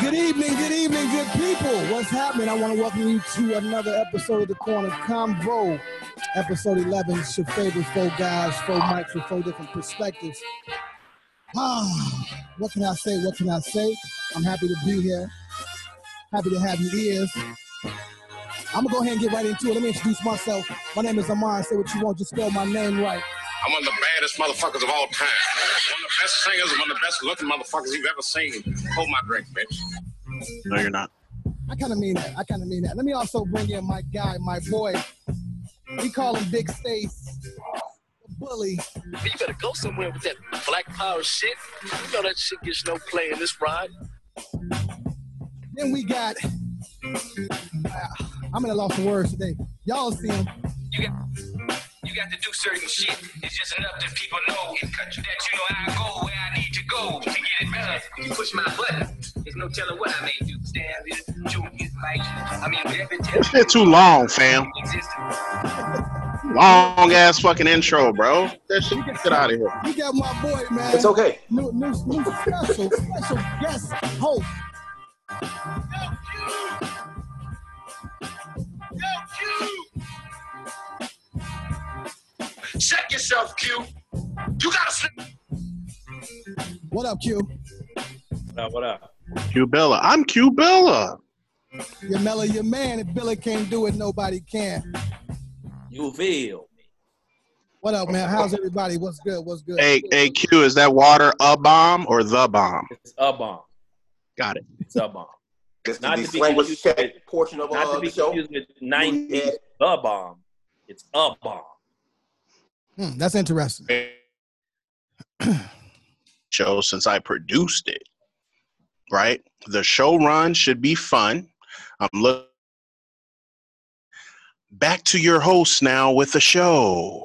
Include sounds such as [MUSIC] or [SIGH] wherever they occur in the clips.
good evening, good evening, good people. What's happening? I want to welcome you to another episode of the Corner Convo. Episode 11. It's your favorite four guys, four mics with four different perspectives. Ah, what can I say? What can I say? I'm happy to be here. Happy to have you ears. I'm gonna go ahead and get right into it. Let me introduce myself. My name is Amon. Say what you want, just spell my name right. I'm one of the baddest motherfuckers of all time. One of the best singers, one of the best looking motherfuckers you've ever seen. Hold my drink, bitch. No, you're not. I kind of mean that. I kind of mean that. Let me also bring in my guy, my boy. We call him Big Stace. The bully. You better go somewhere with that black power shit. You know that shit gets no play in this ride. Then we got. Uh, I'm gonna loss of words today. Y'all see him. You got, you got to do certain shit. It's just enough that people know in country that you know I go where I need to go to get it better. You push my button. There's no telling what I may do. Stab it, chew it, bite you. I mean, whatever it This takes. shit too long, fam. Long ass fucking intro, bro. That shit, get out of here. We got my boy, man. It's okay. New, new, new special, special guest host. Check yourself, Q. You gotta slip. What up, Q? What up? What up? Q Billa. I'm Q Billa. Your Mellow, your man. If Billy can't do it, nobody can. You feel me? What up, man? How's everybody? What's good? What's good? Hey, hey, Q, is that water a bomb or the bomb? It's a bomb. Got it. It's a bomb. It's Not the to be language confused check with- portion of Not uh, to be the show. confused with 90s the bomb. It's a bomb. Hmm, that's interesting. [CLEARS THROAT] Show since I produced it. Right? The show run should be fun. I'm looking back to your host now with the show.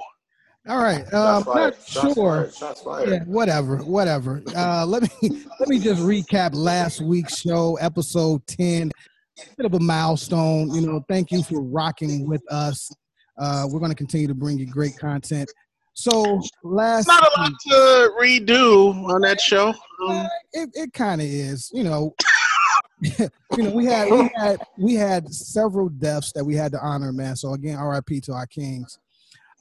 All right. Um, not sure. fired. Shots fired. Yeah, whatever, whatever. Uh, let me [LAUGHS] let me just recap last week's show, episode ten. Bit of a milestone, you know. Thank you for rocking with us. Uh, we're going to continue to bring you great content. So last, Not a lot to redo on that show. Um, it, it kind of is, you know. [LAUGHS] you know, we had we had we had several deaths that we had to honor, man. So again, R.I.P. to our kings.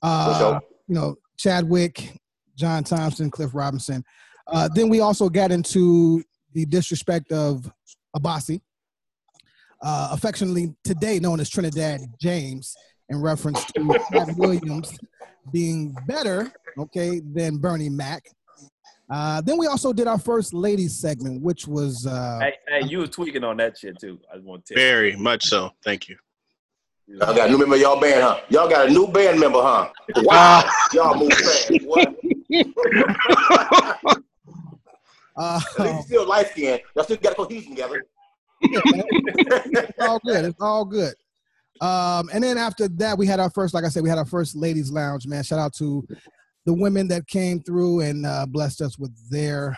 Uh, sure. you know, Chadwick, John Thompson, Cliff Robinson. Uh, then we also got into the disrespect of Abasi, uh, affectionately today known as Trinidad James, in reference to Pat [LAUGHS] Williams being better, okay, than Bernie Mac. Uh, then we also did our first ladies segment, which was uh, Hey, hey, you were tweaking on that shit too. I just want to tell very much so. Thank you. you. Y'all got a new member of y'all band, huh? Y'all got a new band member, huh? Wow. [LAUGHS] y'all move fast. What? [LAUGHS] uh, At least you still light skinned. Y'all still got cohesion together. it's all good. It's all good. Um, and then after that, we had our first, like I said, we had our first ladies' lounge. Man, shout out to the women that came through and uh, blessed us with their,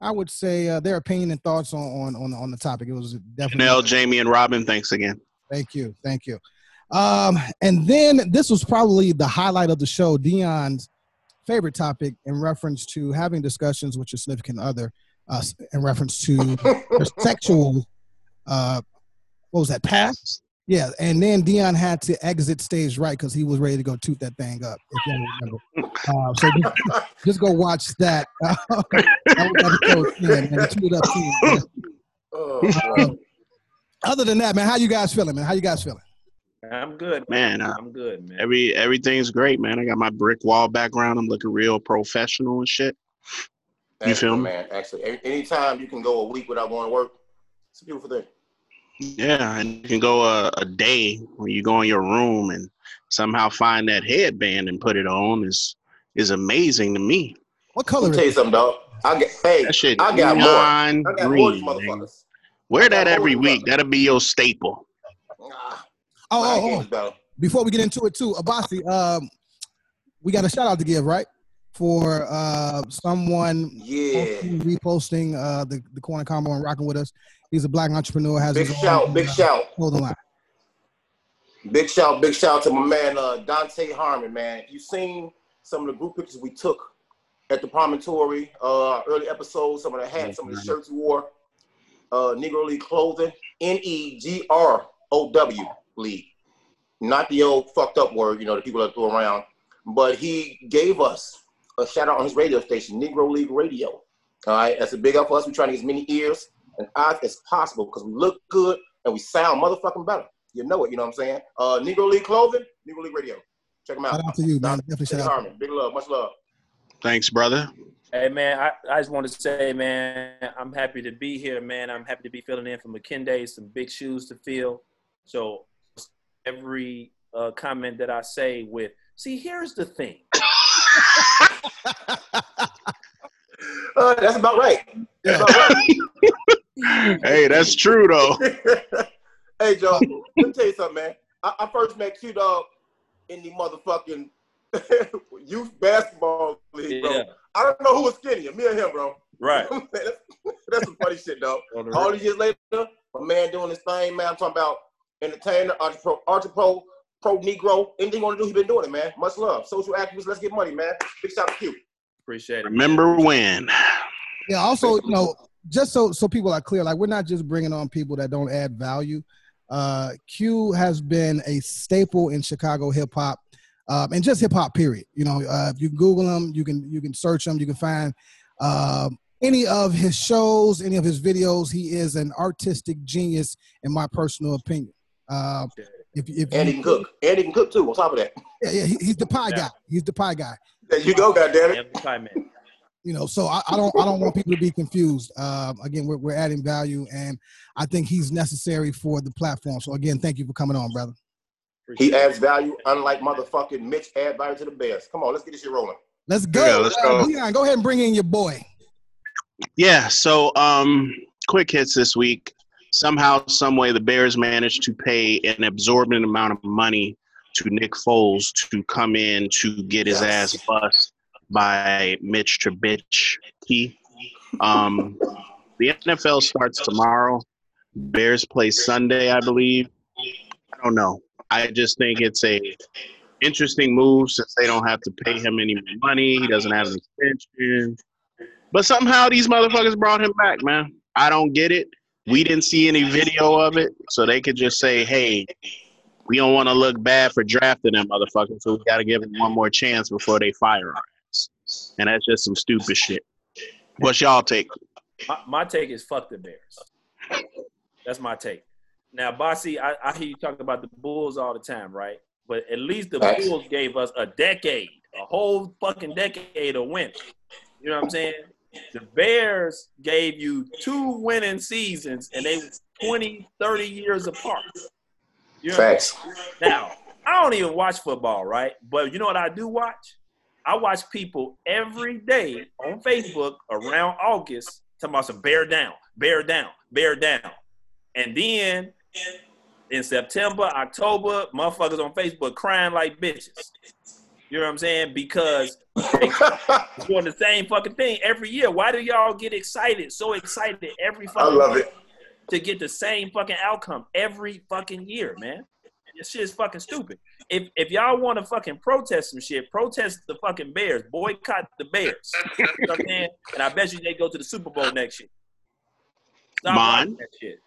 I would say, uh, their opinion and thoughts on on on, on the topic. It was definitely. Janelle, Jamie, and Robin, thanks again. Thank you, thank you. Um, and then this was probably the highlight of the show. Dion's favorite topic in reference to having discussions with your significant other, uh, in reference to their [LAUGHS] sexual, uh, what was that past? Yeah, and then Dion had to exit stage right because he was ready to go toot that thing up. If you remember, uh, so just, [LAUGHS] just go watch that. [LAUGHS] that 10, man. Toot up team. [LAUGHS] Oh, boy. Other than that, man, how you guys feeling, man? How you guys feeling? I'm good, Man, uh, I'm good, man. Every everything's great, man. I got my brick wall background. I'm looking real professional and shit. You feel me? man? Actually, anytime you can go a week without going to work, it's a beautiful thing. Yeah, and you can go a, a day when you go in your room and somehow find that headband and put it on is is amazing to me. What Let color me tell you something, dog. I get, hey, That shit I got more. I got more green. than motherfuckers. Wear that every week. That'll be your staple. Oh, oh, oh. before we get into it too, Abasi, um, we got a shout out to give, right? For uh, someone Yeah. posting, reposting uh, the, the corner convo and rocking with us. He's a black entrepreneur, has Big shout, own big uh, shout. clothing line. Big shout, big shout to my man uh, Dante Harmon, man. You seen some of the group pictures we took at the promontory. Uh, early episodes, some of the hats, some of the shirts he wore. Uh, Negro League clothing. N E G R O W League, not the old fucked up word, you know, the people that throw around. But he gave us a shout out on his radio station, Negro League Radio. All right, that's a big up for us. We're trying to get as many ears and eyes as possible because we look good and we sound motherfucking better. You know it, you know what I'm saying? Uh, Negro League clothing, Negro League Radio. Check them out. Shout out to you, man. Definitely shout Eddie out. Harmon, big love, much love. Thanks, brother. Hey man, I, I just want to say, man, I'm happy to be here, man. I'm happy to be filling in for McKinday. Some big shoes to fill. So every uh, comment that I say with, see, here's the thing. [LAUGHS] Uh, that's about right. That's Yeah. about right. [LAUGHS] hey, that's true though. [LAUGHS] hey, Joe, let me tell you something, man. I, I first met Q Dog in the motherfucking [LAUGHS] youth basketball league, bro. Yeah, I don't know who was skinnier, me or him, bro. right. [LAUGHS] that's, that's some funny shit, though. All these years later, my man doing his thing, man. I'm talking about entertainer, entrepro, entrepro, pro Negro. Anything you want to do, he been doing it, man. Much love. Social activists, let's get money, man. Big shout out to Q. Appreciate it. Remember when? Yeah. Also, you know, just so so people are clear, like we're not just bringing on people that don't add value. Uh, Q has been a staple in Chicago hip hop, um, and just hip hop. Period. You know, uh, if you Google him, you can you can search him, you can find um, any of his shows, any of his videos. He is an artistic genius, in my personal opinion. Uh, if if And he you, can cook. And he can cook, too, on top of that. yeah, yeah, he- he's the pie Yeah. guy. He's the pie guy. There you go, goddammit. Every time, man. You know so I, I don't i don't want people to be confused um, again we're, we're adding value and i think he's necessary for the platform so again thank you for coming on brother He adds value, unlike motherfucking Mitch add value to the Bears. Come on, let's get this shit rolling. let's go Yeah, let's go. Uh, Leon, go ahead and bring in your boy Yeah, so um quick hits this week. Somehow, some way the Bears managed to pay an absorbent amount of money to Nick Foles to come in to get his Yes. ass bust by Mitch Trubisky. Um the NFL starts tomorrow. Bears play Sunday, I believe. I don't know. I just think it's a interesting move since they don't have to pay him any more money. He doesn't have an extension. But somehow these motherfuckers brought him back, man. I don't get it. We didn't see any video of it, so they could just say, "Hey, we don't want to look bad for drafting them motherfuckers, so we got to give them one more chance before they fire ass." And that's just some stupid shit. What's y'all take? My, my take is fuck the Bears. That's my take. Now, Bossy, I, I hear you talk about the Bulls all the time, right? But at least the Facts. Bulls gave us a decade, a whole fucking decade of win. You know what I'm saying? The Bears gave you two winning seasons, and they was 20, 30 years apart. You know what I'm Facts. now, I don't even watch football, right? But you know what I do watch? I watch people every day on Facebook around August talking about some bear down, bear down, bear down. And then in September, October, motherfuckers on Facebook crying like bitches. You know what I'm saying? Because [LAUGHS] doing the same fucking thing every year. Why do y'all get excited, so excited every fucking I love year it. to get the same fucking outcome every fucking year, man? This shit is fucking stupid. If if y'all want to fucking protest some shit, protest the fucking Bears. Boycott the Bears. [LAUGHS] you know what I'm saying? And I bet you they go to the Super Bowl next year. Stop Mine? that shit.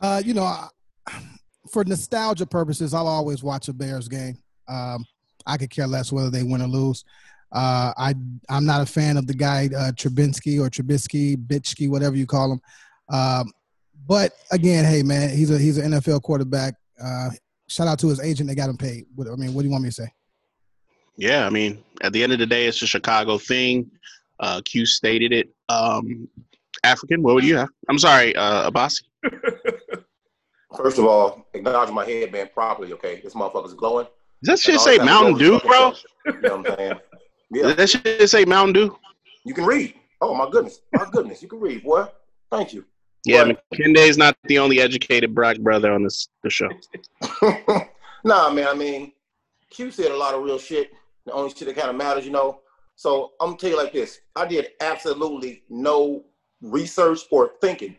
uh, you know I- for nostalgia purposes i'll always watch a bears game um, i could care less whether they win or lose uh, I I'm not a fan of the guy uh, Trubinsky or Trubisky, Bitchky, whatever you call him. Um, but again, hey man, he's a he's an NFL quarterback. Uh, shout out to his agent; they got him paid. What, I mean, what do you want me to say? Yeah, I mean, at the end of the day, it's a Chicago thing. Uh, Q stated it. Um, African, what would you have? I'm sorry, uh, Abasi. [LAUGHS] First of all, acknowledge my headband properly, okay? This motherfucker's glowing. Does that shit say Mountain glowing Dew, bro? You know what I'm saying? Yeah, Does that shit say Mountain Dew? you can read. Oh my goodness, my goodness, you can read, boy. Thank you. Yeah, What? McKinday's not the only educated black brother on this the show. [LAUGHS] nah, man. I mean, Q said a lot of real shit. The only shit that kind of matters, you know. So I'm gonna tell you like this: I did absolutely no research or thinking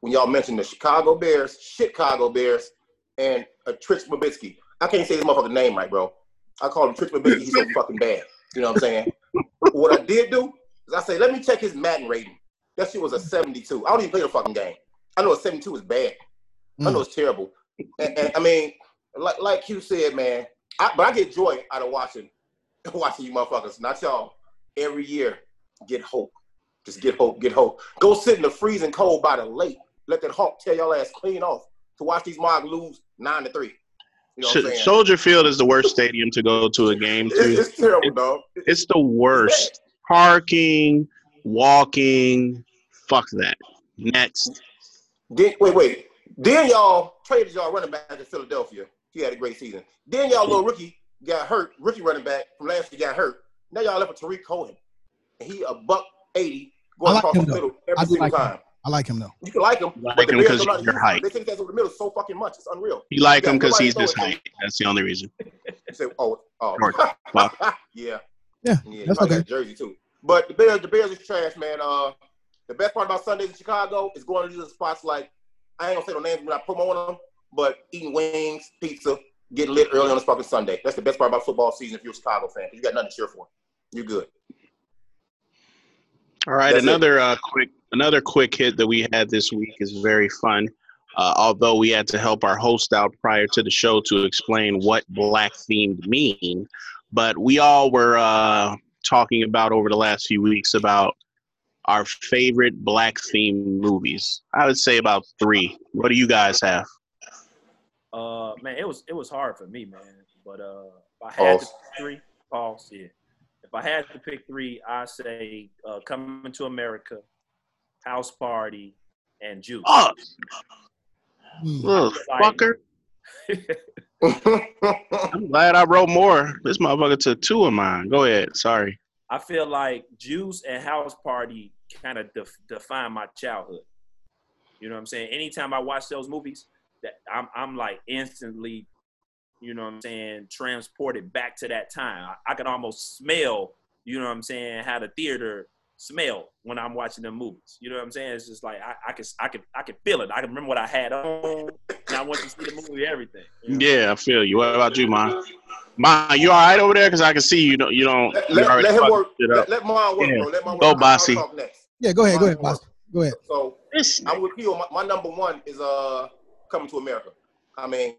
when y'all mentioned the Chicago Bears, Chicago Bears, and a Trich Babitsky. I can't say this motherfucker's name right, bro. I call him Trich Mabitsky. He's so fucking bad. You know what I'm saying? [LAUGHS] what I did do is I say, let me check his Madden rating. That shit was a 72. I don't even play the fucking game. I know a 72 is bad. I know mm. it's terrible. And, and I mean, like like you said, man, I, but I get joy out of watching [LAUGHS] watching you motherfuckers, not y'all, every year get hope. Just get hope, get hope. Go sit in the freezing cold by the lake. Let that hawk tear your ass clean off to watch these Mogs lose nine to three. You know what I'm Soldier Field is the worst stadium to go to a game [LAUGHS] It's, it's terrible, It- dog. It's the worst. Parking, walking, fuck that. Next. Then wait, wait. Then y'all traded y'all running back to Philadelphia. He had a great season. Then y'all little rookie got hurt. Rookie running back from last year got hurt. Now y'all left with Tarik Cohen. He a buck eighty going like across the though. middle I every do single like him. time. I like him though. You can like him, Like but the him Bears 'cause don't know how to you're use him. They think that's over the middle so fucking much. It's unreal. You like Yeah, him because he's this it to him. height. That's the only reason. [LAUGHS] You say, oh, oh, [LAUGHS] yeah, Yeah, yeah. that's okay. Jersey too. But the Bears, the Bears is trash, man. Uh, the best part about Sundays in Chicago is going to these spots like I ain't gonna say no names, when I promote them. But eating wings, pizza, getting lit early on this fucking Sunday. That's the best part about football season. If you're a Chicago fan, you got nothing to cheer for. You're good. All right, That's another uh, quick another quick hit that we had this week is very fun. Uh, although we had to help our host out prior to the show to explain what black themed mean, but we all were uh, talking about over the last few weeks about our favorite black themed movies. I would say about three. What do you guys have? Uh, man, it was it was hard for me, man. But uh, if I had to pick three, pause. Yeah. If I had to pick three, I say uh, Coming to America, House Party, and Juice. Oh, little fucker! [LAUGHS] [LAUGHS] I'm glad I wrote more. This motherfucker took two of mine. Go ahead. Sorry. I feel like Juice and House Party kind of def- define my childhood. You know what I'm saying? Anytime I watch those movies, that I'm I'm like instantly, you know what I'm saying, transported back to that time. I, I can almost smell, you know what I'm saying, how the theater smell when I'm watching them movies. You know what I'm saying? It's just like I, I can I can I can feel it. I can remember what I had on. And I want to see the movie, everything. you know? Yeah, I feel you. What about you, Ma? Ma, you all right over there? Because I can see you don't. You don't. let, let, let him work. Let, let mine work, Yeah. bro. Let mine work. Go, I'll- I'll Bossy. talk next. Yeah, go ahead, go ahead, work. boss. Go ahead. So I'm with you. My, my number one is uh coming to America. I mean,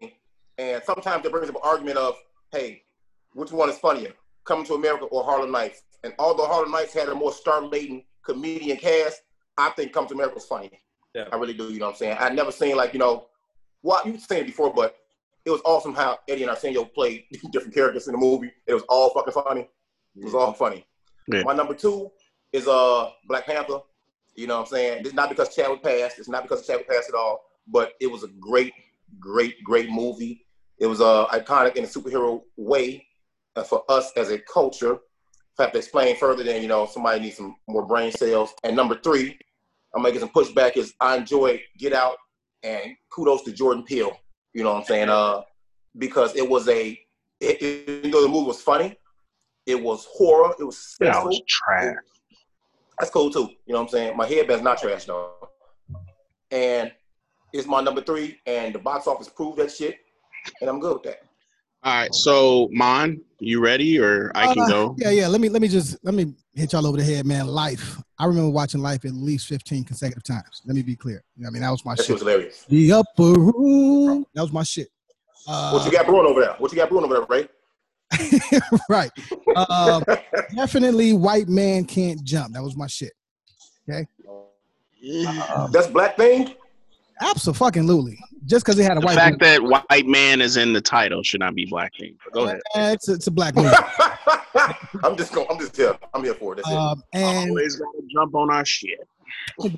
and sometimes it brings up an argument of, hey, which one is funnier, coming to America or Harlem Nights? And although Harlem Nights had a more star-laden comedian cast, I think Come to America was funny. Yeah. I really do. You know what I'm saying? I never seen like you know, well you've seen it before, but it was awesome how Eddie and Arsenio played [LAUGHS] different characters in the movie. It was all fucking funny. It was all funny. Yeah. My number two is uh Black Panther. You know what I'm saying? It's not because Chadwick passed. It's not because Chadwick passed at all. But it was a great, great, great movie. It was uh, iconic in a superhero way uh, for us as a culture. Have to explain further, then you know somebody needs some more brain cells. And number three, I'm making some pushback. Is I enjoy Get Out and kudos to Jordan Peele. You know what I'm saying? Uh, because it was a, it, even though the movie was funny, it was horror. It was that suspenseful. was trash. That's cool too. You know what I'm saying? My headband's not trash though. And it's my number three, and the box office proved that shit, and I'm good with that. All right, so Mon, you ready, or I can Uh, go? Yeah, yeah. Let me let me just let me hit y'all over the head, man. Life. I remember watching Life at least 15 consecutive times. Let me be clear. You know what I mean, that was my That shit shit. was hilarious. The upper room. That was my shit. Uh, What you got brewing over there? What you got brewing over there, Ray? [LAUGHS] right. Uh, definitely, white man can't jump. That was my shit. Okay. That's black thing. Absolutely. Just because it had a The white fact man, that white man is in the title should not be black thing. But go ahead. [LAUGHS] it's, a, it's a black movie. [LAUGHS] I'm just going. I'm just here. I'm here for it. That's it. Um, and Always gotta jump on our shit.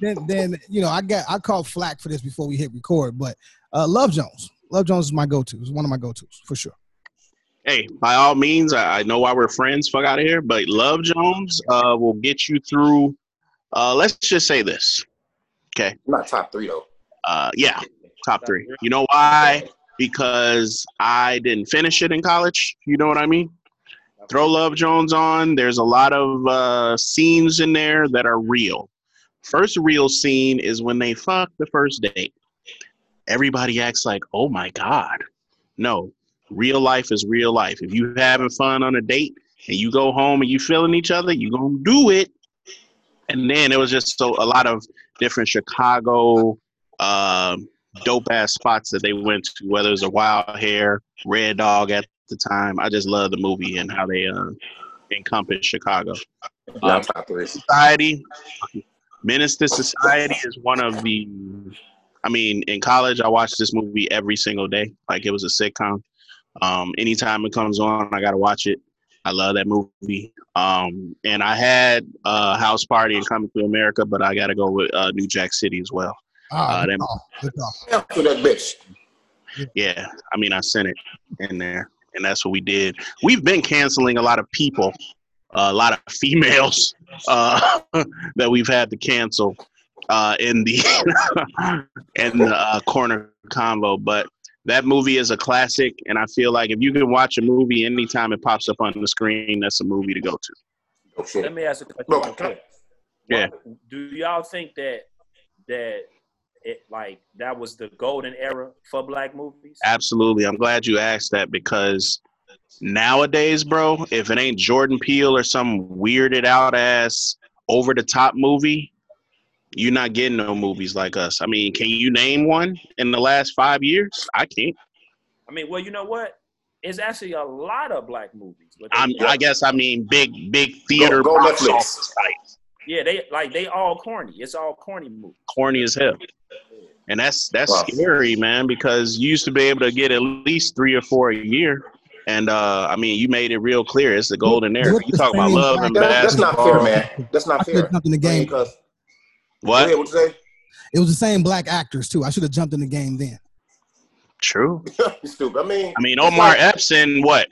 then, then you know, I got I called flack for this before we hit record, but uh, Love Jones. Love Jones is my go-to. It's one of my go-tos for sure. Hey, by all means, I, I know why we're friends. Fuck out of here. But Love Jones uh, will get you through. Uh, let's just say this. Okay. Not top three though. Uh, yeah, top three. You know why? Because I didn't finish it in college. You know what I mean? Throw Love Jones on. There's a lot of uh, scenes in there that are real. First real scene is when they fuck the first date. Everybody acts like, oh my God. No, real life is real life. If you having fun on a date and you go home and you feeling each other, you gonna do it. And then it was just so a lot of different Chicago um dope ass spots that they went to, whether it was a Wild Hare, Red Dog at the time. I just love the movie and how they uh, encompass Chicago. Three. Society, Menace II Society is one of the. I mean, in college, I watched this movie every single day, like it was a sitcom. Um, anytime it comes on, I gotta watch it. I love that movie. Um, and I had uh, House Party and Coming to America, but I gotta go with uh, New Jack City as well. Ah, Uh, good them- call, good call. Hell to that bitch. Yeah, I mean, I sent it in there, and that's what we did. We've been canceling a lot of people, a lot of females [LAUGHS] uh, [LAUGHS] that we've had to cancel uh, in the [LAUGHS] in the uh, corner convo. But that movie is a classic, and I feel like if you can watch a movie anytime it pops up on the screen, that's a movie to go to. Oh. Let me ask a question. Bro, real quick. Yeah. Do y'all think that that it like that was the golden era for black movies? Absolutely. I'm glad you asked that because nowadays, bro, if it ain't Jordan Peele or some weirded out ass over the top movie, you're not getting no movies like us. I mean, can you name one in the last five years? I can't. I mean, well, you know what? It's actually a lot of black movies. I'm, I guess I mean big, big theater go box Netflix. office sites. Yeah, they like they all corny. It's all corny movies. corny as hell. And that's that's Wow. scary, man, because you used to be able to get at least three or four a year. And uh, I mean, you made it real clear. It's the golden era. You talk about love and That- that's not fair, man. That's I not should have fair. jumped in the game. Because What? ahead, what you say? It was the same black actors too. I should have jumped in the game then. True. [LAUGHS] stupid. I mean, I mean, Omar like- Epps in what?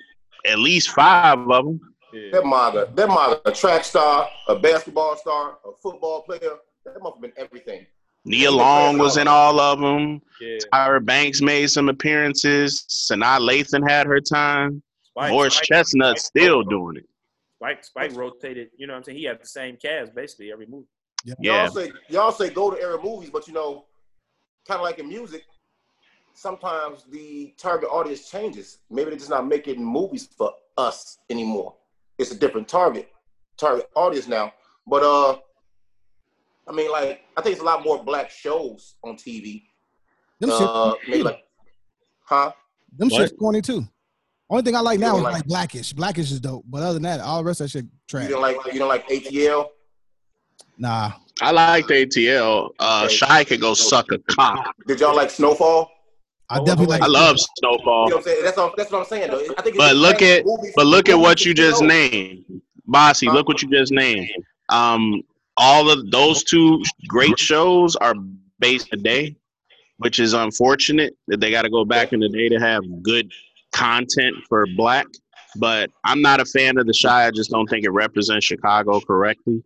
At least five of them. That mother, that mother, a track star, a basketball star, a football player. That must have been everything. Nia Long was in all of them. Yeah. Tyra Banks made some appearances. Sanaa Lathan had her time. Spike, Morris Spike- Chestnut Spike- still doing it. Spike, Spike rotated. You know what I'm saying? He had the same cast basically every movie. Yeah. Y'all say y'all say golden era movies, but you know, kind of like in music, sometimes the target audience changes. Maybe they're just not making movies for us anymore. It's a different target target audience now. But uh, I mean, like I think it's a lot more black shows on TV. Them Uh, shit, maybe like, huh? them What? shit's corny too. Only thing I like now is like, like- Blackish. Blackish is dope, but other than that, all the rest of that shit trash. You don't like you don't like ATL? Nah, I liked ATL. Uh, Okay. Chi could go suck a cock. Did y'all like Snowfall? I definitely like. I love Snowfall. You know what I'm saying? That's all, that's what I'm saying though. I think But just look at but look at what you just know. named. Bossy, look what you just named. Um all of those two great shows are based today, which is unfortunate that they gotta go back in the day to have good content for black. But I'm not a fan of the Chi. I just don't think it represents Chicago correctly.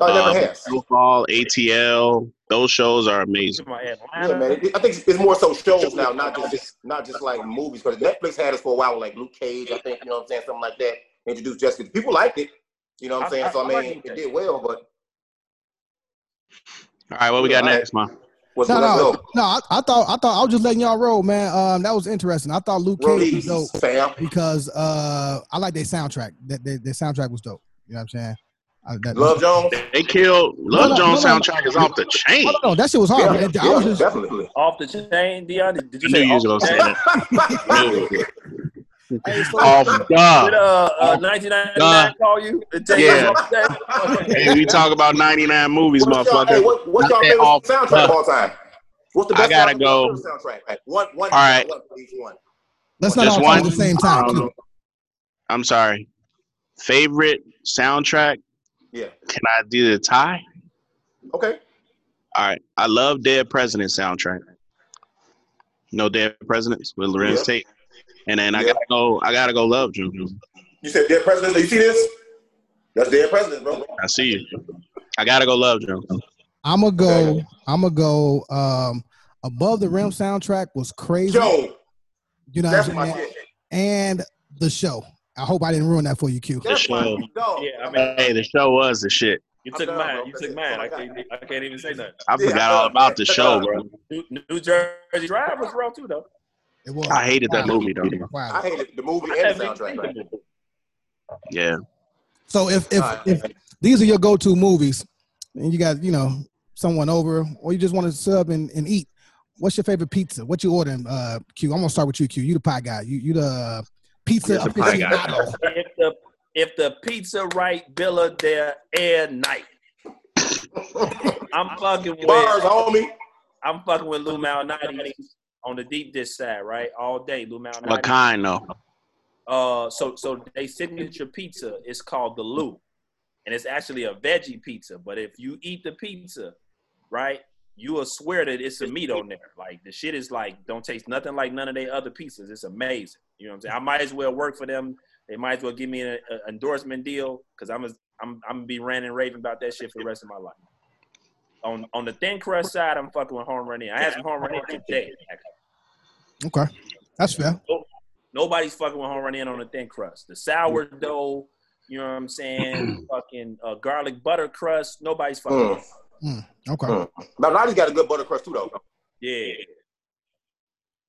Oh, it never Um, has. Snowfall, ATL, those shows are amazing. Yeah, man. I think it's more so shows now, not just not just like movies. Because Netflix had us for a while, with, like Luke Cage. I think you know what I'm saying, something like that. Introduced Jessica. People liked it. You know what I'm saying? I- So I I like mean, it did well. But All right, what we got All right. next, man? what's No, let's no, go? no. I, I thought I thought I was just letting y'all roll, man. Um, that was interesting. I thought Luke Cage was dope fam. because uh, I like their soundtrack. That their, their soundtrack was dope. You know what I'm saying? I, that, Love Jones. They killed Love no, Jones no, no. soundtrack is off the chain. Oh, no, that shit was hard. Yeah, man. I was just, definitely. Off the chain, Dion. Did did I you knew say you was off gonna the say chain? that. [LAUGHS] hey, so- Off Did uh, uh 1999 Uh, call you? and tell you yeah. off? [LAUGHS] Hey, we talk about 99 movies, What's y'all, hey, motherfucker. what, what's y'all favorite off- soundtrack of all time? What's the I gotta soundtrack- go- soundtrack? Like, one, one, All right. one one. let's not Just all one. at the same time. I'm sorry. Favorite soundtrack? Yeah. Can I do the tie? Okay. All right. I love Dead President soundtrack. No Dead Presidents with Larenz Yeah. Tate. And then I gotta go. I gotta go. Love Jones. You said Dead President. You see this? That's Dead President, bro. I see you. I gotta go. Love Jones. I'm gonna go. Okay. I'm gonna go. Um, above the rim soundtrack was crazy. Joe, you know that's what my I'm saying? shit. And the show. I hope I didn't ruin that for you, Q. That's show. Yeah, I mean, Hey, the show was the shit. you took done, mine. bro. You took it. mine. That's I can't. I can't even say nothing. I Yeah, forgot I all about the show, bro. New, New Jersey Drive was real too, though. It was. I hated that movie though. Wow. I hated the movie and the haven't even seen soundtrack. the. Yeah. So if if, All right. if these are your go-to movies, and you got you know someone over, or you just want to sub and, and eat, what's your favorite pizza? What you ordering? Uh, Q. I'm gonna start with you, Q. You the pie guy. You you the pizza Yes, pie guy. aficionado. If the if the pizza right Billa there air night, I'm fucking with Bars, homie. I'm fucking with Lou Malnati on the deep dish side, right? All day, Lou What Malnati. kind though? Uh, so so they signature pizza is called the Lou, and it's actually a veggie pizza. But if you eat the pizza, right, you will swear that it's a meat on there. Like the shit is like don't taste nothing like none of their other pieces. It's amazing. You know what I'm saying? I might as well work for them. They might as well give me an endorsement deal because I'm a, I'm I'm gonna be ranting and raving about that shit for the rest of my life. On on the thin crust side, I'm fucking with Home Run Inn. I had some Home Run Inn today. Actually. Okay, that's fair. Nobody's fucking with Home Run Inn on the thin crust. The sourdough, you know what I'm saying? [CLEARS THROAT] fucking uh, garlic butter crust. Nobody's fucking. Mm. with it. Mm, okay. Mm. Malnati's got a good butter crust too, though. Yeah.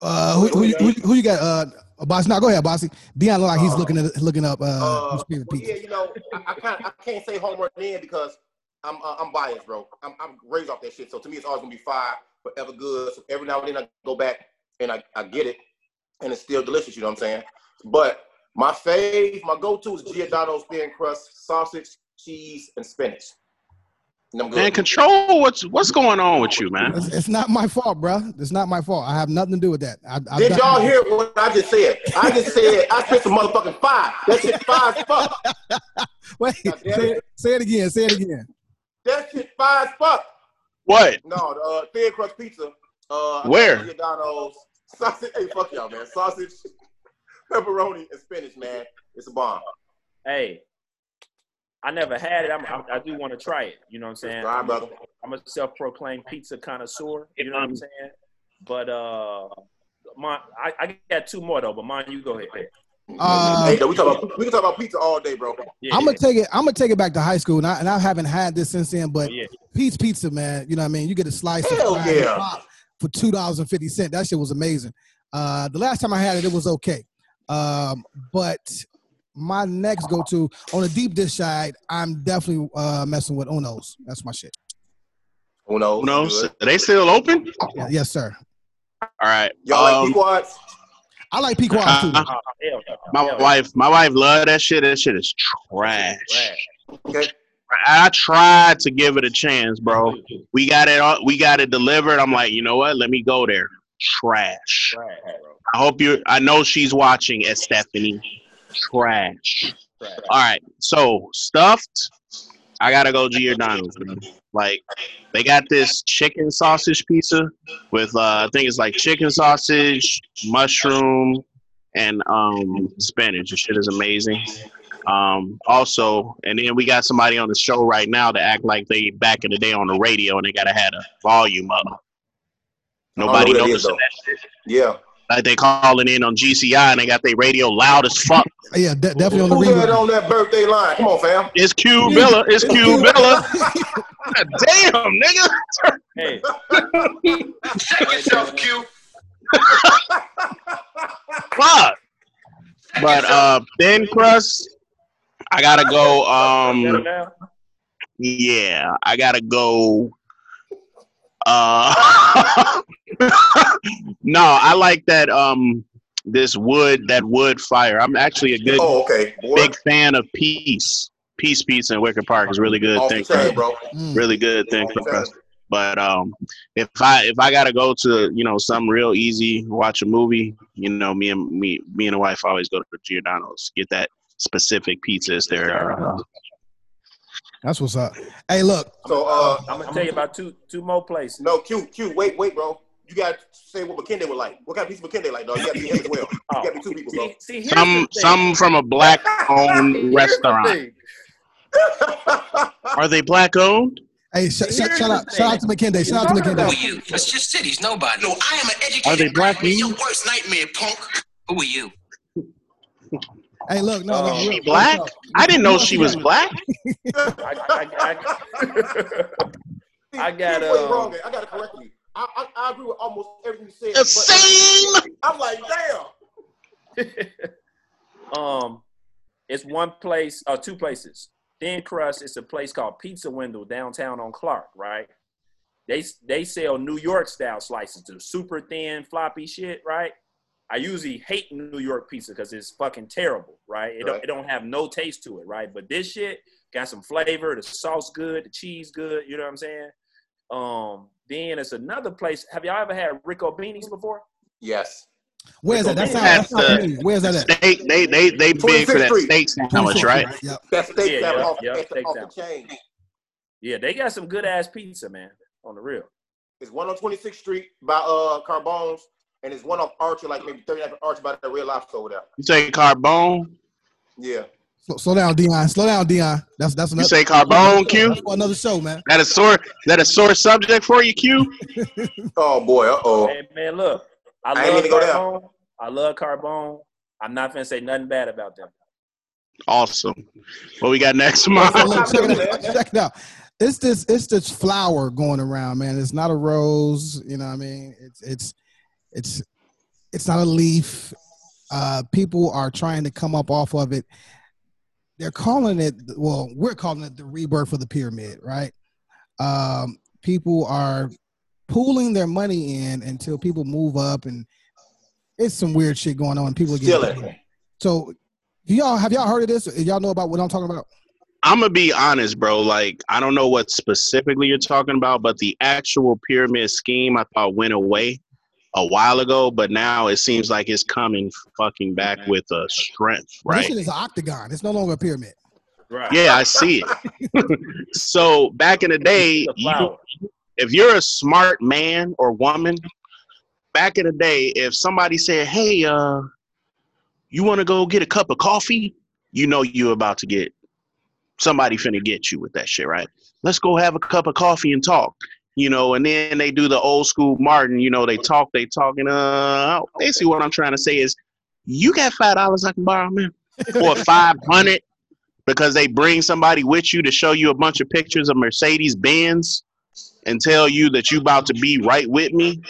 Uh, who, who, you- who, you- who you got? Uh, boss. Now go ahead, bossy. Dion look like he's Uh, looking at looking up uh, Uh, well, yeah, you know, I, I can't I can't say Home Run Inn because I'm uh, I'm biased, bro. I'm I'm raised off that shit. So to me, it's always gonna be fire, forever good. So every now and then I go back and I, I get it, and it's still delicious. You know what I'm saying? But my fave, my go-to is Giordano's thin crust, sausage, cheese, and spinach. And Man, control what's what's going on with you, man. It's, it's not my fault, bro. It's not my fault. I have nothing to do with that. I, I've Did y'all hear what I just said? I just said I spent some motherfucking five. That shit five as fuck. [LAUGHS] Wait, say, it. it, say it again. Say it again. That shit five as fuck. What? No, the uh, thin crust pizza. Uh, I got Where? Giordano's sausage. Hey, fuck y'all, man. Sausage, [LAUGHS] pepperoni, and spinach, man. It's a bomb. Hey, I never had it. I'm, I, I do want to try it. You know what I'm saying? All right, brother. I'm a self-proclaimed pizza connoisseur. You know what I'm saying? But uh, my I, I got two more though. But mine, you go ahead. Uh, hey, we talk about we can talk about pizza all day, bro. Yeah, I'm gonna take it. I'm gonna take it back to high school, and I, and I haven't had this since then. But yeah. Pete's Pizza, man, you know what I mean. You get a slice Hell of fried yeah. pop for two dollars and fifty cent. That shit was amazing. Uh, the last time I had it, it was okay. Um, but my next go to on the deep dish side, I'm definitely uh, messing with Uno's. That's my shit. Who knows? Who. Are they still open? Yeah, yes, sir. All right. Y'all like Um, Pequods? I like Pequod too. Uh, hell no. my Hell no. wife, my wife love that shit. That shit is trash. Trash. Okay. I tried to give it a chance, bro. We got it. all- We got it delivered. I'm like, you know what? Let me go there. Trash. Trash, bro. I hope you. I know she's watching. As Stephanie. Trash. Trash. All right. So stuffed. I gotta go Giordano's. Man. Like they got this chicken sausage pizza with uh, I think it's like chicken sausage, mushroom, and um spinach. The shit is amazing. Um, also, and then we got somebody on the show right now to act like they back in the day on the radio and they gotta have a volume up. Nobody who that is, noticing though. that shit. Yeah. Like they calling in on GCI and they got their radio loud as fuck. [LAUGHS] Yeah, de- definitely on the Who's that reload. on that birthday line? Come on, fam. It's Q Billa. It's Q Billa. Damn, nigga. Hey, Check yourself, Q. [LAUGHS] Fuck. But uh thin crust, I gotta go um yeah, I gotta go uh [LAUGHS] No, I like that um this wood that wood fire. I'm actually a good Oh, okay. Boy. big fan of Piece. Piece Pizza in Wicker Park is really good. Off the Thin chain, crust. bro. Mm. Really good thin Off the crust. But um, if I if I gotta go to you know something real easy, watch a movie, you know me and me me and the wife always go to Giordano's, get that specific pizza. It's their uh, That's what's up. Hey, look, So, uh, I'm gonna tell you about two two more places. no, Q, Q, wait, wait, bro. You got to say what McKinney would like. What kind of pizza McKinney like, dog? You got to be him as well. [LAUGHS] You got to be two people, bro. See, see, some some from a black [LAUGHS] owned Here's the restaurant. [LAUGHS] Are they black owned? hey, sh- sh- shout the out, shout out to McKinney. Shout out to Talking McKinney. Who are you? That's just cities, nobody. No, I am an educated Are they black man, your men? worst nightmare, punk. Who are you? Hey, look, no, no, Oh. She black? real. I didn't know she was black. I, I, I, I got, Here's um, wrong. I got to correct you. I, I, I agree with almost everything you said. The same. I'm like, damn. [LAUGHS] um, It's one place or two places. Thin crust. It's a place called Pizza Window downtown on Clark. Right. They they sell New York style slices, the super thin floppy shit. Right. I usually hate New York pizza because it's fucking terrible, right? It, Don't, it don't have no taste to it, right? But this shit got some flavor. The sauce good, the cheese good. You know what I'm saying? Um, then it's another place. Have y'all ever had Ricobene's before? Yes. Where's that? That sounds. That's That sounds the- Where's that at? Steak, they they they big for that steak sandwich, 24th, right? Yep. That steak Yeah, that yeah, off, yeah, off, the, the chain. Yeah, they got some good ass pizza, man. On the real. There's one on 26th Street by uh Carbone's, and there's one off Archer, like maybe 39th Archer by that Red Lobster over there. You say carbone? Yeah. Slow, slow down, Dion. Slow down, Dion. That's that's another. You another. say carbone, Q? That's for another show, man. That a sore that a sore subject for you, Q? [LAUGHS] Oh boy. Uh oh. Hey, man, look. I I love mean to go. Carbone. I love Carbone. I'm not gonna say nothing bad about them. Awesome. What we got next So month? look, check it out. Check it out. It's this it's this flower going around, man. It's not a rose, you know what I mean? It's it's it's it's not a leaf. Uh people are trying to come up off of it. They're calling it well, we're calling it the rebirth of the pyramid, right? Um people are pooling their money in until people move up and it's some weird shit going on. People get Stealing. so do y'all have y'all heard of this? Y'all know about what I'm talking about? I'm gonna be honest, bro. Like, I don't know what specifically you're talking about, but the actual pyramid scheme I thought went away a while ago, but now it seems like it's coming fucking back with a strength, right? shit is an octagon. It's no longer a pyramid. Right. Yeah, I see it. [LAUGHS] so back in the day, you, if you're a smart man or woman, back in the day, if somebody said, "Hey, uh, you want to go get a cup of coffee?" You know you're about to get somebody finna get you with that shit, right? Let's go have a cup of coffee and talk. You know, and then they do the old school Martin. You know, they talk, they talking. uh, basically what I'm trying to say is, you got five dollars I can borrow, man, [LAUGHS] or five hundred, because they bring somebody with you to show you a bunch of pictures of Mercedes Benz and tell you that you about to be right with me.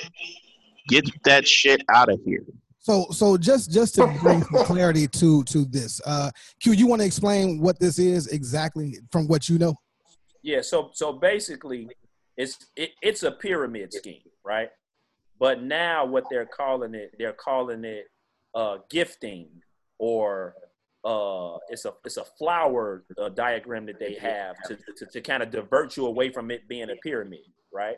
Get that shit out of here. So so just just to bring some [LAUGHS] clarity to to this, uh, Q, you want to explain what this is exactly from what you know? Yeah, so so basically, it's it, it's a pyramid scheme, right? But now what they're calling it, they're calling it uh, gifting, or uh, it's a it's a flower uh, diagram that they have to, to to kind of divert you away from it being a pyramid, right?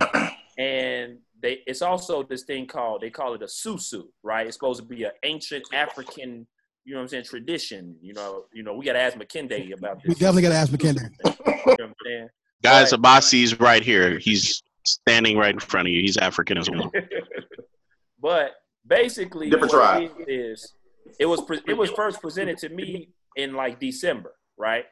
[COUGHS] And they it's also this thing called they call it a susu, right? It's supposed to be an ancient African, you know what I'm saying, tradition. You know, you know, we got to ask McKinday about this. We definitely got to ask McKinley. You know what I'm saying? Guys, Right. Abasi's right here. He's standing right in front of you. He's African as well. [LAUGHS] but basically, Different what tribe. it is, is it was pre- it was first presented to me in like December, right?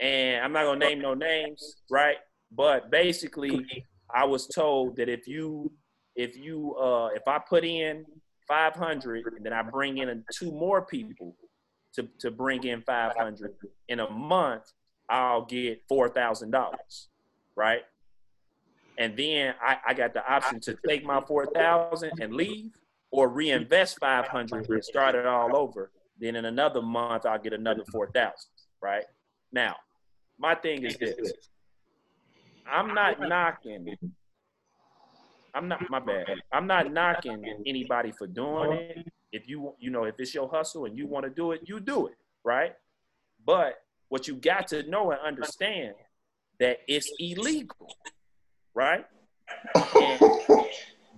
And I'm not gonna name no names, right? But basically, I was told that if you if you uh if I put in 500 and then I bring in two more people to to bring in 500 in a month, I'll get four thousand dollars, right? And then I, I got the option to take my four thousand and leave, or reinvest five hundred and start it all over. Then in another month I'll get another four thousand, right? Now, my thing is this: I'm not knocking. I'm not my bad. I'm not knocking anybody for doing it. If you you know if it's your hustle and you want to do it, you do it, right? But what you got to know and understand that it's illegal, right? And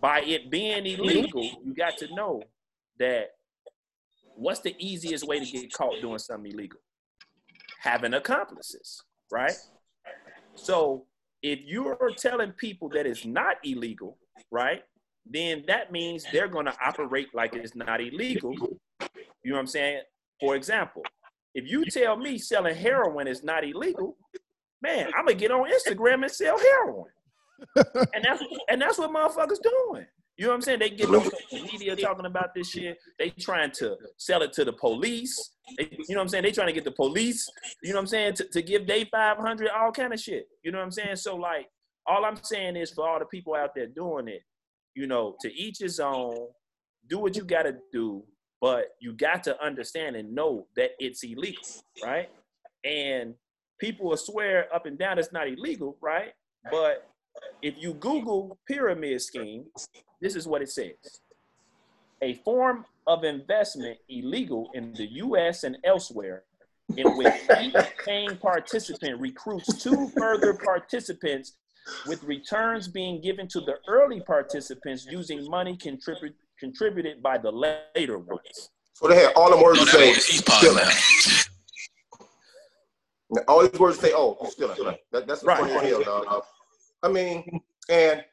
by it being illegal, you got to know that what's the easiest way to get caught doing something illegal? Having accomplices, right? So if you're telling people that it's not illegal, right? Then that means they're going to operate like it's not illegal. You know what I'm saying? For example, if you tell me selling heroin is not illegal, man, I'm gonna get on Instagram and sell heroin. [LAUGHS] and that's and that's what motherfuckers doing. You know what I'm saying? They get on social media talking about this shit. They trying to sell it to the police. They, you know what I'm saying? They trying to get the police. You know what I'm saying? To, to give day 500, all kind of shit. You know what I'm saying? So like, all I'm saying is for all the people out there doing it, you know, to each his own. Do what you got to do, but you got to understand and know that it's illegal, right? And people will swear up and down it's not illegal, right? But if you Google pyramid scheme, this is what it says. A form of investment illegal in the US and elsewhere in which each paying participant recruits two further participants with returns being given to the early participants using money contribute, contributed by the later ones. So they had all the words No, to say. ain't his part, stealing. man. All these words to say, oh, you're stealing. That, that's Right. funny as hell, dog. I mean, and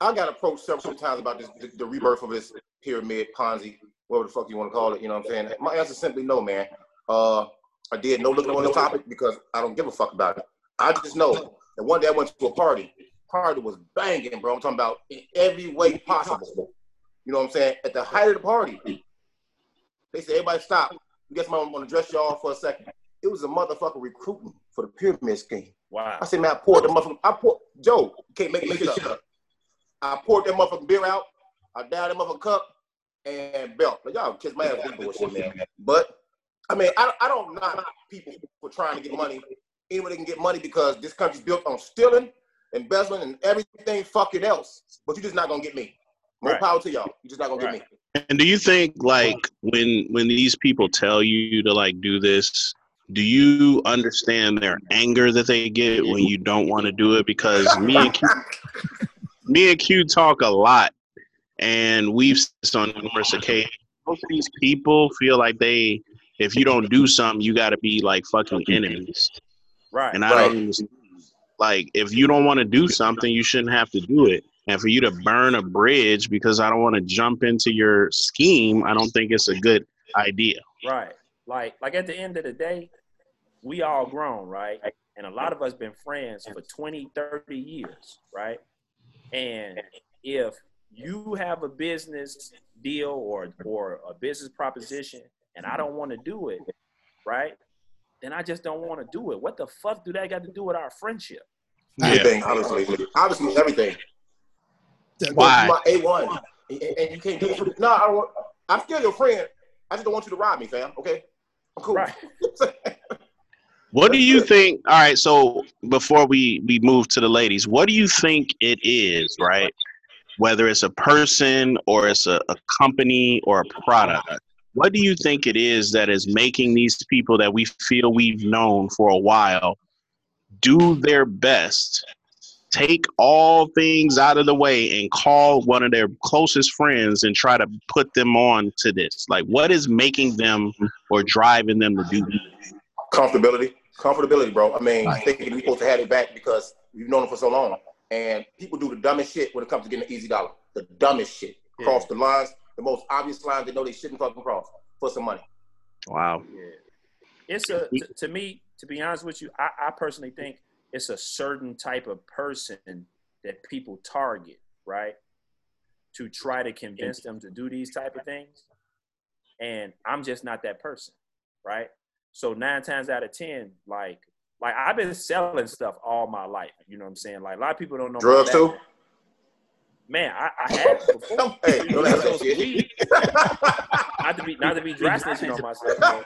I got approached several times about this, the, the rebirth of this pyramid, Ponzi, whatever the fuck you want to call it. You know what I'm saying? My answer is simply no, man. Uh, I did no looking on the topic because I don't give a fuck about it. I just know that one day I went to a party. Party was banging, bro. I'm talking about in every way possible. You know what I'm saying? At the height of the party, they said, "Everybody stop. Guess I'm gonna dress y'all for a second. It was a motherfucker recruiting for the pyramid scheme. Wow. I said, man, I poured the motherfucker. I poured Joe. Can't make, make it up. I poured that motherfucking beer out. I downed that motherfucking cup and belt. Like, y'all kiss my ass with bullshit, man. But I mean, I, I don't knock people for trying to get money. Anyway, they can get money because this country's built on stealing, embezzling, and everything fucking else. But you're just not gonna get me. More Right. power to y'all. You're just not gonna Right. get me. And do you think like when when these people tell you to like do this, do you understand their anger that they get when you don't want to do it? Because me and Q, [LAUGHS] me and Q talk a lot, and we've said this on numerous occasions. Most of these people feel like they, if you don't do something, you got to be like fucking enemies. Right. And I Right. don't like if you don't want to do something, you shouldn't have to do it. And for you to burn a bridge because I don't want to jump into your scheme, I don't think it's a good idea. Right. Like like at the end of the day, we all grown, right? And a lot of us been friends for 20, 30 years, right? And if you have a business deal or or a business proposition and I don't want to do it, right? Then I just don't want to do it. What the fuck do that got to do with our friendship? Everything, honestly. Obviously, everything. Why? My A1. And, and you can't do it. [LAUGHS] No, I don't want, I'm still your friend. I just don't want you to rob me, fam. Okay? I'm cool. Right. [LAUGHS] What do you think? All right, so before we we move to the ladies, what do you think it is, right? Whether it's a person or it's a, a company or a product, what do you think it is that is making these people that we feel we've known for a while do their best, take all things out of the way, and call one of their closest friends and try to put them on to this? Like, what is making them or driving them to do this? Comfortability. Comfortability, bro. I mean, thinking we supposed to have it back because we've known them for so long. And people do the dumbest shit when it comes to getting an easy dollar. The dumbest shit. Cross the lines, the most obvious lines they know they shouldn't fucking cross for some money. Wow. Yeah. It's a to, to me, to be honest with you, I, I personally think it's a certain type of person that people target, right? To try to convince them to do these type of things. And I'm just not that person, right? So nine times out of ten, like like I've been selling stuff all my life. You know what I'm saying? Like a lot of people don't know. Drugs too? Man, I, I had before. Hey, don't have that shit. not to be not to be [LAUGHS] drastic on myself. man.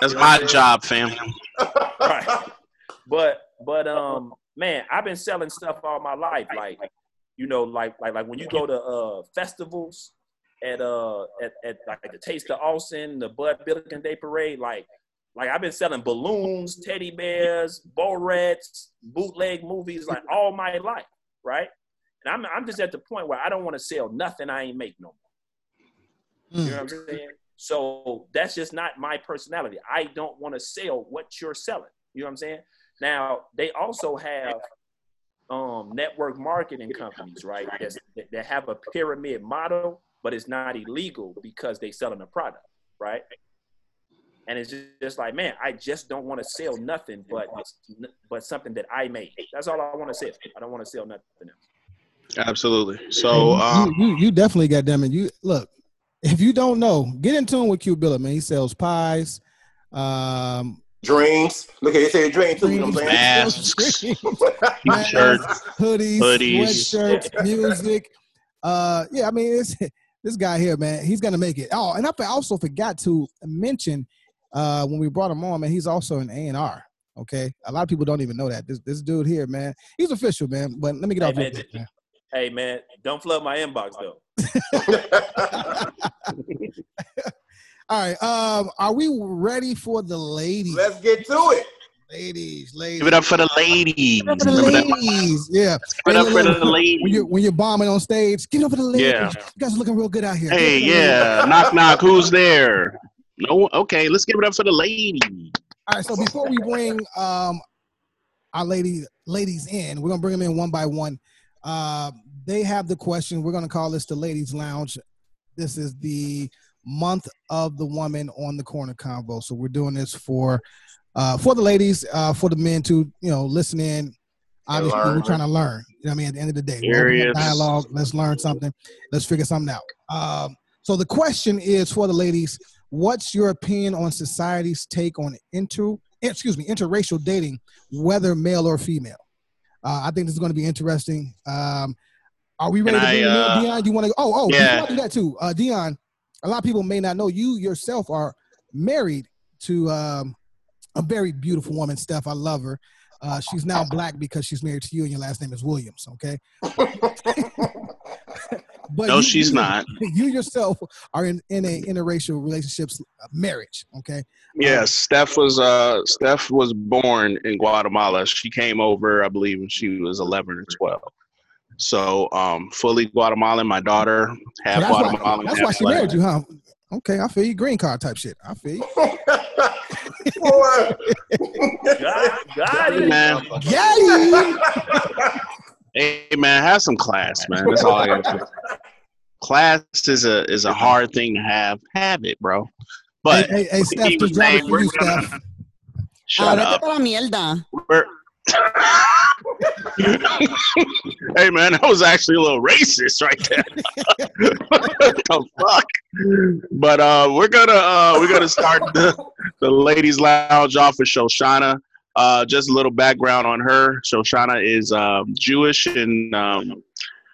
That's my job, fam. right. But but um man, I've been selling stuff all my life. Like you know, like like like when you go to uh festivals at uh at, at like the Taste of Austin, the Bud Billiken Day Parade, like like I've been selling balloons, teddy bears, Borets, bootleg movies like all my life, right? And I'm I'm just at the point where I don't want to sell nothing I ain't make no more. You know what I'm saying? So that's just not my personality. I don't want to sell what you're selling. You know what I'm saying? Now they also have um, network marketing companies, right? That's, that, that have a pyramid model, but it's not illegal because they selling a product, right? And it's just, just like, man, I just don't want to sell nothing but but something that I made. That's all I want to sell. I don't want to sell nothing else. Absolutely. So, you, um, you, you definitely got them. And you look, if you don't know, get in tune with Q Billa, man. He sells pies. Um, Dreams. Look at it, say dream too. You know what I'm saying? Masks. [LAUGHS] T-shirts, t-shirts, hoodies, Hoodies. sweatshirts, music. Uh, yeah, I mean, it's this guy here, man, he's gonna make it. Oh, and I also forgot to mention uh, when we brought him on, man, he's also an A and R. Okay, a lot of people don't even know that. This this dude here, man, he's official, man. But let me get Hey, off your man, dick, man. Hey man, don't flood my inbox though. [LAUGHS] [LAUGHS] All right, um, are we ready for the ladies? Let's get to it. ladies, ladies. Give it up for the ladies. Give it up for the ladies. Yeah. Give it up for the ladies. When you're when you're bombing on stage, give it up for the ladies. Yeah. You guys are looking real good out here. Hey, Give it up for the ladies. yeah. [LAUGHS] knock, knock. Who's there? No. Okay, let's give it up for the ladies. All right, so before we bring um our lady ladies in, we're gonna bring them in one by one. Uh, they have the question. We're gonna call this the ladies' lounge. This is the month of the woman on the corner convo. So we're doing this for uh for the ladies, uh for the men to you know listen in. Obviously, we're trying to learn. You know what I mean? At the end of the day, we're opening up Curious. dialogue. Let's learn something. Let's figure something out. Um, so the question is for the ladies: What's your opinion on society's take on inter, excuse me, interracial dating, whether male or female? Uh, I think this is going to be interesting. Um, are we ready Can to I, uh, Dion? Do you want to? Oh, oh, yeah. before I do that too, uh, Dion. A lot of people may not know you yourself are married to um, a very beautiful woman, Steph. I love her. Uh, she's now black because she's married to you, and your last name is Williams. Okay. [LAUGHS] but No, you- she's you- not. You yourself are in, in a interracial relationships uh, marriage. Okay. Yes, Steph was uh Steph was born in Guatemala. She came over, I believe, when she was eleven or twelve. So um fully Guatemalan. My daughter So half that's why, Guatemalan. that's half why she black. married you, huh? Okay, I feel you. Green card type shit. I feel you. [LAUGHS] Boy. Got, got Hey, it. man. Yeah. Hey man, have some class, man. That's all I got to. Class is a is a hard thing to have. Have it, bro. But hey, hey, hey, Steph, just drop it for you, Steph. shut Ábrete up. para mierda. We're- hey man, that was actually a little racist right there. [LAUGHS] the fuck? But uh, we're gonna uh, we're gonna start the, the ladies' lounge off with Shoshana. Uh, just a little background on her. Shoshana is um, Jewish and um,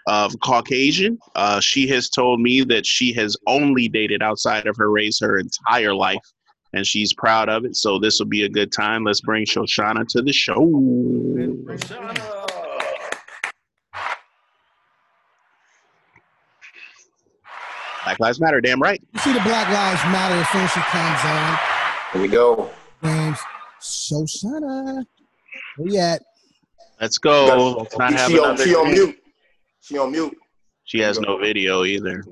of Caucasian. Uh, she has told me that she has only dated outside of her race her entire life, and she's proud of it. So this will be a good time. Let's bring Shoshana to the show. Black Lives Matter, damn right. You see the Black Lives Matter as soon as she comes on. Here we go. James Shoshana. Where you at? Let's go. Let's not have she, on, another. she on mute. She on mute. She has no video either.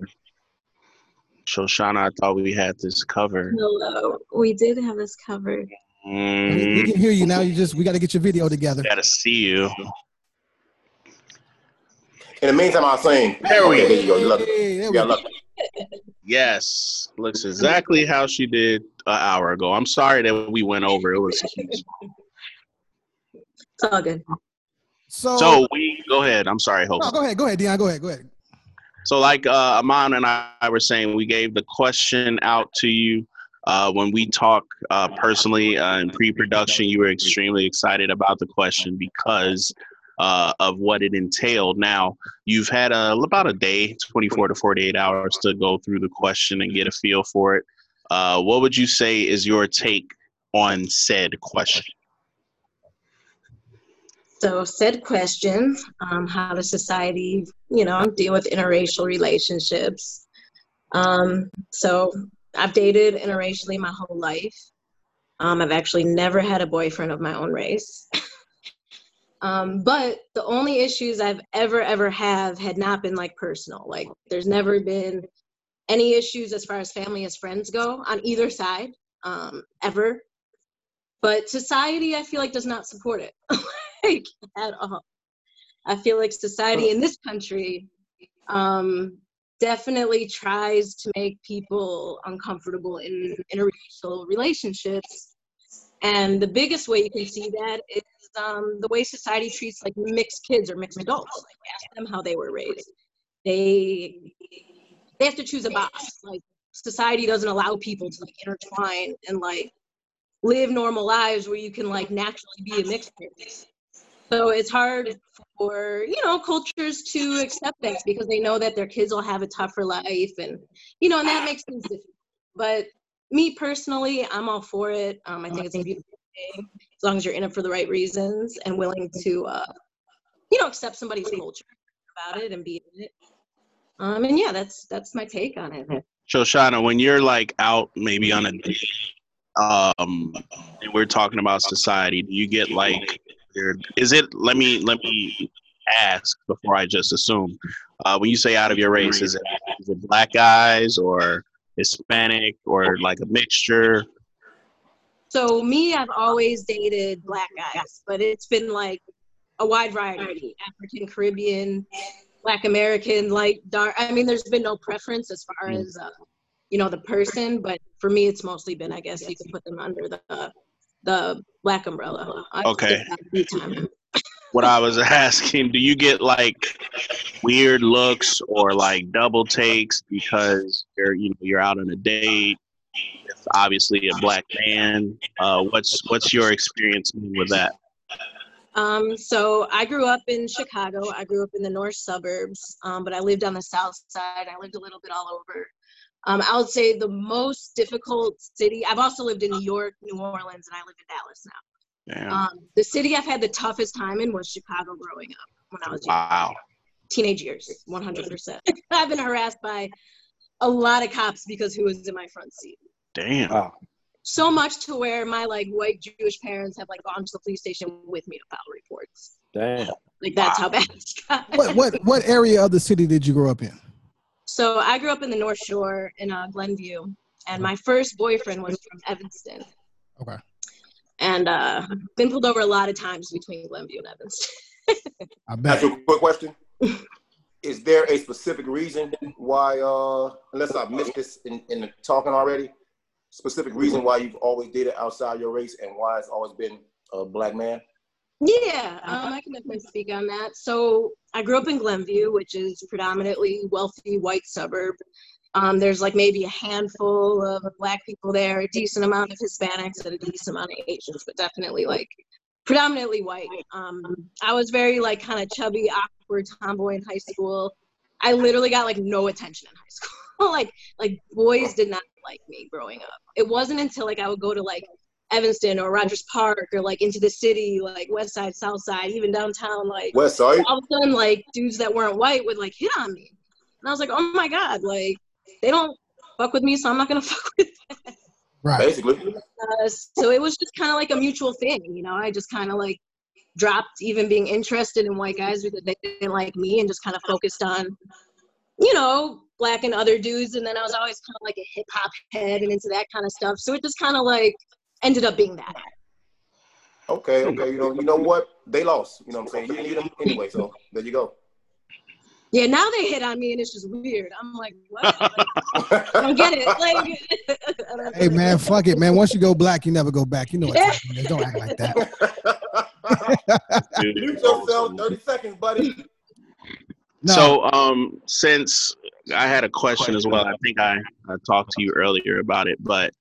Shoshana, I thought we had this covered. Hello. We did have this covered. We, Mm, we can hear you now. You just we got to get your video together. gotta see you. In the meantime, I'll sing. There we Okay, There you go. You love it. Hey, there You we got go. lucky. [LAUGHS] Yes, looks exactly how she did an hour ago. I'm sorry that we went over. It was [LAUGHS] It's all good. So, so we go ahead. I'm sorry, Hope. no, go ahead, go ahead, Dion, go ahead, go ahead. So, like uh, Aman and I were saying, we gave the question out to you uh, when we talk uh, personally uh, in pre-production. You were extremely excited about the question because uh, of what it entailed. Now, you've had a, about a day, 24 to 48 hours, to go through the question and get a feel for it. Uh, what would you say is your take on said question? So, said question um, How does society, you know, deal with interracial relationships? Um, so, I've dated interracially my whole life. Um, I've actually never had a boyfriend of my own race. [LAUGHS] um, but the only issues I've ever, ever have had not been like personal. Like, there's never been any issues as far as family as friends go on either side, um, ever. But society, I feel like, does not support it. [LAUGHS] like at all. I feel like society in this country um, definitely tries to make people uncomfortable in interracial relationships. And the biggest way you can see that is um, the way society treats like mixed kids or mixed adults. Like ask them how they were raised. They they have to choose a box. Like society doesn't allow people to like intertwine and like live normal lives where you can like naturally be a mixed person. So it's hard for you know cultures to accept this because they know that their kids will have a tougher life, and you know, and that makes things difficult. But me personally, I'm all for it. Um, I think it's a beautiful thing as long as you're in it for the right reasons and willing to, uh, you know, accept somebody's culture about it and be in it. Um, and yeah, that's that's my take on it. Shoshana, when you're like out maybe on a date, um, and we're talking about society, do you get like, is it? Let me let me ask before I just assume. Uh, when you say out of your race, is it is it black guys or Hispanic or like a mixture? So me, I've always dated black guys, but it's been like a wide variety: African, Caribbean, Black American, light, dark. I mean, there's been no preference as far Mm. as uh, you know the person, but for me, it's mostly been, I guess, you could put them under the the black umbrella. I've Okay. dated that a few times. What I was [LAUGHS] asking, do you get like weird looks or like double takes because you're you know you're out on a date? It's obviously a black man. Uh, what's what's your experience with that? Um, so I grew up in Chicago. I grew up in the north suburbs, um, but I lived on the south side. I lived a little bit all over. Um, I would say the most difficult city. I've also lived in New York, New Orleans, and I live in Dallas now. Damn. Um, the city I've had the toughest time in was Chicago growing up when I was young. Wow. teenage years, 100%. [LAUGHS] I've been harassed by a lot of cops because who was in my front seat. Damn. Wow. So much to where my like white Jewish parents have like gone to the police station with me to file reports. Damn. Like that's how bad it's got. What what what area of the city did you grow up in? So I grew up in the North Shore in uh, Glenview, and my first boyfriend was from Evanston. Okay. And uh, I've been pulled over a lot of times between Glenview and Evanston. [LAUGHS] I Ask bet. you a quick question. [LAUGHS] Is there a specific reason why, uh, unless I've missed this in, in the talking already, specific reason why you've always dated outside your race and why it's always been a black man? Yeah, um, I can definitely speak on that. So I grew up in Glenview, which is predominantly wealthy white suburb. Um, there's like maybe a handful of black people there, a decent amount of Hispanics, and a decent amount of Asians, but definitely like predominantly white. Um, I was very like kind of chubby, awkward tomboy in high school. I literally got like no attention in high school. [LAUGHS] like like boys did not like me growing up. It wasn't until like I would go to like Evanston or Rogers Park or like into the city, like West Side, South Side, even downtown, like West Side? all of a sudden like dudes that weren't white would like hit on me. And I was like, oh my God, like they don't fuck with me, so I'm not gonna [LAUGHS] fuck with Them. Right. Basically. uh, so it was just kind of like a mutual thing, you know. I just kind of like dropped even being interested in white guys because they didn't like me, and just kind of focused on, you know, black and other dudes. And then I was always kind of like a hip hop head and into that kind of stuff. So it just kind of like ended up being that. Okay, okay. You know, you know what? They lost. You know what I'm saying? You didn't need them anyway, so there you go. Yeah, now they hit on me, and it's just weird. I'm like, what? Like, I don't get it. [LAUGHS] Like, [LAUGHS] Hey man, fuck it, man. Once you go black, you never go back. You know what time it is. Don't act like that. Mute yourself 30 seconds, buddy. No. So, um, since I had a question as well, I think I, I talked to you earlier about it, but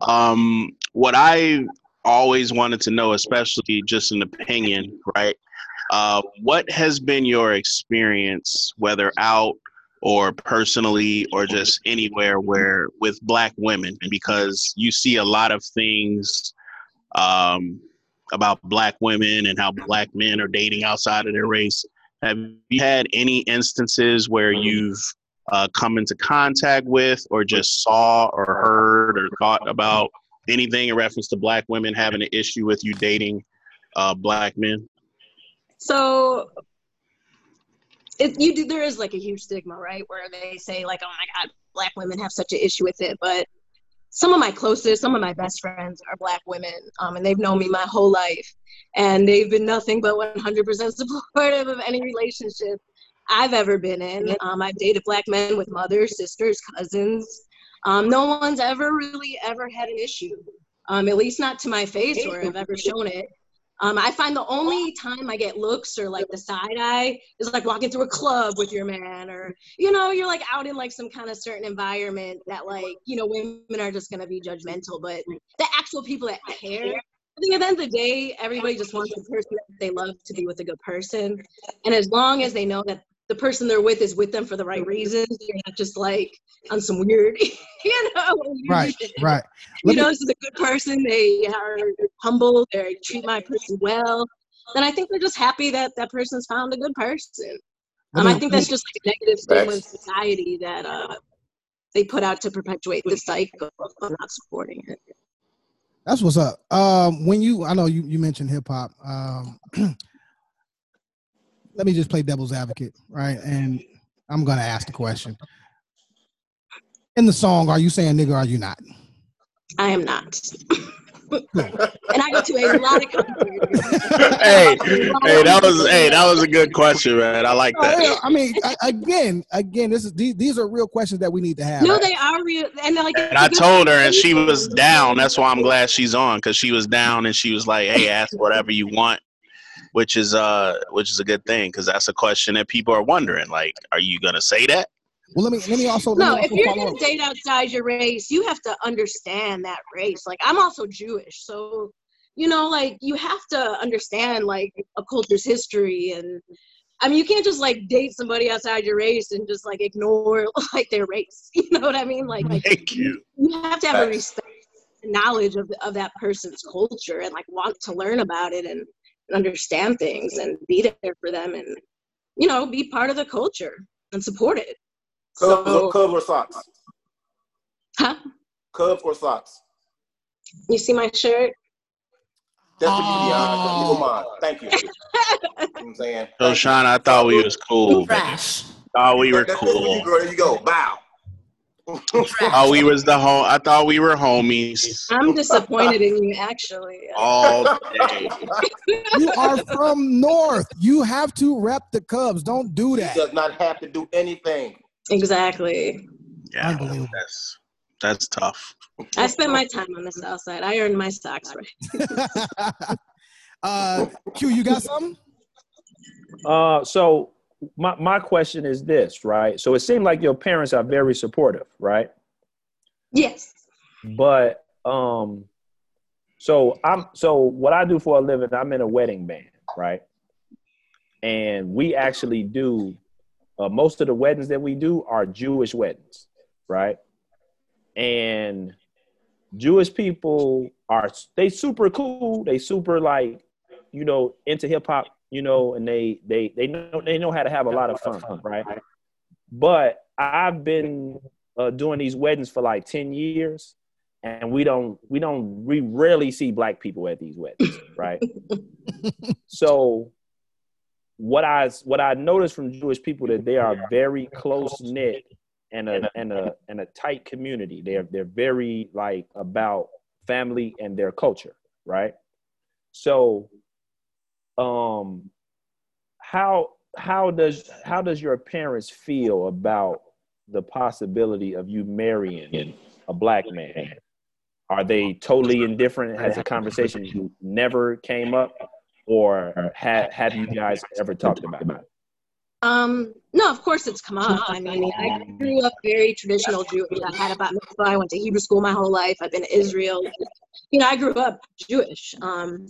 um, what I always wanted to know, especially just an opinion, right? Uh, what has been your experience, whether out or personally or just anywhere where with black women? Because you see a lot of things um, about black women and how black men are dating outside of their race. Have you had any instances where you've uh, come into contact with, or just saw, or heard, or thought about anything in reference to black women having an issue with you dating uh, black men? So it, you do, there is like a huge stigma, right? Where they say like, oh my God, black women have such an issue with it. But some of my closest, some of my best friends are black women, um, and they've known me my whole life, and they've been nothing but 100% supportive of any relationship I've ever been in. Um, I've dated black men with mothers, sisters, cousins. Um, no one's ever really ever had an issue, um, at least not to my face or have ever shown it. Um, I find the only time I get looks or like the side eye is like walking through a club with your man, or you know, you're like out in like some kind of certain environment that like you know women are just gonna be judgmental, but the actual people that care I think at the end of the day, everybody just wants the person that they love to be with a good person. And as long as they know that the person they're with is with them for the right reasons, they're not just like on some weird, [LAUGHS] you know. Right, right. You me- know, this is a good person. They are humble. They treat my person well. Then I think they're just happy that that person's found a good person. Let Um, me- I think that's just like a negative stigma in society that uh, they put out to perpetuate the cycle of not supporting it. That's what's up. Um, when you, I know you, you mentioned hip hop. Um, [CLEARS THROAT] let me just play devil's advocate, right? And I'm gonna ask the question. In the song, are you saying nigga? Or are you not? I am not. [LAUGHS] and I go to a lot of concerts. [LAUGHS] hey, hey, that was hey, that was a good question, man. I like that. I mean, I, again, again, this is these, these are real questions that we need to have. No, they are real. And like, And I told her, and she was down. That's why I'm glad she's on, because she was down, and she was like, "Hey, ask whatever you want," which is uh, which is a good thing, because that's a question that people are wondering. Like, are you gonna say that? Well, let me let me also let No, me if you're gonna up. date outside your race, you have to understand that race. Like I'm also Jewish, so you know, like you have to understand like a culture's history and I mean you can't just like date somebody outside your race and just like ignore [LAUGHS] like their race. [LAUGHS] You know what I mean? Like like Thank you. you have to have a respect and knowledge of of that person's culture and like want to learn about it and, and understand things and be there for them and you know, be part of the culture and support it. Cubs, So- or, Cubs or Sox? Huh? Cubs or Sox? You see my shirt? That's for you, Oh. Deanna. Never. Thank you. [LAUGHS] you know what I'm saying? So, Sean, I thought we was cool. Trash. Thought we were That's it for you, cool. girl. There you go. Bow. Oh, we was the home. I thought we were homies I'm disappointed in you, actually. all [LAUGHS] day. You are from North. You have to rep the Cubs. Don't do that. He does not have to do anything. Exactly. Yeah, Unbelievable. that's that's tough. I spent my time on the south side. I earned my stocks right. [LAUGHS] uh, Q, you got something? Uh, so my my question is this, right? So it seemed like your parents are very supportive, right? Yes. But um, so I'm so what I do for a living, I'm in a wedding band, right? And we actually do uh, most of the weddings that we do are Jewish weddings, right? And Jewish people are they super cool. They super like, you know, into hip hop, you know, and they they they know they know how to have a lot of fun, right? But I've been uh, doing these weddings for like ten years, and we don't we don't we rarely see black people at these weddings, [LAUGHS] right? so what I what I noticed from Jewish people that they are very close knit and a and a and a tight community. They're they're very like about family and their culture, right? So, um, how how does how does your parents feel about the possibility of you marrying a black man? Are they totally indifferent? Has a conversation never came up, or have have you guys ever talked about it? Um, no, of course it's come up. I mean, I grew up very traditional Jewish. I had a bat mitzvah. I went to Hebrew school my whole life. I've been to Israel. You know, I grew up Jewish. Um,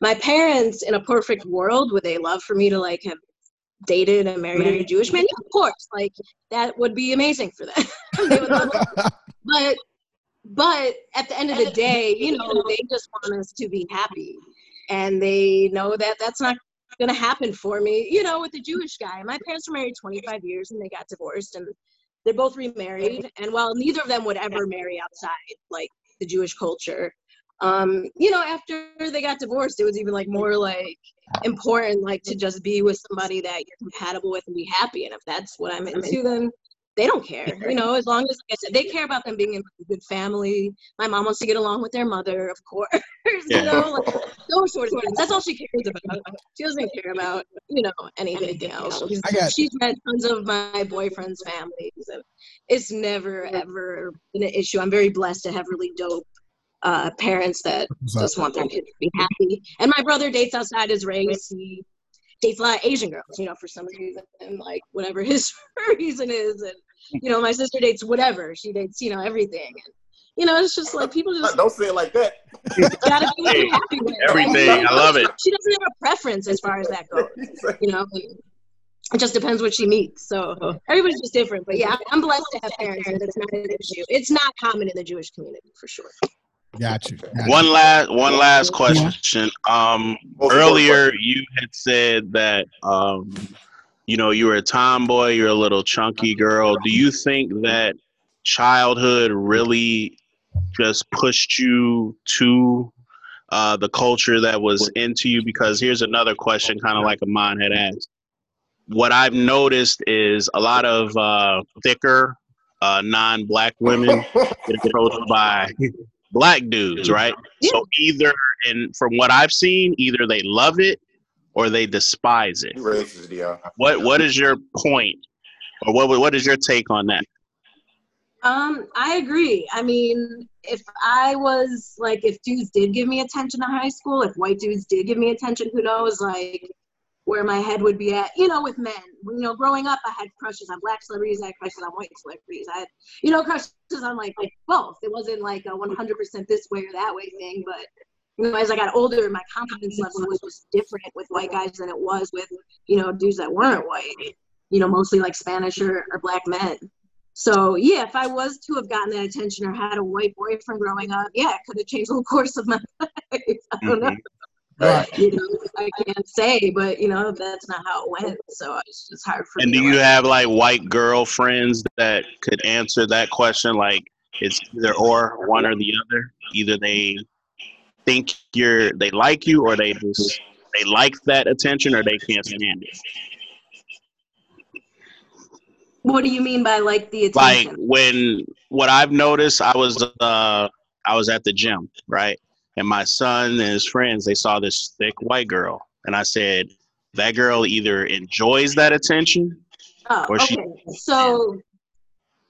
my parents, in a perfect world, would they love for me to like have dated and married a Jewish man? Yeah, of course. Like that would be amazing for them. [LAUGHS] they would love. [LAUGHS] But but at the end of the day, you know, they just want us to be happy. And they know that that's not going to happen for me, you know, with the Jewish guy. My parents were married 25 years and they got divorced and they're both remarried. And while neither of them would ever marry outside like the Jewish culture, um, you know, after they got divorced, it was even like more like important, like to just be with somebody that you're compatible with and be happy. And if that's what I'm into, then they don't care, you know, as long as like I said, they care about them being in a good family. My mom wants to get along with their mother, of course, [LAUGHS] you know, like those sorts of things. That's all she cares about. She doesn't care about, you know, anything else. She's, got- she's met tons of my boyfriend's families, and it's never ever been an issue. I'm very blessed to have really dope uh, parents that just want their kids to be happy. And my brother dates outside his race. He dates a lot of Asian girls, you know, for some reason, and like whatever [LAUGHS] his reason is. And you know, my sister dates whatever. She dates, you know, everything. And You know, it's just like people just Don't say it like that. [LAUGHS] gotta be what happy with. Everything. I love it. She doesn't have a preference as far as that goes. [LAUGHS] You know, it just depends what she meets. So everybody's just different. But yeah, I'm blessed to have parents that it's not an issue. It's not common in the Jewish community for sure. Got you. Got you. One last one last question. Um, earlier you had said that um, you know you were a tomboy, you're a little chunky girl. Do you think that childhood really just pushed you to uh, the culture that was into you? Because here's another question, kind of like Amon had asked. What I've noticed is a lot of uh, thicker, uh, non-black women [LAUGHS] get approached by black dudes, right? So either, and from what I've seen, either they love it or they despise it. Racist, Dion. What What is your point, or what What is your take on that? Um, I agree. I mean, if I was like, if dudes did give me attention in high school, if white dudes did give me attention, who knows, like, where my head would be at, you know, with men. You know, growing up, I had crushes on black celebrities, I had crushes on white celebrities. I had, you know, crushes on like, like both. It wasn't like a 100% this way or that way thing, but you know, as I got older, my confidence level was just different with white guys than it was with, you know, dudes that weren't white. You know, mostly like Spanish or, or black men. So yeah, if I was to have gotten that attention or had a white boyfriend growing up, yeah, it could have changed the whole course of my [LAUGHS] life. I don't know. Mm-hmm. Right. You know, I can't say, but you know, that's not how it went. So it's just hard for And do you have like white girlfriends that could answer that question? Like it's either or, one or the other. Either they think you're, they like you, or they just they like that attention, or they can't stand it. What do you mean by like the attention? like when what I've noticed, I was uh I was at the gym, right? And my son and his friends, they saw this thick white girl, and I said, that girl either enjoys that attention, Oh, or she- okay. So,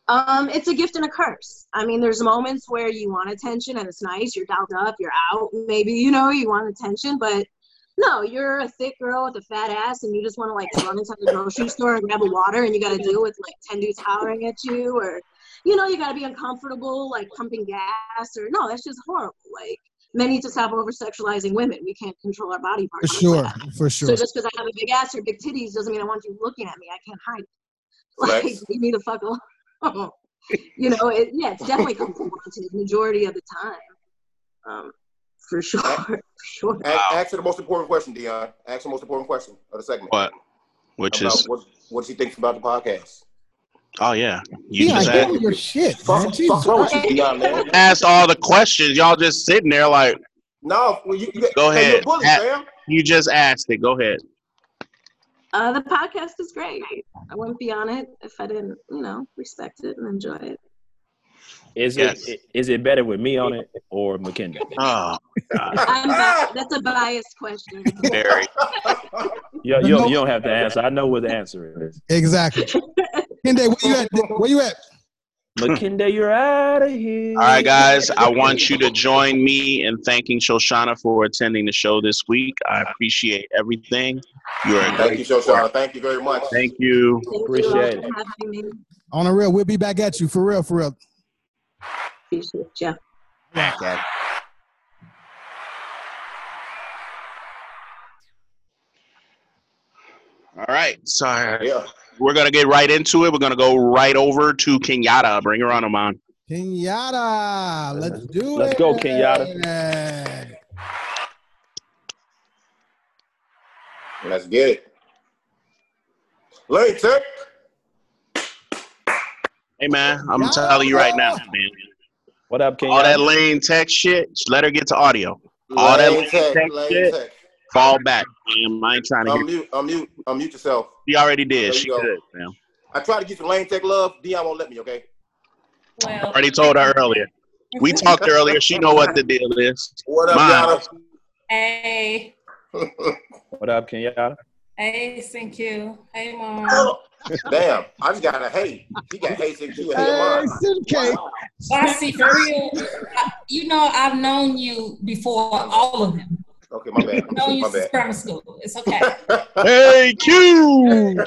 um, it's a gift and a curse. I mean, there's moments where you want attention and it's nice. You're dialed up. You're out. Maybe you know you want attention, but no, you're a thick girl with a fat ass, and you just want to like run into the grocery store and grab a water, and you got to deal with like ten dudes hollering at you, or you know, you got to be uncomfortable, like pumping gas, or no, that's just horrible. Like men need to stop over sexualizing women. We can't control our body parts. For parts. sure. For sure. So just because I have a big ass or big titties doesn't mean I want you looking at me. I can't hide. it. [LAUGHS] Like Facts. leave me the fuck alone. [LAUGHS] you know, it, yeah, it's definitely comes from wanted majority of the time. Um, for sure, for sure. Ask, ask her the most important question, Dion. Ask the most important question of the segment. what? Which About is what, what she thinks about the podcast. Oh yeah, you yeah, just I asked, your shit, Fuck, man. Jesus fuck wrong with you, Dion, man. asked all the questions. Y'all just sitting there like No, well, you, you, Go hey, ahead. You're a bully, Ha- you just asked it. Go ahead. Uh, the podcast is great. I wouldn't be on it if I didn't, you know, respect it and enjoy it. Is Yes. it is it better with me on it or McKendree? Oh, [LAUGHS] bi- that's a biased question. very. [LAUGHS] You, you, don't- you don't have to answer. I know what the answer is. Exactly. [LAUGHS] Kende, where you at? Where you at? McKendree, hmm. you're out of here. All right, guys. I want you to join me in thanking Shoshana for attending the show this week. I appreciate everything. You are a Thank you, Shoshana. Thank you very much. Thank you. Thank Appreciate you it. for having me. On the real, we'll be back at you for real, for real. Appreciate you. Okay. All right. Sorry. Yeah. We're gonna get right into it. We're gonna go right over to Kenyatta. Bring her on, Amon. Kenyatta, let's do it. Let's go, Kenyatta. Let's get it. Lane Tech. Hey man, I'm telling you right now, man. What up, King? All that lane tech shit, just let her get to audio. All that Lane Tech. tech Lane shit. Tech. Fall back, man. I ain't trying to hear. Unmute, unmute, unmute yourself. She already did. There She you go. good, man. I tried to get some Lane Tech love. Dion won't let me, okay? Well, Already told her earlier. We talked earlier. She know what the deal is. What up, Mine. hey, [LAUGHS] What up, Kenyatta? hey, thank you. Hey, mom. Damn, I just got a hate. He got hate since you and Hey, mine. okay. Bossy, for real. I- You know, I've known you before all of them. Okay, my bad. [LAUGHS] I've you My bad. grammar school. It's okay. [LAUGHS] Hey, Q.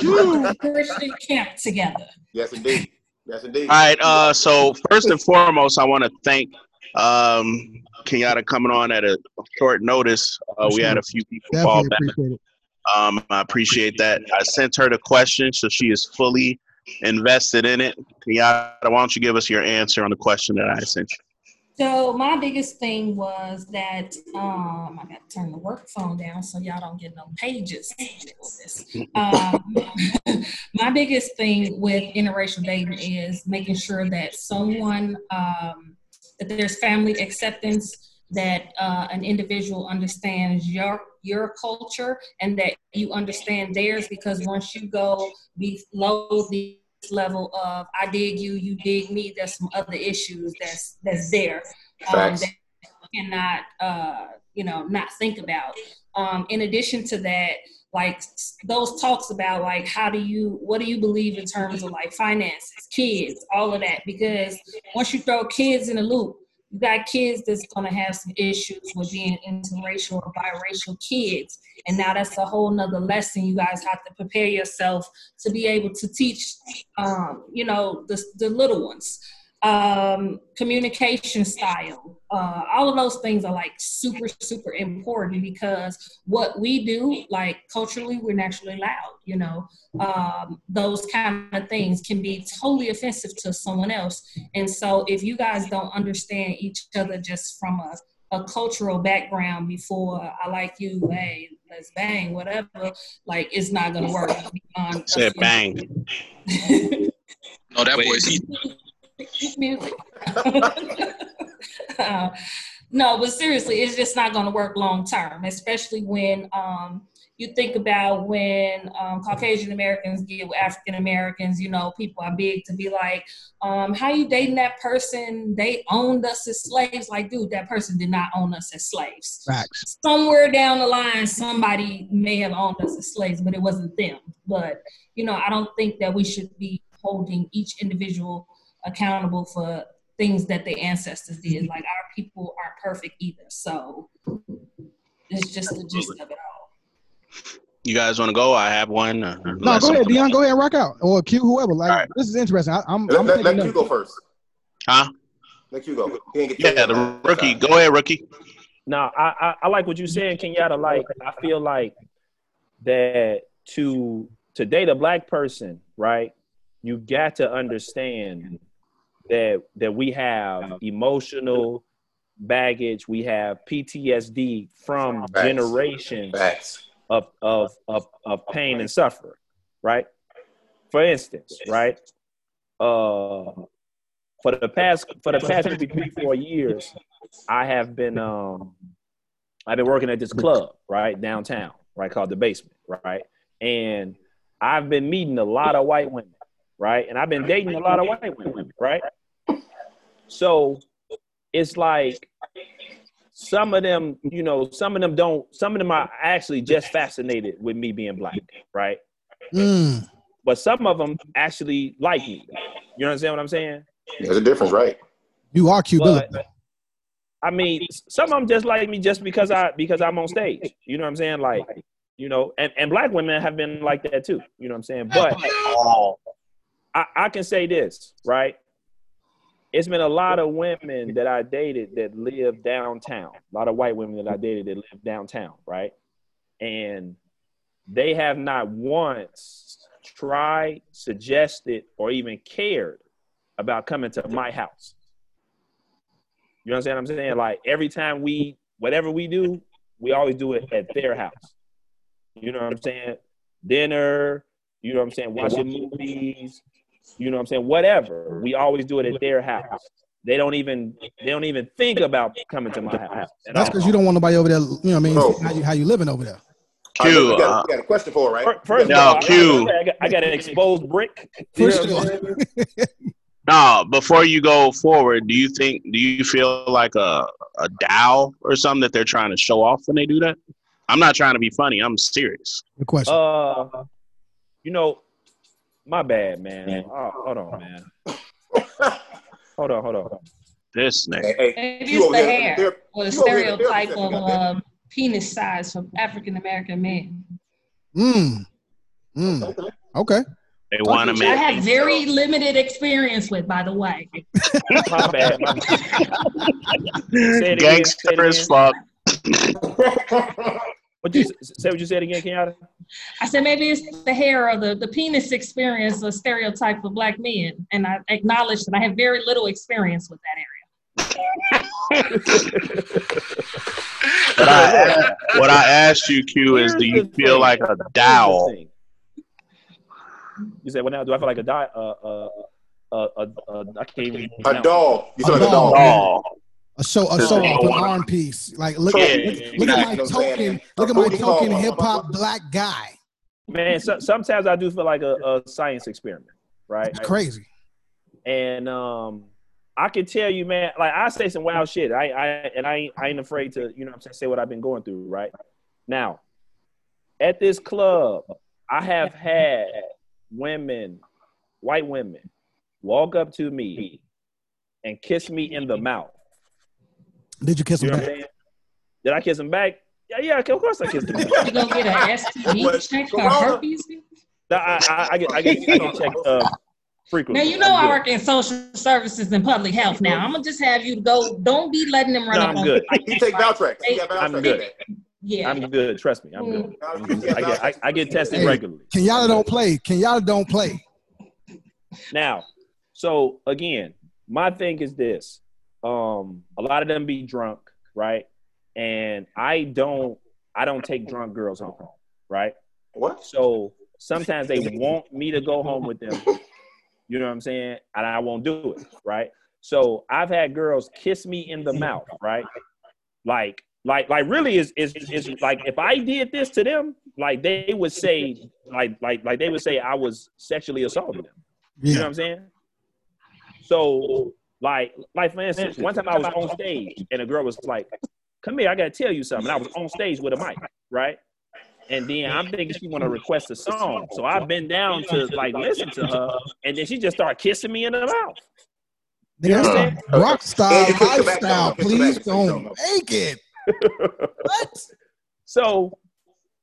Christian camp together. yes, indeed. Yes, indeed. All right. Uh, so first and foremost, I want to thank um, Kenyatta coming on at a short notice. Uh, we had a few people fall back. Um, I appreciate that. I sent her the question, so she is fully invested in it. Kenyatta, why don't you give us your answer on the question that I sent you? So my biggest thing was that um, I got to turn the work phone down so y'all don't get no pages. Um, [LAUGHS] my biggest thing with interracial dating is making sure that someone um, that there's family acceptance, that uh, an individual understands your your culture and that you understand theirs. Because once you go below the level of I dig you, you dig me, there's some other issues that's that's there um, that you cannot uh, you know not think about. Um, in addition to that, like those talks about like how do you what do you believe in terms of like finances, kids, all of that. Because once you throw kids in the loop, you got kids that's gonna have some issues with being interracial or biracial kids. And now that's a whole nother lesson you guys have to prepare yourself to be able to teach um, you know, the, the little ones. Um, communication style, uh, all of those things are like super, super important because what we do, like culturally, we're naturally loud, you know, um, those kind of things can be totally offensive to someone else. And so if you guys don't understand each other just from a a cultural background before I like you, hey, let's bang, whatever, like it's not gonna work. beyond Said bang. [LAUGHS] No, that boy's music. Uh, [LAUGHS] no, but seriously, it's just not going to work long term, especially when um, you think about when um, Caucasian Americans get with African Americans. You know, people are big to be like, um, "How you dating that person? They owned us as slaves." Like, dude, that person did not own us as slaves. Facts. Somewhere down the line, somebody may have owned us as slaves, but it wasn't them. But you know, I don't think that we should be holding each individual accountable for things that the ancestors did. Like our people aren't perfect either. So it's just the gist of it all. You guys want to go? I have one. uh, No, go ahead, something- Dion. Go ahead rock out. Or Q, whoever. Like, this is interesting. I, I'm, Let, I'm let, let notes. you go first. Huh? Let you go. Get Yeah, the rookie. Go ahead, rookie. Now, I, I I like what you're saying, Kenyatta. Like, I feel like that to to date a black person, right? You got to understand that that we have emotional baggage, we have PTSD from Facts. generations Facts. of, of of of pain and suffering, right? For instance, right? Uh, for the past for the past three four years, I have been um I've been working at this club right downtown, right called the Basement, right, and I've been meeting a lot of white women, right, and I've been dating a lot of white women, right. So it's like some of them, you know, some of them don't. Some of them are actually just fascinated with me being black, right? Mm. But some of them actually like me. You understand what I'm saying? There's a difference, right? You are Q Billa. But, I mean, some of them just like me just because I because I'm on stage. You know what I'm saying? Like, you know, and, and black women have been like that too. You know what I'm saying? But I, I can say this, right? It's been a lot of women that I dated that live downtown. A lot of white women that I dated that live downtown, right? And they have not once tried, suggested, or even cared about coming to my house. You understand what I'm saying? Like every time we, whatever we do, we always do it at their house. You know what I'm saying? Dinner, you know what I'm saying? Watching movies, you know what I'm saying? Whatever. We always do it at their house. They don't even they don't even think about coming to my house. That's because you don't want nobody over there. You know what I mean? Bro. How you how you living over there? Q, look, got, uh, got a question for her, right? First No, of all, I- Q. I, got, I got an exposed brick. For You know what I'm sure. saying? [LAUGHS] No, before you go forward, do you think do you feel like a a Dow or something that they're trying to show off when they do that? I'm not trying to be funny. I'm serious. Good question. Uh, you know, my bad, man. Oh, hold on, man. [LAUGHS] Hold on, hold on. This nigga. Hey, hey, Maybe it's the here in hair ther- or the you over here in the stereotype of session, um, penis size for African American men. Mm. Mm. Okay. They want to make. I make have very limited experience with, by the way. [LAUGHS] My bad. My bad. [LAUGHS] Say it again, say it gangster as fuck. What you say? What you said again, Kenyatta? I said maybe it's the hair or the, the penis experience, a stereotype for black men. And I acknowledge that I have very little experience with that area. [LAUGHS] What I, what I asked you, Q, is do you feel like a Here's dowel? You said, "What now? Do I feel like a die? Uh, uh, uh, uh, uh, I can't even. A pronounce dog. You feel A like a dog. dog. A show, a show off, an arm piece. Like look, Yeah, at look, yeah, look at my You know what I'm saying? token. A Look at my booty token hip hop black guy. Man, so, sometimes I do feel like a, a science experiment, right? It's crazy. And um, I can tell you, man, like I say some wild shit. I, I and I ain't, I ain't afraid to, you know, what I'm saying, say what I've been going through, right? Now, at this club, I have had women, white women, walk up to me and kiss me in the mouth. Did you kiss You him know I'm back? Did I kiss him back? Yeah, yeah, of course I kissed him back. [LAUGHS] You gonna get a STD check for herpes? Nah, I, I, I get, I get, I get checked uh, frequently. Now you know I'm I good. work in social services and public health. Now I'm gonna just have you go. Don't be letting them run No, up I'm on good. you. Take Valtrex. I'm Valtrex. good. Yeah. I'm good. Trust me, I'm good. I'm good. I get, I, I get tested Hey. regularly. Kenyatta don't play. Kenyatta don't play. Now, so again, my thing is this: um, a lot of them be drunk, right? And I don't, I don't take drunk girls home, right? What? So sometimes they want me to go home with them. You know what I'm saying? And I won't do it, right? So I've had girls kiss me in the mouth, right? Like, like, like, really is is is like if I did this to them, like they would say, like, like, like they would say I was sexually assaulting them. You know what I'm saying? So, like, like for instance, one time I was on stage and a girl was like, "Come here, I gotta tell you something." And I was on stage with a mic, right? And then I'm thinking she want to request a song, so I've been down to like listen to her, and then she just started kissing me in the mouth. Nigga, what I'm that's the rock style And you kiss the back lifestyle. door. Kiss the Please don't make it. [LAUGHS] What? So,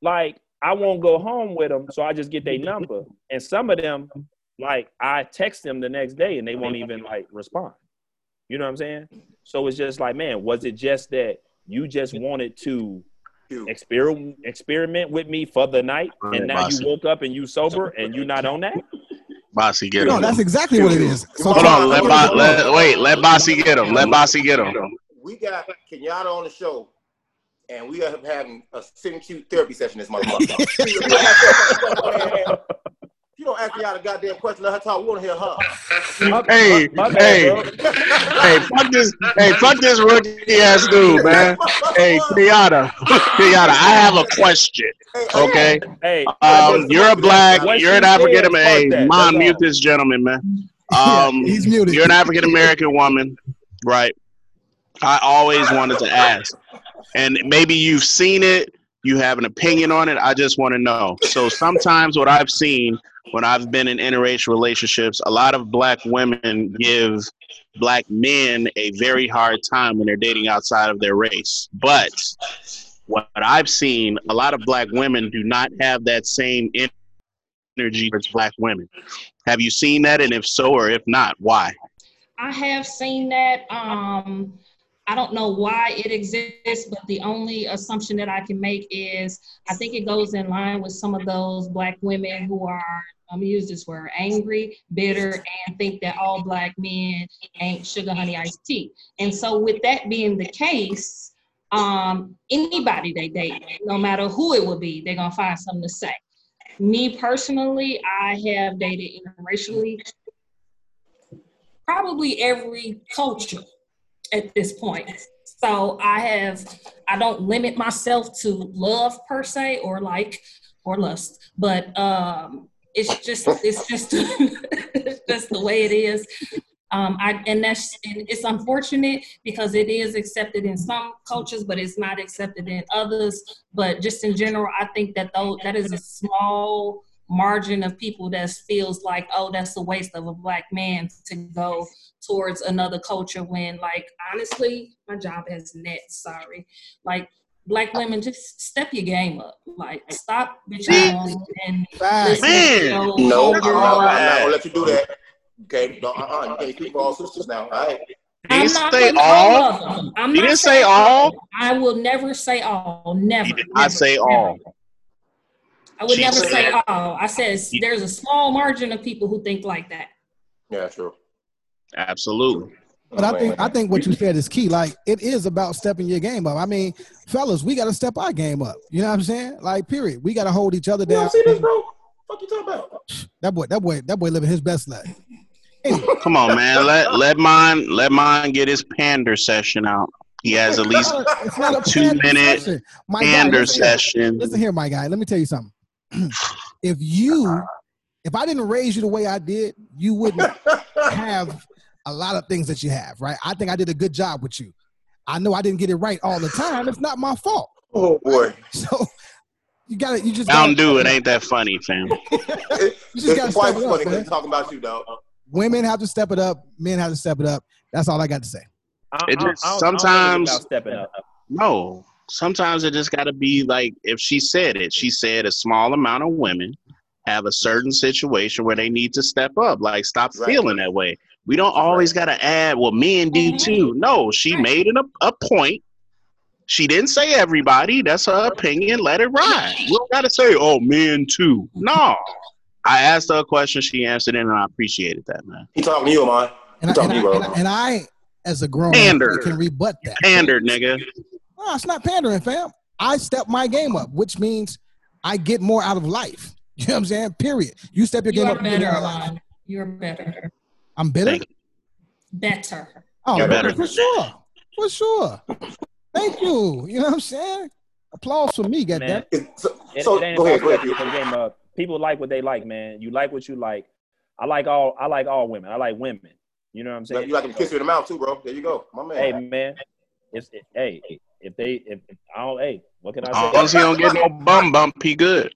like, I won't go home with them, so I just get their number. And some of them, like, I text them the next day, and they won't even like respond. You know what I'm saying? So it's just like, man, was it just that you just wanted to experiment experiment with me for the night, and now you woke up and you sober and you not on that? Bossy, get him. No, him. that's exactly what it is. So Hold on, let, Bo- let wait, let Bossy get him. Let Bossy get him. We got Kenyatta on the show, and we are having a sitting cute therapy session this motherfucker. [LAUGHS] [LAUGHS] [LAUGHS] you don't ask Kenyatta a goddamn question, let her talk. We want to hear her. Hey, hey, hey, fuck this, hey, fuck this rookie ass dude, man. Hey, Kenyatta, [LAUGHS] Kenyatta, I have a question. Okay, Hey, um, you're a black, you're an African American. fuck. Mom, mute this gentleman, man. [LAUGHS] Um, he's muted. You're an African American woman, right? I always wanted to ask, and maybe you've seen it, you have an opinion on it. I just want to know. So sometimes what I've seen when I've been in interracial relationships, a lot of black women give black men a very hard time when they're dating outside of their race. But what I've seen, a lot of black women do not have that same energy as black women. Have you seen that? And if so, or if not, why? I have seen that. Um, I don't know why it exists, but the only assumption that I can make is I think it goes in line with some of those black women who are, I'm gonna use this word, angry, bitter, and think that all black men ain't sugar honey iced tea. And so, with that being the case, um, anybody they date, no matter who it would be, they're gonna find something to say. Me personally, I have dated interracially probably every culture at this point. So I have, I don't limit myself to love per se or like or lust, but um, it's just, it's just, [LAUGHS] it's just the way it is. Um, I, and that's, and it's unfortunate because it is accepted in some cultures, but it's not accepted in others. But just in general, I think that though that is a small margin of people that feels like, oh, that's a waste of a black man to go towards another culture when like honestly my job has net sorry like black women just step your game up. Like stop bitching and Facts. listen to your No, I'm not I'm not gonna let you do that. Okay, no, uh-uh, you can't speak for all sisters now. All right. He I'm didn't say all. of them. I'm He not didn't say all. I will never say all. Never. He did not never, say never. all. I would She never say all. I said there's a small margin of people who think like that. Yeah, true. Absolutely. But I think I think what you said is key. Like it is about stepping your game up. I mean, fellas, we got to step our game up. You know what I'm saying? Like, period. We got to hold each other down. don't see this, bro? Fuck you talking about? [SIGHS] That boy, that boy, that boy living his best life. [LAUGHS] Come on, man. Let let mine let mine get his pander session out. He has at least It's not a two pander minute session. My guy, pander listen here. session. Listen here, my guy. Let me tell you something. [CLEARS THROAT] if you, if I didn't raise you the way I did, you wouldn't [LAUGHS] have a lot of things that you have, right? I think I did a good job with you. I know I didn't get it right all the time. It's not my fault. Oh boy. [LAUGHS] So you gotta, you just Mountain gotta, Dew, it ain't that funny, fam. [LAUGHS] You just gotta twice step as it up, man. talking about you, dog. Women have to step it up. Men have to step it up. That's all I got to say. I, It just- I don't- I don't think it's sometimes- about stepping up. No. Sometimes it just gotta be like if she said it, she said a small amount of women have a certain situation where they need to step up. Like stop Right. feeling that way. We don't always gotta add, well, men do mm-hmm. too. No, she made it a, a point. She didn't say everybody. That's her opinion. Let it ride. We don't gotta say, oh, men too. No. I asked her a question, she answered it, and I appreciated that, man. He talking to you, man. And I, Talking and, to I, you, and, bro. I, and I, as a grown Pander. man, can rebut that. Pandered, nigga. No, it's not pandering, fam. I step my game up, which means I get more out of life. [LAUGHS] You know what I'm saying? Period. You step your You game up. you get better, more out of life. Alon. You're better. I'm bitter. Thank. Better. Oh, You're better. better. for sure. For sure. Thank you. You know what I'm saying? Applause for me, Man, goddamn. It's- So, It, so it go ahead, go ahead. game up. People like what they like, man. You like what you like. I like all. I like all women. I like women. You know what I'm saying? You saying? like him to kiss you in the mouth too, bro. There you go, my man. Hey, man. It's it, hey. If they, if, if I don't, hey, what can I say? As say? long as he don't get no bum bump, he good.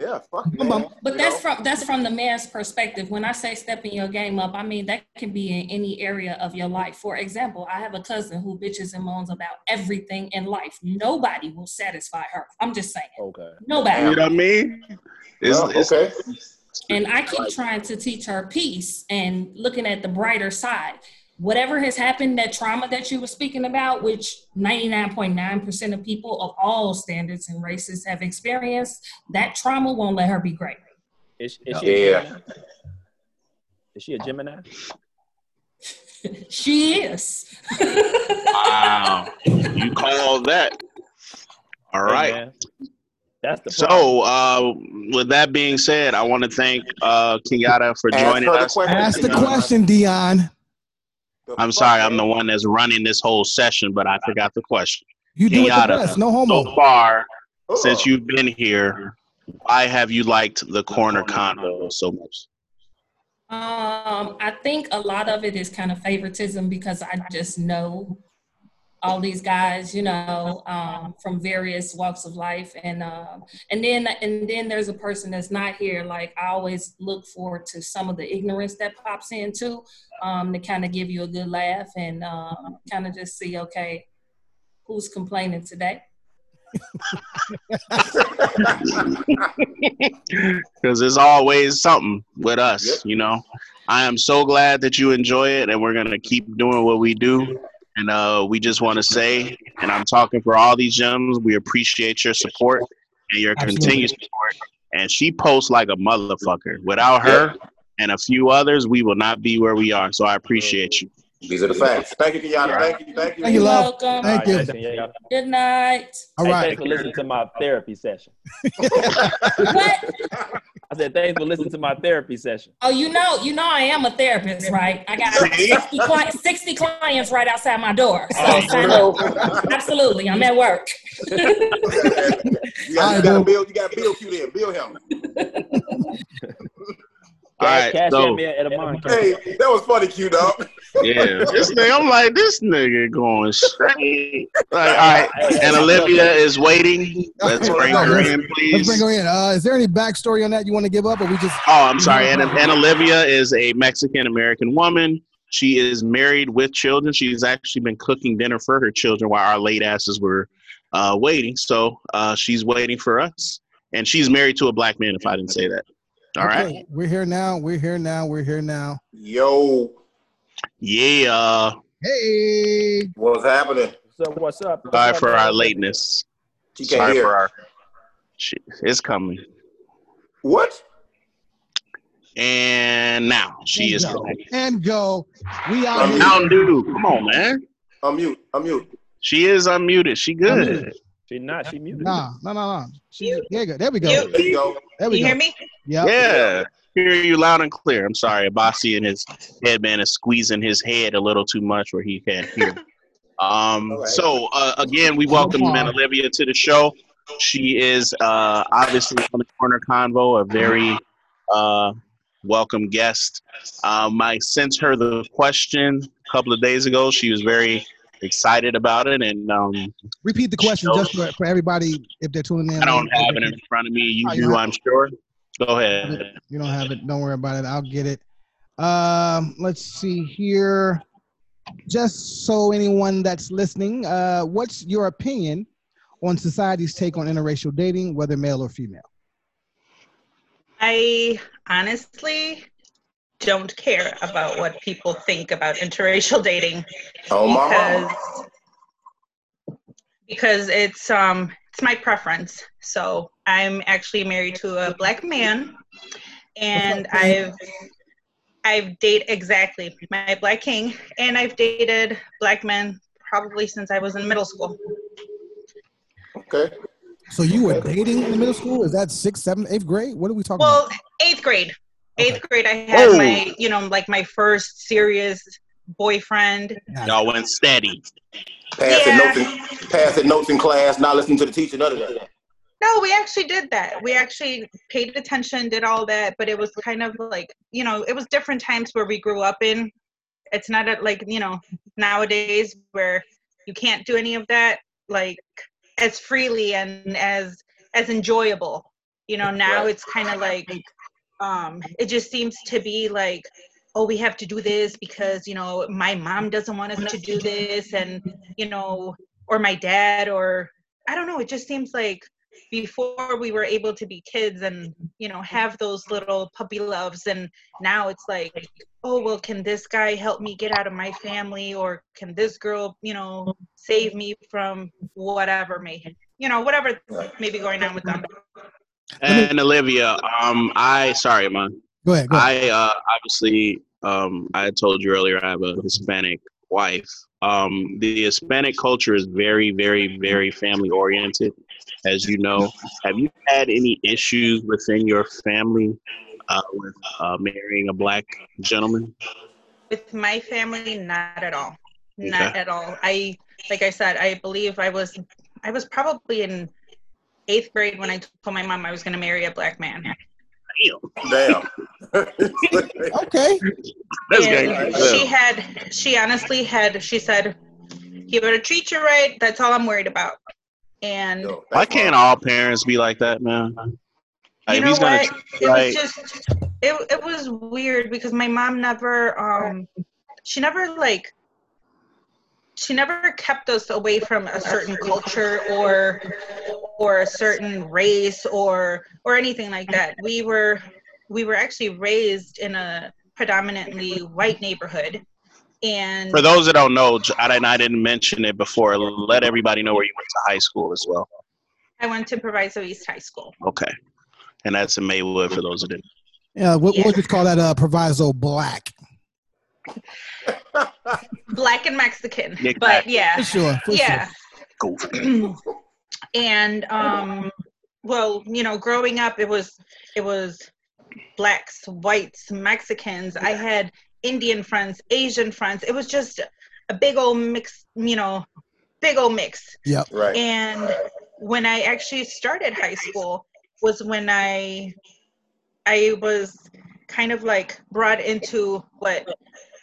Yeah, fuck man. bum. But You that's know? from that's from the man's perspective. When I say stepping your game up, I mean that can be in any area of your life. For example, I have a cousin who bitches and moans about everything in life. Nobody will satisfy her. I'm just saying. Okay. Nobody. You know what I mean? It's, Yeah, it's- okay. And I keep trying to teach her peace and looking at the brighter side. Whatever has happened, that trauma that you were speaking about, which 99.9% of people of all standards and races have experienced, that trauma won't let her be great. Is, is she a Yeah. Gemini? Is she a Gemini? She is. Wow. You call that. All Hey, That's the problem. So, uh, with that being said, I want to thank uh, Kenyatta for joining her the us. question. Ask the question, Dion. The I'm sorry, I'm the one that's running this whole session, but I forgot the question. You do it the best. No homo. So homo. far, Ugh. since you've been here, why have you liked the corner convo so much? Um, I think a lot of it is kind of favoritism because I just know all these guys, you know, um, from various walks of life, and um, and then and then there's a person that's not here. Like I always look forward to some of the ignorance that pops in too, um, to kind of give you a good laugh and um, kind of just see, okay, who's complaining today? [LAUGHS] Because there's always something with us, Yep. you know. I am so glad that you enjoy it, and we're gonna keep doing what we do. And uh, we just want to say, and I'm talking for all these gems, we appreciate your support and your Absolutely. continued support. And she posts like a motherfucker. Without her and a few others, we will not be where we are. So I appreciate you. These are the facts. Thank you, Kenyatta. Thank you. Thank you. Thank you, love. welcome. Thank you. right, yeah, yeah. Good night. All right. Hey, thanks for listening to my therapy session. [LAUGHS] What? I said thanks for listening to my therapy session. Oh, you know, you know, I am a therapist, right? I got 60, cli- 60 clients right outside my door. Oh, so Oh, sign up. Absolutely, I'm at work. [LAUGHS] You got, you got to build. You got to build Q there. Build him. [LAUGHS] All right, Cash so- at me at a month. Hey, that was funny, Q dog. Yeah, [LAUGHS] this nigga, I'm like, this nigga going straight. Like, all right, and Olivia is waiting. Let's bring her in, please. Let's bring her in. Uh, is there any backstory on that you want to give up, or we just? Oh, I'm sorry. And, and Olivia is a Mexican American woman. She is married with children. She's actually been cooking dinner for her children while our late asses were uh, waiting. So uh, she's waiting for us, and she's married to a black man. If I didn't say that, all right. Okay, We're here now. We're here now. We're here now. Yo, Yeah. Hey. what's happening? So what's up? What's Sorry up, for man? our lateness. She can't Sorry hear. for our. Shit, it's coming. What? And now she And is go. coming. And go. We out here. Mountain Dew, come on, man. Unmute. Unmute. She is unmuted. She good. She not. She muted. Nah, no, no, no. She, there, you go. there we go. You- There you go. There we you go. hear me? Yep. Yeah. Hear you loud and clear. I'm sorry. Abasi and his headband is squeezing his head a little too much where he can't hear. [LAUGHS] Um, All right. so uh, again, we welcome Come. Man Olivia to the show. She is uh, obviously on the corner convo, a very uh, welcome guest. Um, I sent her the question a couple of days ago. She was very excited about it, and um, Repeat the question just for, for everybody if they're tuning in. I don't have it in front of me. You do, I'm sure. Go ahead. You don't have it. Don't worry about it. I'll get it. Um, let's see here. Just so anyone that's listening, uh, what's your opinion on society's take on interracial dating, whether male or female? I honestly don't care about what people think about interracial dating Oh because mama. because it's um it's my preference. So I'm actually married to a black man, and What's up, King? I've I've dated exactly my black king, and I've dated black men probably since I was in middle school. Okay. So you were dating in the middle school? Is that sixth, seventh, eighth grade? What are we talking about? Well, eighth grade. Eighth grade, I had Whoa. my you know like my first serious boyfriend. Y'all went steady. Passing Yeah. notes in passing notes in class, not listening to the teacher, none of that. No, we actually did that. We actually paid attention, did all that, but it was kind of like, you know, it was different times where we grew up in. It's not a, like, you know, nowadays where you can't do any of that like as freely and as as enjoyable. You know, now Right. it's kind of like um it just seems to be like oh we have to do this because you know my mom doesn't want us to do this and you know or my dad or i don't know it just seems like before we were able to be kids and you know have those little puppy loves and now it's like oh well can this guy help me get out of my family or can this girl you know save me from whatever may you know whatever may be going on with them And Olivia, um, I sorry, man. Go ahead. Go ahead. I uh, obviously, um, I told you earlier, I have a Hispanic wife. Um, the Hispanic culture is very, very, very family oriented, as you know. Have you had any issues within your family uh, with uh, marrying a black gentleman? with my family not at all not Okay. at all i like i said i believe i was i was probably in eighth grade when i told my mom i was going to marry a black man Damn. [LAUGHS] Okay. That's And good. she had she honestly had she said he better treat you right that's all i'm worried about and Yo, Why can't all parents be like that, man? Like, you if know he's what treat it you right, was just it, it was weird because my mom never um she never like she never kept us away from a certain culture or or a certain race or or anything like that we were we were actually raised in a predominantly white neighborhood and for those that don't know, J- I didn't, I didn't mention it before. Let everybody know where you went to high school as well. i went to proviso east high school Okay. And that's in Maywood for those that didn't. Yeah, we'll, Yeah. we'll just call that uh, proviso black. Black and mexican Exactly. but yeah For sure. For yeah Sure. [CLEARS THROAT] and um well you know growing up it was it was blacks whites mexicans i had indian friends asian friends it was just a big old mix you know big old mix Yeah. Right. and when i actually started high school was when i i was kind of like brought into what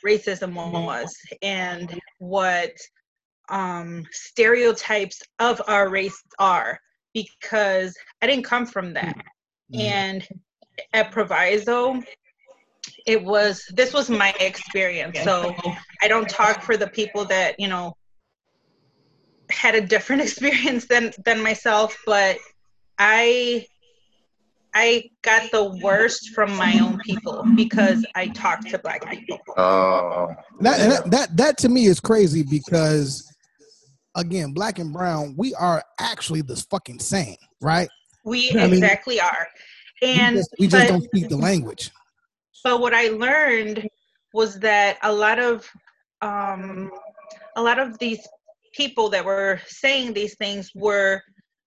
racism was and what um stereotypes of our race are because i didn't come from that. Mhm. and at proviso it was this was my experience. So i don't talk for the people that you know had a different [LAUGHS] experience than than myself, but I I got the worst from my own people because I talked to black people. Uh, That, and that that that to me is crazy because again, black and brown, we are actually the fucking same, right? We I mean, exactly are. And we just, we just but- don't speak the language. but what I learned was that a lot of um, a lot of these people that were saying these things were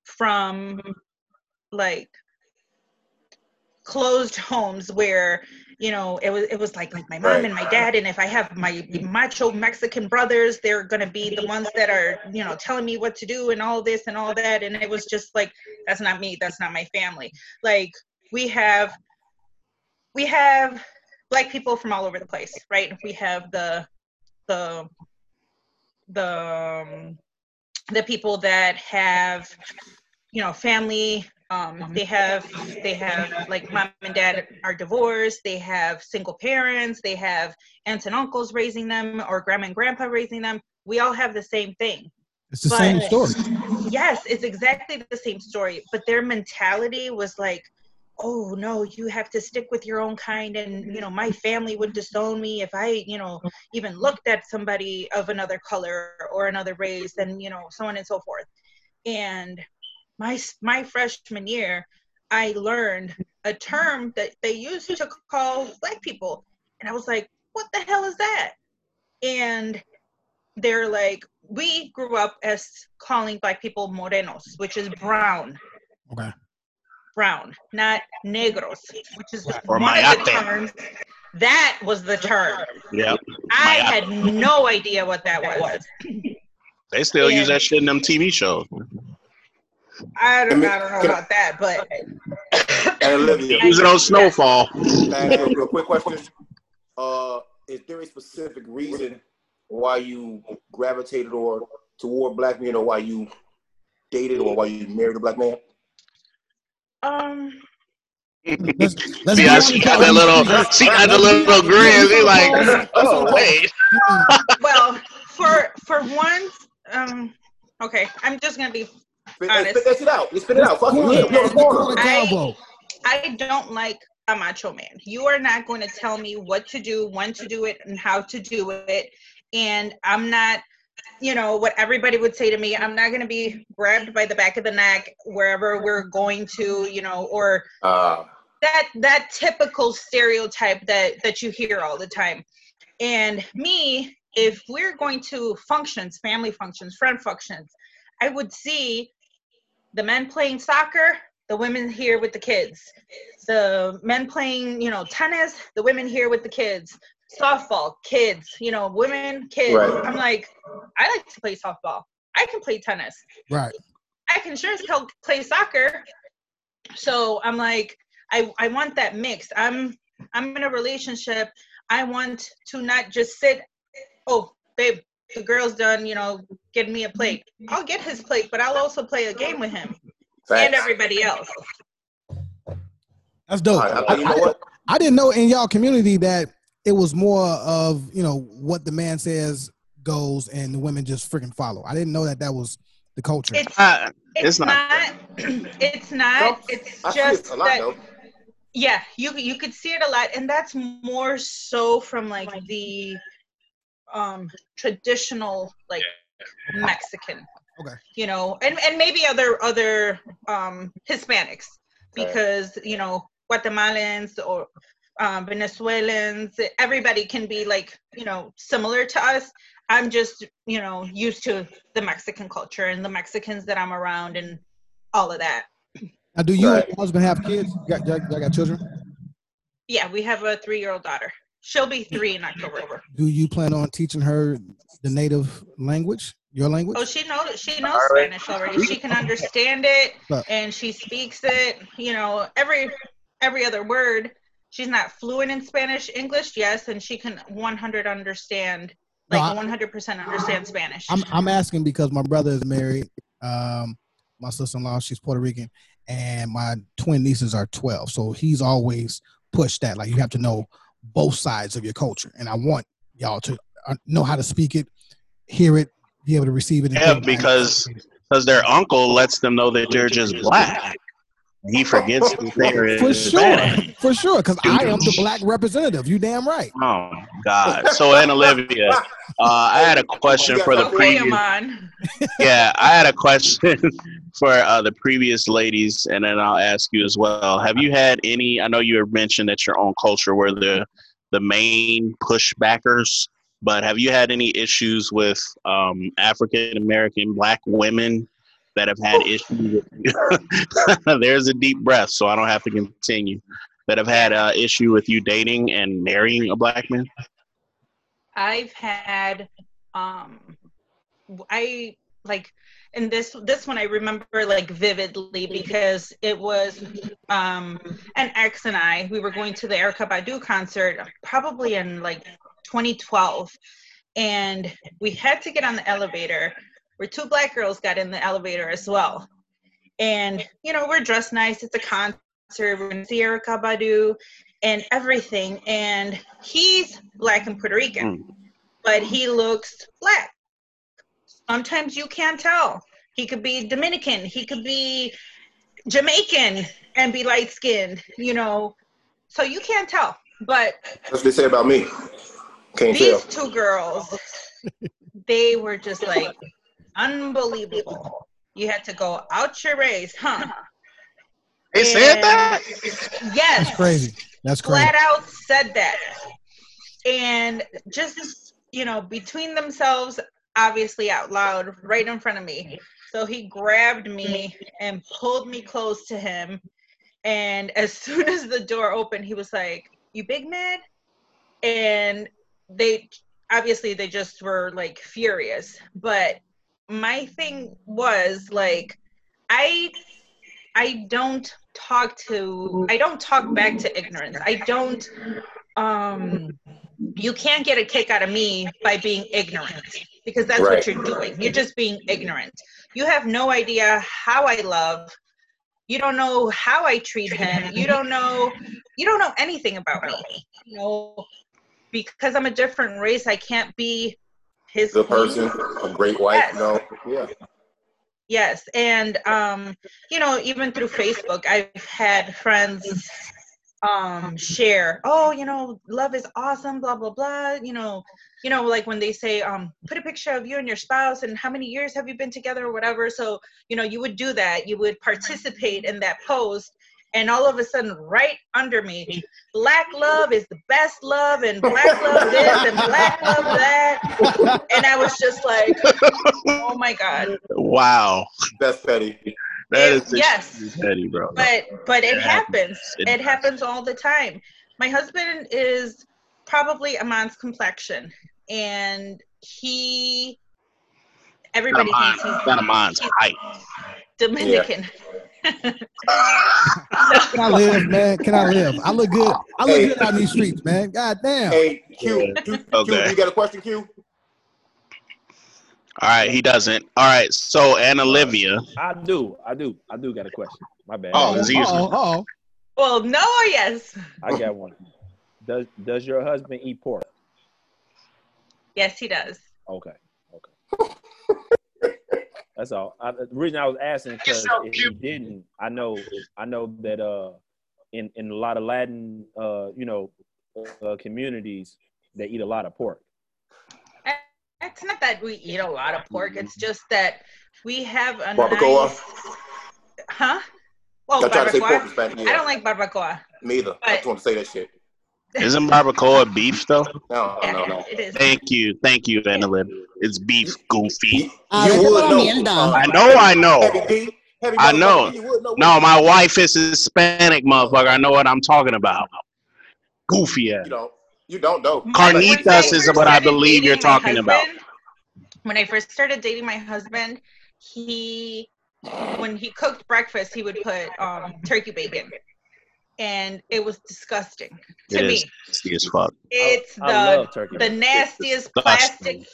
from like closed homes where you know it was it was like like my mom Right. and my dad and if i have my macho mexican brothers they're going to be the ones that are you know telling me what to do and all this and all that and it was just like that's not me that's not my family like we have we have black people from all over the place right we have the the the um, the people that have you know family um they have they have like mom and dad are divorced they have single parents they have aunts and uncles raising them or grandma and grandpa raising them. We all have the same thing. It's the same story. yes it's exactly the same story but their mentality was like oh no you have to stick with your own kind and you know my family would disown me if i you know even looked at somebody of another color or another race and you know so on and so forth. And my my freshman year i learned a term that they used to call black people and i was like what the hell is that and they're like we grew up as calling black people morenos which is brown Okay. brown not negros which is Or one of the terms that was the term Yep. i Mayate. had no idea what that was They still Yeah. use that shit in them TV shows. I don't, I don't know about that but and Olivia, Use it on Snowfall. can I ask you a quick question? Uh, is there a specific reason why you gravitated or toward black men, or why you dated, or why you married a black man? um Let's, let's See how she got that little, she got the little grin. She like, oh wait. well for for once um okay i'm just gonna be Spit, Honest. spit that out. Just spit it out. Fuck you. Corner, You on the corner, corner. I- I don't like a macho man. You are not going to tell me what to do, when to do it, and how to do it. And I'm not, you know, what everybody would say to me, I'm not going to be grabbed by the back of the neck wherever we're going to, you know, or Uh, that that typical stereotype that that you hear all the time. And me, if we're going to functions, family functions, friend functions, I would see the men playing soccer, the women here with the kids. The men playing, you know, tennis, the women here with the kids. Softball, kids, you know, women, kids. Right. I'm like, I like to play softball. I can play tennis. Right. I can sure as hell play soccer. So I'm like, I, I want that mix. I'm I'm in a relationship. I want to not just sit, oh, babe, the girl's done, you know, getting me a plate. I'll get his plate, but I'll also play a game with him and everybody else. That's dope. All right, I, you know what? I didn't know in y'all community that it was more of you know what the man says goes and the women just freaking follow. I didn't know that that was the culture. It's Uh, it's, it's not. not, [CLEARS THROAT] it's not it's I see just it a lot that though. yeah you you could see it a lot and that's more so from like the um traditional like mexican Okay. you know and and maybe other other um hispanics Okay. because you know guatemalans or um, venezuelans everybody can be like you know similar to us i'm just you know used to the mexican culture and the mexicans that i'm around and all of that Now, do you and your husband have kids? You got, y'all- y'all got children? yeah we have a three-year-old daughter she'll be three in october Do you plan on teaching her the native language, your language? Oh, she knows she knows Spanish already. She can understand it But- and she speaks it. You know, every every other word. She's not fluent in Spanish, English, yes, and she can 100 understand, No, like I- 100% understand Spanish. I'm I'm asking because my brother is married. Um, my sister-in-law, she's Puerto Rican, and my twin nieces are 12. So he's always pushed that like you have to know both sides of your culture, and I want y'all to uh, know how to speak it, hear it, be able to receive it. Yeah, take it back. because because their uncle lets them know that they're just black. He forgets that they're for sure, for sure, because I am the black representative. You damn right. Oh God! So, Anna Olivia, uh, I had a question for the previous. [LAUGHS] Yeah, I had a question [LAUGHS] for uh, the previous ladies, and then I'll ask you as well. Have you had any? I know you have mentioned that your own culture were the the main pushbackers, but have you had any issues with um, African American Black women that have had issues? [LAUGHS] There's a deep breath, so I don't have to continue. That have had uh, issue with you dating and marrying a black man. I've had um I like and this this one I remember like vividly because it was um an ex and I we were going to the Erykah Badu concert probably in like 2012 and we had to get on the elevator where two black girls got in the elevator as well and you know we're dressed nice it's a concert we're going to see Erykah Badu and everything and he's black and Puerto Rican hmm. but he looks black. Sometimes you can't tell. He could be Dominican, he could be Jamaican and be light skinned, you know. So you can't tell. But That's what they say about me. Can't these tell. two girls, they were just like unbelievable. You had to go out your race, huh? They said that? Yes. That's crazy. That's crazy. flat out said that and just you know between themselves obviously out loud right in front of me so he grabbed me and pulled me close to him and as [LAUGHS] soon as the door opened he was like you big mad and they obviously they just were like furious but my thing was like i i don't talk to i don't talk back to ignorance. I don't um you can't get a kick out of me by being ignorant because that's Right. what you're doing. You're just being ignorant. You have no idea how i love. You don't know how i treat him. You don't know you don't know anything about me you know because i'm a different race i can't be his Good person, a great wife. Yes. No, yeah. Yes, and um, you know, even through Facebook, I've had friends um share, oh, you know, love is awesome, blah blah blah. You know, you know, like when they say, um, put a picture of you and your spouse and how many years have you been together or whatever. So, you know, you would do that, you would participate in that post, and all of a sudden, right under me, black love is the best love, and black [LAUGHS] love this and black love that. And I was just like, oh my God. Wow, That's petty. that is Yes. extremely petty, bro. but but it It happens It it happens all the time my husband is probably amon's complexion and he everybody Not thinks he's Not mine's height. dominican Can I live, man? Can I live? I look good. I look Hey. good on these streets, man. God damn. Hey, Q, Q, Q, Okay. you got a question, Q? All right, he doesn't. All right, so and Olivia. Uh, I do. I do. I do got a question. My bad. Oh, it's easy. Uh-oh, uh-oh. well no or yes I got one. Does Does your husband eat pork? yes he does Okay. Okay. [LAUGHS] That's all. I, the reason I was asking because if you didn't, I know I know that uh in in a lot of Latin uh you know uh, communities they eat a lot of pork. it's not that we eat a lot of pork it's just that we have a Barbacoa? nice huh well I tried to say barbacoa pork i don't like barbacoa Neither. either. I just want to say that shit. Isn't barbacoa beef though? No, no, no. [LAUGHS] it is Thank you, thank you, Anna It's beef, goofy. You would know. I know, I know. Heavy D, heavy I know. you would know. No, my wife is Hispanic, motherfucker. I know what I'm talking about. Goofy ass. You don't. You don't know. Carnitas is what I believe you're dating my talking about. When I first started dating my husband, he when he cooked breakfast, he would put um, turkey bacon, and it was disgusting to It me. is nasty as fuck. It's I the love the nastiest disgusting. plastic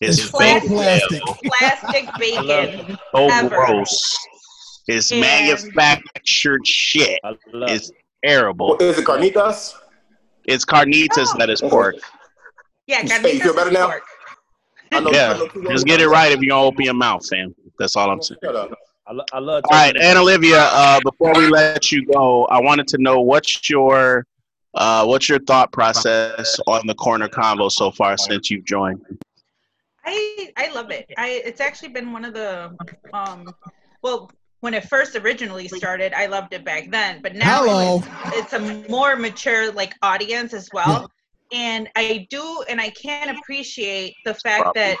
It's plastic, plastic. plastic bacon. Oh, so ever. gross. It's And- manufactured shit. It's it. terrible. What, is it carnitas? It's carnitas oh. that is pork. Yeah, You- carnitas hey, you feel better now? I know, I Yeah, know just get it right if you don't open your mouth, fam. That's all I'm saying. Shut up. I, lo- I love. It. All right, talking and Olivia, uh, before we let you go, I wanted to know what's your uh, what's your thought process on the corner convo so far since you've joined? I I love it. I it's actually been one of the um well when it first originally started, I loved it back then, but now Hello. it's, it's a more mature like audience as well. And I do and I can appreciate the fact that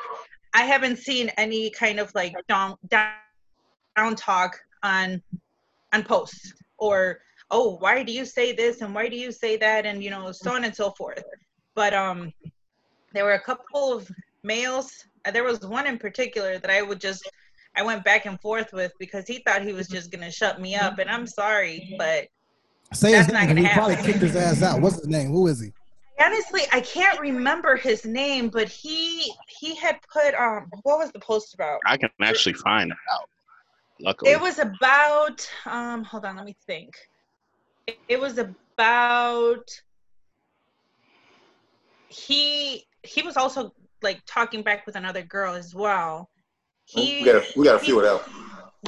I haven't seen any kind of like down down, down talk on on posts or oh why do you say this and why do you say that and you know so on and so forth. But um there were a couple of males. uh, There was one in particular that I would just I went back and forth with because he thought he was just gonna shut me up, and I'm sorry, but Say his That's not gonna We probably happen. kicked his ass out. What's his name? Who is he? honestly I can't remember his name. But he he had put um what was the post about? I can actually find out. Luckily, It was about um hold on, let me think. It, it was about he he was also like talking back with another girl as well. He We got a, we got a few of them.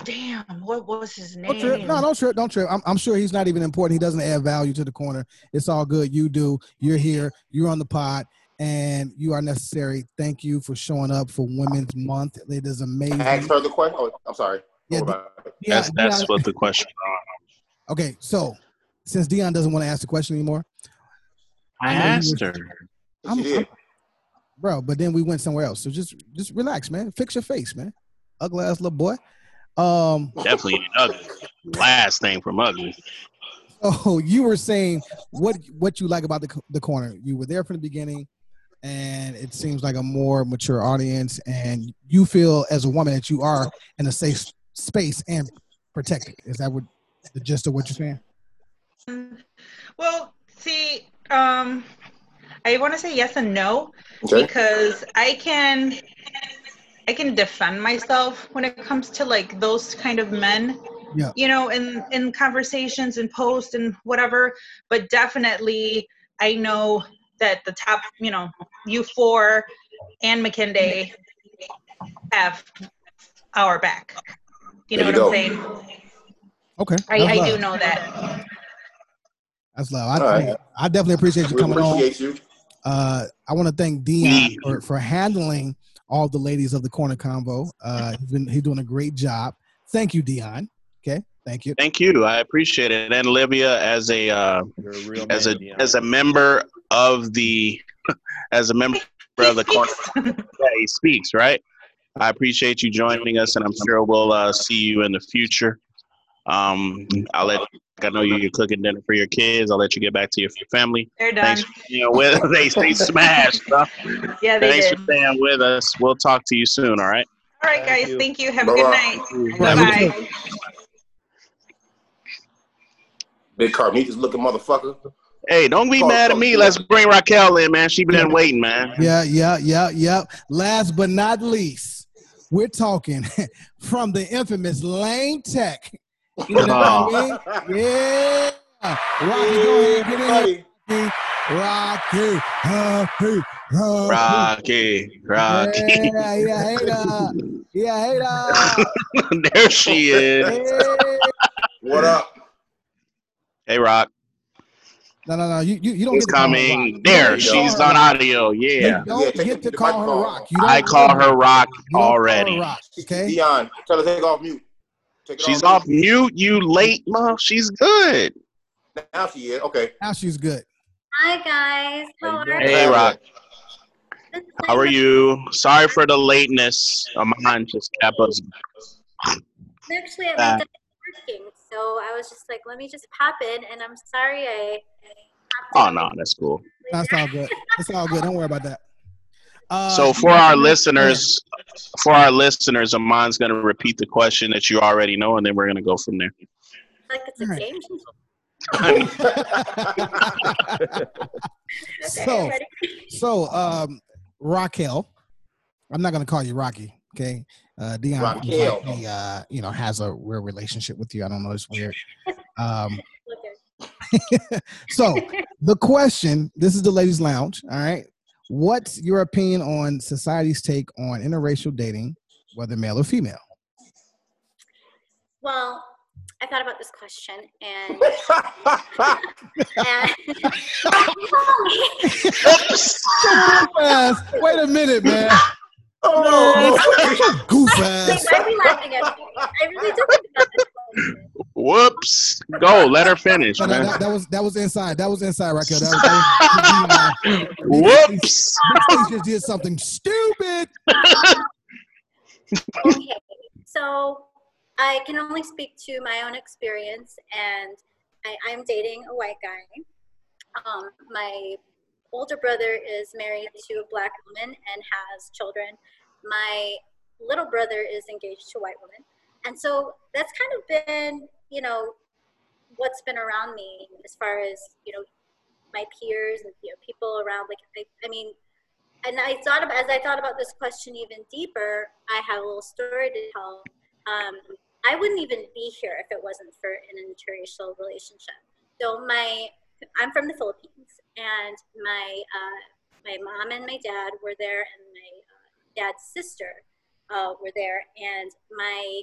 damn, what was his Don't trip. name? No, don't trip. Don't trip. I'm, I'm sure he's not even important. He doesn't add value to the corner. It's all good. You do. You're here. You're on the pod, and you are necessary. Thank you for showing up for Women's Month. It is amazing. Ask her the question. Oh, I'm sorry. Yeah, Don't worry about. Yeah, that's that's Dion- what the question. Okay, so since Dion doesn't want to ask the question anymore, I know you asked her. I'm, She did. I'm- bro. But then we went somewhere else. So just just relax, man. Fix your face, man. Ugly ass little boy. Um. Definitely ain't ugly. Last thing from ugly. [LAUGHS] Oh, you were saying what what you like about the the corner. You were there from the beginning, and it seems like a more mature audience, and you feel as a woman that you are in a safe space and protect Is that what the gist of what you're saying? Well, see, um, I want to say yes and no Okay. because I can, I can defend myself when it comes to like those kind of men. Yeah. You know, in in conversations and posts and whatever. But definitely, I know that the top, you know, you four and McKinday have our back. You know There what you I'm go. saying? Okay, I, I do know that. That's love. I, All right. I definitely appreciate you We coming on. you. Uh, I want to thank Dion for, for handling all the ladies of the corner convo. Uh, he's been he's doing a great job. Thank you, Dion. Okay, thank you. Thank you. I appreciate it. And Olivia, as a uh, a real as a Dion. as a member of the [LAUGHS] as a member of the corner, yeah, he speaks right. I appreciate you joining us, and I'm sure we'll uh, see you in the future. Um, I'll let I know you're cooking dinner for your kids. I'll let you get back to your family. They're done. Thanks for being with. [LAUGHS] They they smashed. Huh? Yeah, they Thanks did. for staying with us. We'll talk to you soon. All right. All right, Thank guys. you. Thank you. Have a good Bye-bye. night. All right, Bye. Big Carnitas looking motherfucker. Hey, don't be mad at me. Let's bring Raquel in, man. She been waiting, man. Yeah, yeah, yeah, yeah. Last but not least, we're talking [LAUGHS] from the infamous Lane Tech. You know what I mean? [LAUGHS] Yeah. Rocky, go ahead, get in Buddy. there. Rocky, Rocky, Rocky. Rocky, Rocky. Yeah, yeah, hater. Yeah, hater. [LAUGHS] there she is. Hey. What up? Hey, Rock. No, no, no. You, you, you don't He's get to call her coming. Rock. There, You don't she's call on Rock. audio. Yeah. You don't take get to to call her. Rock. You don't I call her Rock you her already. Rock, okay? Dion, tell her to take off mute. Take it She's off off mute. You late, mom. She's good. mute. Now she is. Okay. Now she's good. Hi guys, how How are doing? you? Hey, Rock. How are you? Sorry for the lateness. Mine just kept us. Actually, I Uh, was done working, so I was just like, let me just pop in, and I'm sorry I. Oh no, that's cool. That's all good. It's all good. Don't worry about that. Uh, So for our listeners, for our listeners, Amon's going to repeat the question that you already know, and then we're going to go from there. Like it's a Alright. game. [LAUGHS] Okay, so, so um, Raquel, I'm not gonna call you Rocky, okay? Uh, Dion, Raquel. he, uh, you know, has a real relationship with you. I don't know, it's weird. Um, [LAUGHS] [LAUGHS] so the question, this is the ladies' lounge, all right? What's your opinion on society's take on interracial dating, whether male or female? Well, I thought about this question and, [LAUGHS] and ass. Wait a minute, man. Oh, [LAUGHS] Goof [LAUGHS] Wait, ass. why are we laughing at me? I really did think about this. Whoops. Go. Let her finish, No, no, man. that, that was that was inside. That was inside, Raquel. That was, that [LAUGHS] was Whoops. Big Face just did something stupid. okay, so I can only speak to my own experience, and I, I'm dating a white guy. Um, my older brother is married to a black woman and has children. My little brother is engaged to a white woman, and so that's kind of been, you know, what's been around me as far as you know, my peers and you know, people around. Like, I, I mean, and I thought about as I thought about this question even deeper. I have a little story to tell. Um, I wouldn't even be here if it wasn't for an interracial relationship. So my, I'm from the Philippines, and my uh, my mom and my dad were there, and my dad's sister uh, were there, and my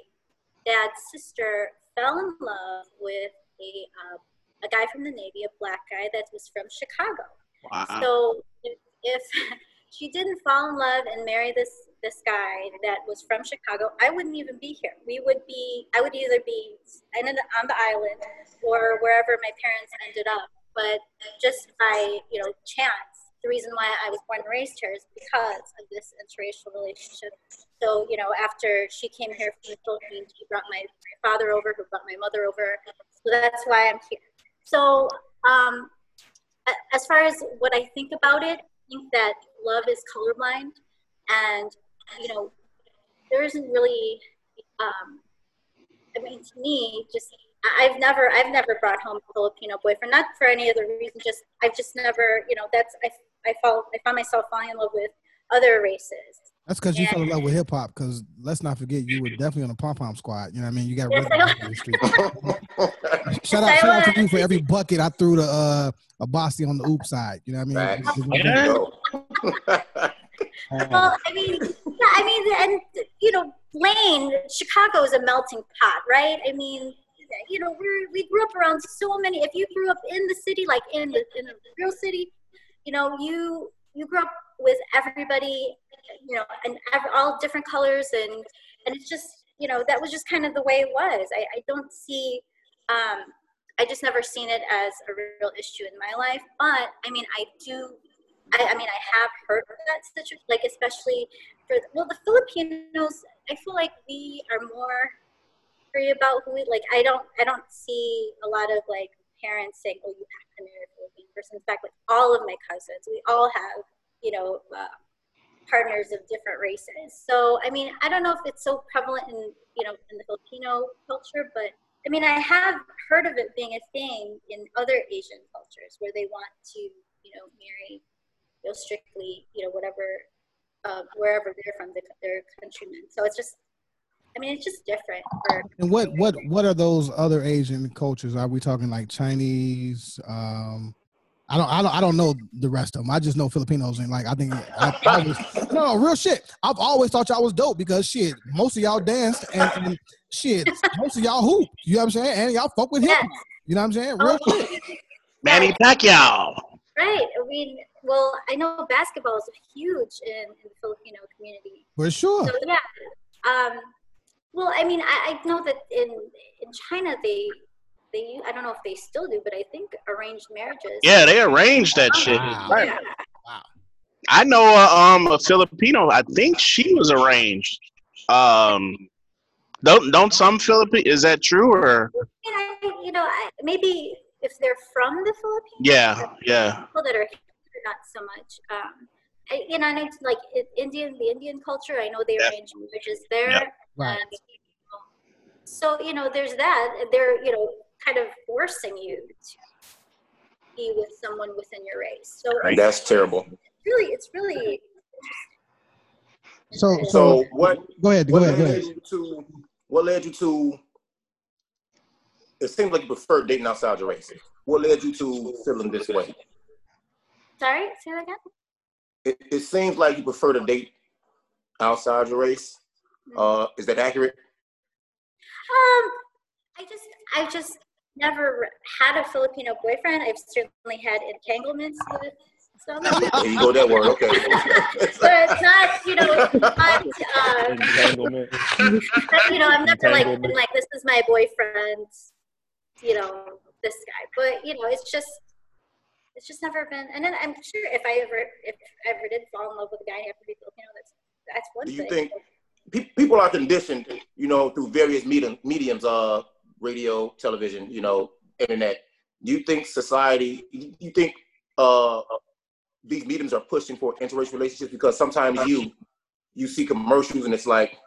dad's sister fell in love with a uh, a guy from the Navy, a black guy that was from Chicago. Wow. So if, if [LAUGHS] she didn't fall in love and marry this this guy that was from Chicago, I wouldn't even be here. We would be I would either be in on the island or wherever my parents ended up. But just by you know chance, the reason why I was born and raised here is because of this interracial relationship. So you know after she came here from the Philippines, she brought my, father over, who brought my mother over. So that's why I'm here. So um, as far as what I think about it, I think that love is colorblind, and you know, there isn't really. Um, I mean, to me, just I've never, I've never brought home a Filipino boyfriend, not for any other reason. Just I've just never, you know, that's I, I fall, I found myself falling in love with other races. That's because you fell in love with hip hop. Because let's not forget, you were definitely on the pom pom squad. You know what I mean? You got Yes, rid I of the street. Shout out, shout out to you for every bucket I threw to uh, Abasi on the oop side. You know what I mean? Facts. It's- it's- Well, I mean, yeah, I mean, and you know, Lane, Chicago is a melting pot, right? I mean, you know, we we grew up around so many. If you grew up in the city, like in the in the real city, you know, you you grew up with everybody, you know, and ev- all different colors, and and it's just, you know, that was just kind of the way it was. I, I don't see. Um, I just never seen it as a real issue in my life, but I mean, I do I, I mean, I have heard of that situation, like especially for well, the Filipinos. I feel like we are more free about who we like. I don't, I don't see a lot of like parents saying, "Oh, you have to marry a Filipino person." In fact, like all of my cousins, we all have, you know, uh, partners of different races. So, I mean, I don't know if it's so prevalent in, you know, in the Filipino culture, but I mean, I have heard of it being a thing in other Asian cultures where they want to, you know, marry you know, strictly, you know, whatever, uh, wherever they're from, the, their countrymen. So it's just, I mean, it's just different. For, And what what what are those other Asian cultures? Are we talking like Chinese? Um, I don't I don't I don't know the rest of them. I just know Filipinos and like I think I, [LAUGHS] I was, no no real shit. I've always thought y'all was dope because shit, most of y'all danced and, and shit, most of y'all hoop. You know what I'm saying? And y'all fuck with hip hop. You know what I'm saying? Real shit. [LAUGHS] Manny Pacquiao. right. I mean, well, I know basketball is huge in, in the Filipino community. For sure. So yeah. Um, well, I mean, I, I know that in in China they they I don't know if they still do, but I think arranged marriages. Yeah, they arranged that shit. Yeah. I know a, um a Filipino. I think she was arranged. Um, don't don't some Philippine is that true or And I, you know, I, maybe if they're from the Philippines. yeah yeah people that are here, not so much. Um, I, you know, and it's like Indian, the Indian culture. I know they arrange marriages there. Yep. Right. And, so you know, there's that. They're you know kind of forcing you to be with someone within your race. So And that's terrible. Really, it's really. So so, So what? go ahead, go what ahead, go led ahead. you to? What led you to? It seems like you prefer dating outside your race. What led you to feeling this way? Sorry, say that again. it, it seems like you prefer to date outside your race. Uh, is that accurate? Um, I just, I just never had a Filipino boyfriend. I've certainly had entanglements with some, [LAUGHS] There you go, that word. Okay. [LAUGHS] but it's not, you know, not, uh, Entanglement. but, you know, I've never like been like, this is my boyfriend, you know, this guy. But you know, it's just, it's just never been. And then I'm sure if I ever, if I ever did fall in love with a guy and have to be Filipino, that's that's one Do you thing. think people are conditioned, you know, through various medium, mediums, uh, radio, television, you know, internet? Do you think society? You think uh, these mediums are pushing for interracial relationships because sometimes you you see commercials and it's like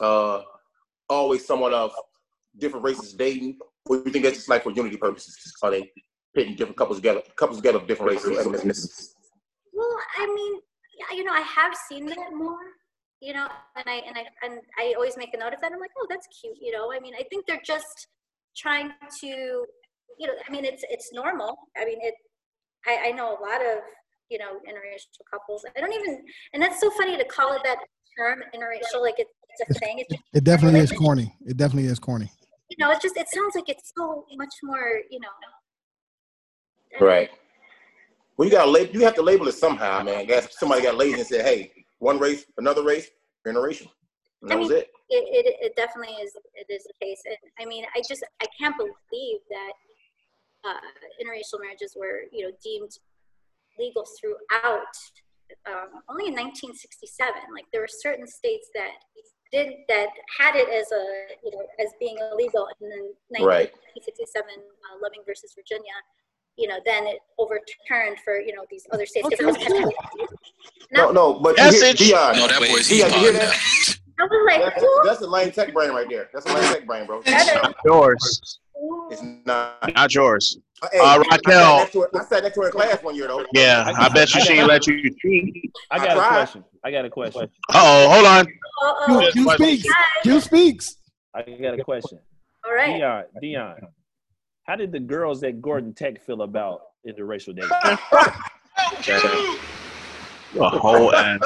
uh, always someone of different races dating, or you think that's just like for unity purposes? Are they pitting different couples together, couples together of different races? Well, I mean, you know, I have seen that more, you know, and I and I and I always make a note of that. I'm like, oh, that's cute, you know. I mean, I think they're just trying to, you know, I mean, it's it's normal. I mean, it. I, I know a lot of you know interracial couples. I don't even, and that's so funny to call it that term interracial, like it's, it's a thing. It's just, It definitely is corny. [LAUGHS] It definitely is corny. you know, it's just it sounds like it's so much more, you know. Right. Well, you got to label. You have to label it somehow, man. I guess somebody got lazy and said, "Hey, one race, another race, interracial." And that I was mean, it. It, it, it definitely is. It is the case, and I mean, I just I can't believe that uh, interracial marriages were you know deemed legal throughout. Um, only in 1967, like there were certain states that did that had it as a you know as being illegal, and then Right. 1967, uh, Loving versus Virginia, you know, then it overturned for you know these other states. it was No, no, but you hear, Dion, No, that boy's Dion, you hear that? I was like, That's, "Ooh." that's a lame tech brain right there. That's a lame tech brain, bro. Not yours. It's not. Not yours. Hey, Uh, I sat next to her- I sat next to her in class one year though. Yeah, I bet you she ain't let you cheat. I got a question. I got a question. Oh, hold on. Uh-oh. Q, Q speaks. Q speaks. I got a question. All right. Dion, Dion, how did the girls at Gordon Tech feel about interracial dating? [LAUGHS] A whole ass.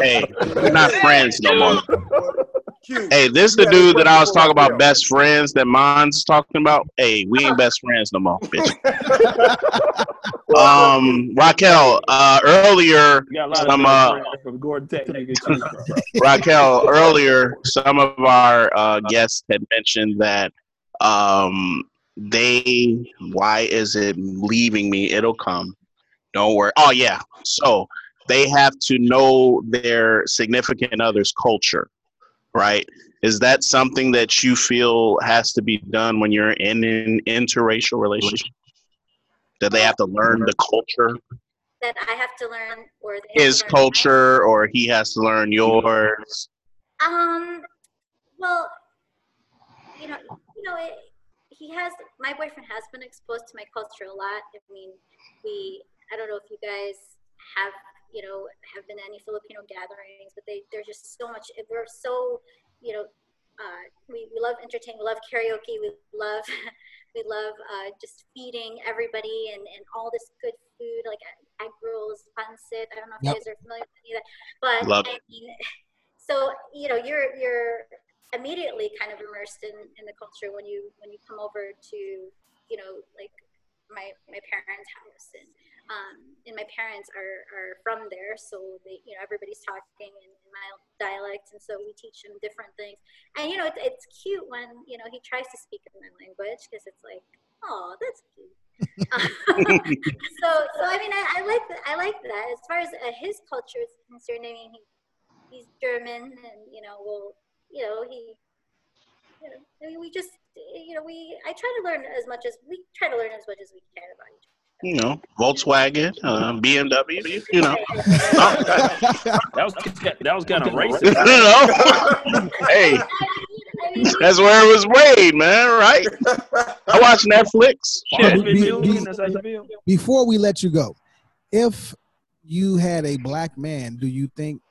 hey, we're not friends no more. Hey, this the dude that I was talking about best friends that Mon's talking about. Hey, we ain't best friends no more, bitch. [LAUGHS] Um, Raquel, uh, earlier, You got a lot some of uh, from Gordon Tech that you can choose from. Raquel, earlier, some of our uh, guests had mentioned that um, they, why is it leaving me? It'll come. Don't worry. Oh, yeah. So they have to know their significant other's culture, right? Is that something that you feel has to be done when you're in an interracial relationship? Do they have to learn the culture, that I have to learn, or they his learn mine. culture, or he has to learn yours? Um, well, you know, you know, it, he has. My boyfriend has been exposed to my culture a lot. I mean, we. I don't know if you guys have, you know, have been to any Filipino gatherings, but they there's just so much. We're so, you know, uh, we, we love entertaining. We love karaoke. We love [LAUGHS] we love uh, just feeding everybody and, and all this good food like egg rolls, pancit. I don't know if Yep. you guys are familiar with any of that, but Love I mean, [LAUGHS] so you know you're you're immediately kind of immersed in, in the culture when you when you come over to you know like my my parents' house and um, and my parents are, are from there so they you know everybody's talking in, in my dialect and so we teach them different things. And you know it's, it's cute when you know he tries to speak in my language because it's like oh that's cute. [LAUGHS] So so I mean I, I like that I like that. As far as uh, his culture is concerned I mean he he's German, and you know, well, you know, he, you know, I mean, we just, you know, we, I try to learn as much as we try to learn as much as we can about each You know, Volkswagen, uh, BMW, you know. [LAUGHS] That was [LAUGHS] that was kind of racist. you know? [LAUGHS] hey, that's where it was made, man, right? I watch Netflix. Shit. Be- be- before we let you go, if you had a black man, do you think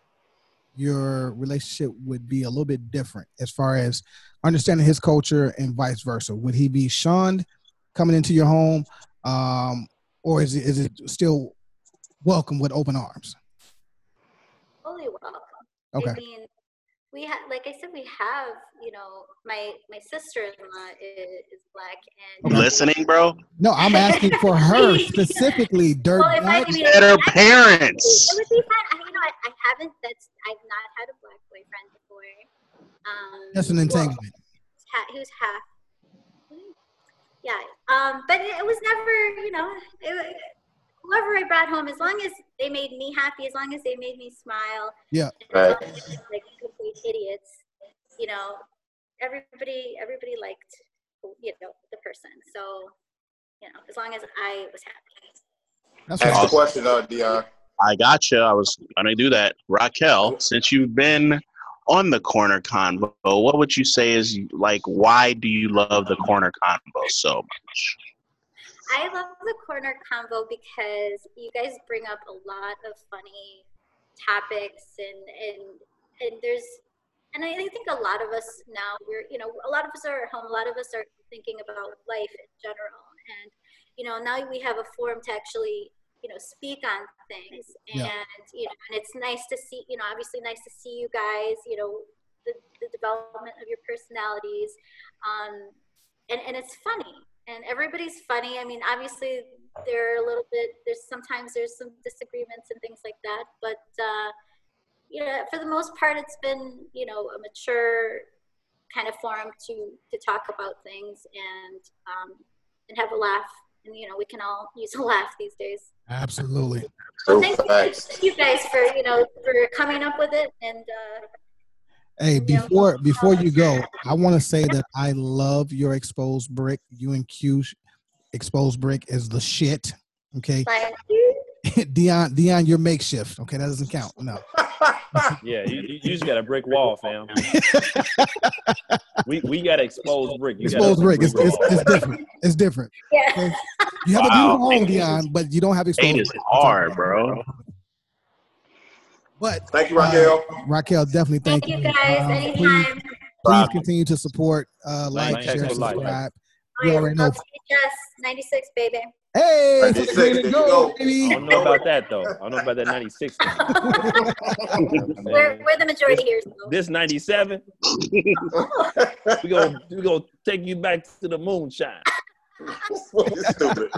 your relationship would be a little bit different as far as understanding his culture and vice versa? Would he be shunned coming into your home, um, or is it is it still welcome with open arms. fully welcome. Okay. I mean, we have, like I said, we have, you know, my my sister-in-law is, is black, and Listening, bro. No, I'm asking for [LAUGHS] her specifically, Dirt Well, if I Black. be At her parents. It would be fun. I, you know, I, I haven't. That's I've not had a black boyfriend before. Um, That's an entanglement. ha- he was half. Yeah. Um, but it, it was never, you know, it, whoever I brought home, as long as they made me happy, as long as they made me smile, Yeah. Right. like complete idiots, you know, everybody, everybody liked, you know, the person. So, you know, as long as I was happy. That's Ask the right. question, uh, Dion. I gotcha. I was gonna do that. Raquel, since you've been on the corner convo, what would you say is like why do you love the corner convo so much? I love the corner convo because you guys bring up a lot of funny topics and and and there's and I think a lot of us now we're you know a lot of us are at home a lot of us are thinking about life in general and you know now we have a forum to actually you know speak on things. And Yeah. you know and it's nice to see you know obviously nice to see you guys you know the, the development of your personalities. Um and and it's funny. And everybody's funny. I mean obviously there are a little bit there's sometimes there's some disagreements and things like that. But uh you know for the most part it's been you know a mature kind of forum to to talk about things and um and have a laugh and you know we can all use a laugh these days Absolutely. so thank you, thank you guys for you know for coming up with it and uh Hey, before before you go, I want to say that I love your exposed brick. You and Q exposed brick is the shit. Okay, thank you [LAUGHS] Dion, Dion, your makeshift. Okay, that doesn't count. No. [LAUGHS] [LAUGHS] Yeah, you, you you just got a brick wall, fam. [LAUGHS] we we got exposed brick. You Exposed a brick. It's, it's, it's different. It's different. yeah Okay? You have a beautiful home, Dion, but you don't have exposed. Hate is brick. hard, bro. But Thank you, Raquel. uh, Raquel, definitely thank, thank you guys Uh, anytime Please continue to support, uh, Like, like, share, subscribe. You yeah, already know. love 96 baby Hey, 96, fucking there you go, go. I don't know about that though. I don't know about that 96. [LAUGHS] we're, we're the majority here so. This 97, [LAUGHS] we gonna we gonna take you back to the moonshine. Stupid.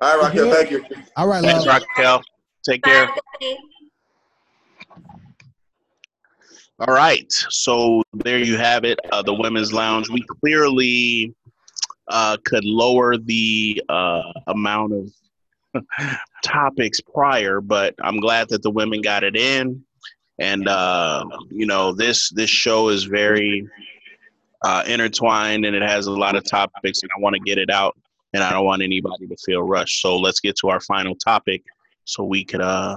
All right, Raquel, thank you. All right, Thanks, love. Raquel. Take Bye, care. everybody. All right. So there you have it. Uh, the women's lounge. We clearly uh, could lower the uh, amount of [LAUGHS] topics prior, but I'm glad that the women got it in. And uh, you know, this this show is very uh, intertwined, and it has a lot of topics, and I want to get it out, and I don't want anybody to feel rushed. So let's get to our final topic, so we could uh,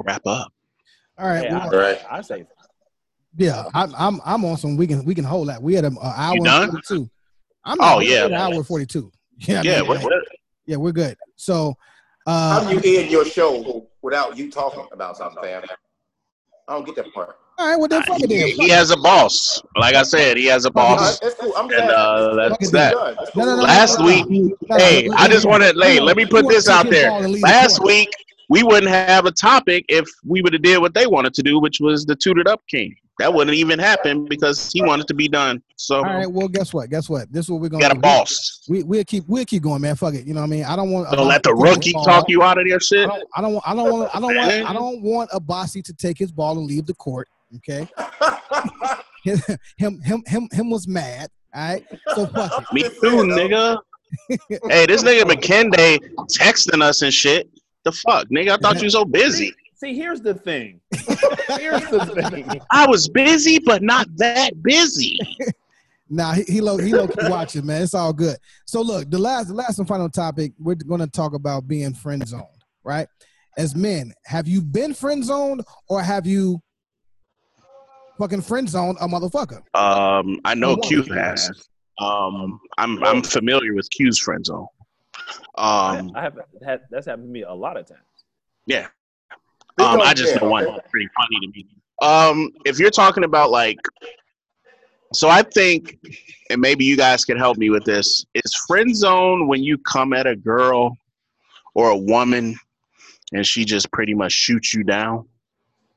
wrap up. All right, hey, well, all right. I say yeah, I'm, I'm, I'm on some. We can, we can hold that. We had an hour and done? 42. I'm Oh, we're yeah. an hour 42. [LAUGHS] Yeah, I Yeah, mean, what, what, yeah, we're good. So, How uh, do you end your show without you talking about something, fam? I don't get that part. all right. Well, then fuck it he, then. he has a boss. Like I said, he has a All right, boss. that's cool. I'm just And uh, that's that. No, no, Last no, no, week, no, no, hey, I just want to, hey, let me put this out there. Last week, we wouldn't have a topic if we would have did what they wanted to do, which was the tutored up king. That wouldn't even happen because he wanted to be done. So All right. Well, guess what? Guess what? This is what we're gonna got a do. boss. We we'll keep we'll keep going, man. Fuck it. You know what I mean? I don't want. Don't let the Abasi to take rookie talk you out of their I shit. don't, I don't want. I don't want. I don't want. I don't want Abasi to take his ball and leave the court. Okay. [LAUGHS] him, him, him, him, him was mad. All right. So fuck it. Me too, nigga. [LAUGHS] hey, this nigga McKenday texting us and shit. The fuck, nigga? I thought you were so busy. See, here's the thing. [LAUGHS] Here's the thing. I was busy, but not that busy. [LAUGHS] Nah, he he low he low key watching, man. It's all good. So look, the last the last and final topic, we're gonna talk about being friend zoned, right? As men, have you been friend zoned or have you fucking friend zoned a motherfucker? Um, I know Q has. Um, I'm I'm familiar with Q's friend zone. Um, I have had that's happened to me a lot of times. yeah. Um, I just know one pretty funny to me. Um, if you're talking about like, so I think, and maybe you guys can help me with this. Is friend zone when you come at a girl or a woman and she just pretty much shoots you down.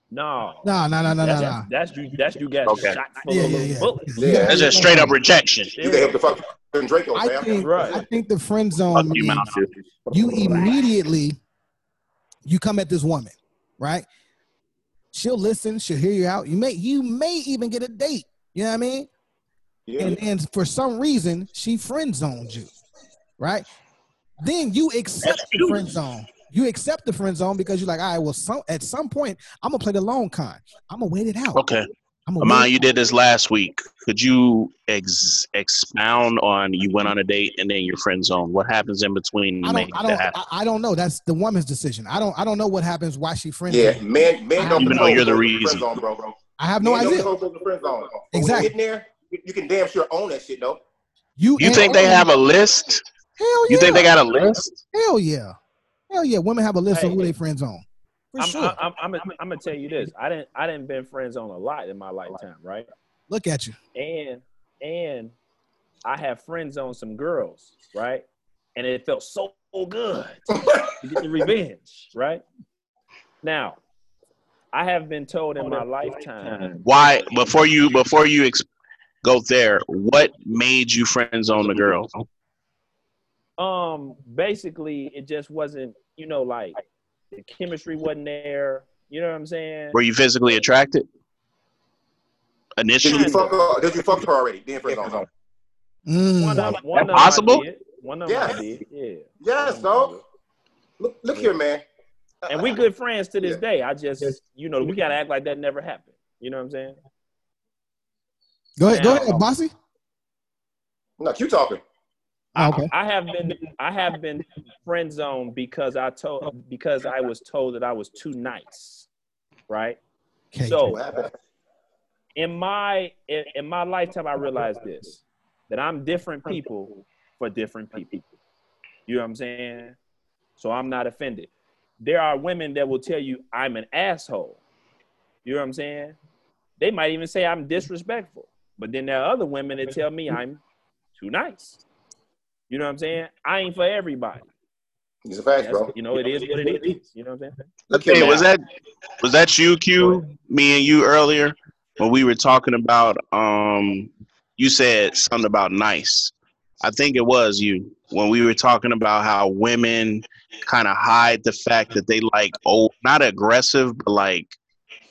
No. No, no, no, no, that's, no, no. That's you. That's you got Okay. shot full Yeah, of yeah, yeah. bullets. Yeah. That's just straight up rejection. You can have the fucking Draco, I fam. think Right. I think the friend zone you, means you immediately you come at this woman, right? She'll listen, she'll hear you out. You may you may even get a date. You know what I mean? Yeah. And then for some reason she friend zoned you, right? Then you accept the friend zone. You accept the friend zone because you're like, all right, well, some at some point I'm gonna play the long con. I'm gonna wait it out. Okay. I'm gonna Amon, you did this last week. Could you ex- expound on you went on a date and then your friend zone? What happens in between I don't, I don't. I, I don't know. That's the woman's decision. I don't, I don't know what happens. Why she friends? Yeah, zoned you. men, men don't Even though you're the friend reason. zone, bro, bro. I have no Men don't idea. the friend zone. Exactly. When you get there, you, you can damn sure own that shit, though. You, You think they have a list? Hell yeah. You think they got a list? Hell yeah. Hell yeah. Women have a list of Hey. who they friends on. For I'm, sure. I'm, I'm, I'm, I'm gonna tell you this. I didn't. I didn't been friends on a lot in my lifetime, right? Look at you. And and I have friends on some girls, right? And it felt so good [LAUGHS] to get the revenge, right? Now, I have been told in my lifetime. Why? Before you before you ex- go there, what made you friends on the girl? Um, basically, it just wasn't, you know, like the chemistry wasn't there. You know what I'm saying? Were you physically attracted? Did Initially, you fuck her? Did you fuck her already? Then friend zone. Mm. One of, one of possible? I. One of them Yes. Yeah. Yes, dog. Look, look here, man. And we good friends to this Yeah. day. I just, you know, we gotta act like that never happened. You know what I'm saying? Go ahead. Go ahead, Bossy. No, you talking. Okay. I have been I have been friend zoned because I told because I was told that I was too nice. Right? Okay. So in my in, in my lifetime I realized this that I'm different people for different people. You know what I'm saying? So I'm not offended. There are women that will tell you I'm an asshole. You know what I'm saying? They might even say I'm disrespectful. But then there are other women that tell me I'm too nice. You know what I'm saying? I ain't for everybody. It's a fact, That's- bro. you know, it is what it is. You know what I'm saying? Okay, hey, was that was that you, Q? Me and you earlier when we were talking about um, you said something about nice. I think it was you when we were talking about how women kind of hide the fact that they like oh not aggressive but like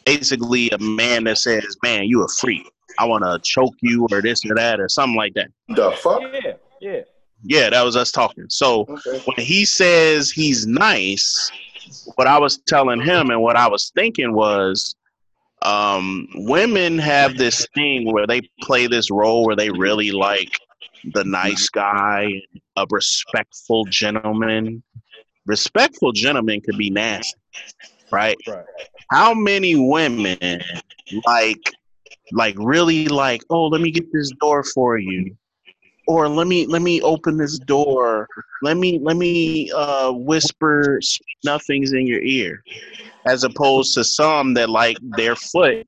basically a man that says man you a freak I want to choke you or this or that or something like that. The fuck? Yeah, yeah. Yeah, that was us talking. So Okay. when he says he's nice, what I was telling him and what I was thinking was um, women have this thing where they play this role where they really like the nice guy, a respectful gentleman. Respectful gentlemen could be nasty, right? Right. How many women like like really like, oh, let me get this door for you or let me let me open this door let me let me uh whisper nothings in your ear as opposed to some that like their foot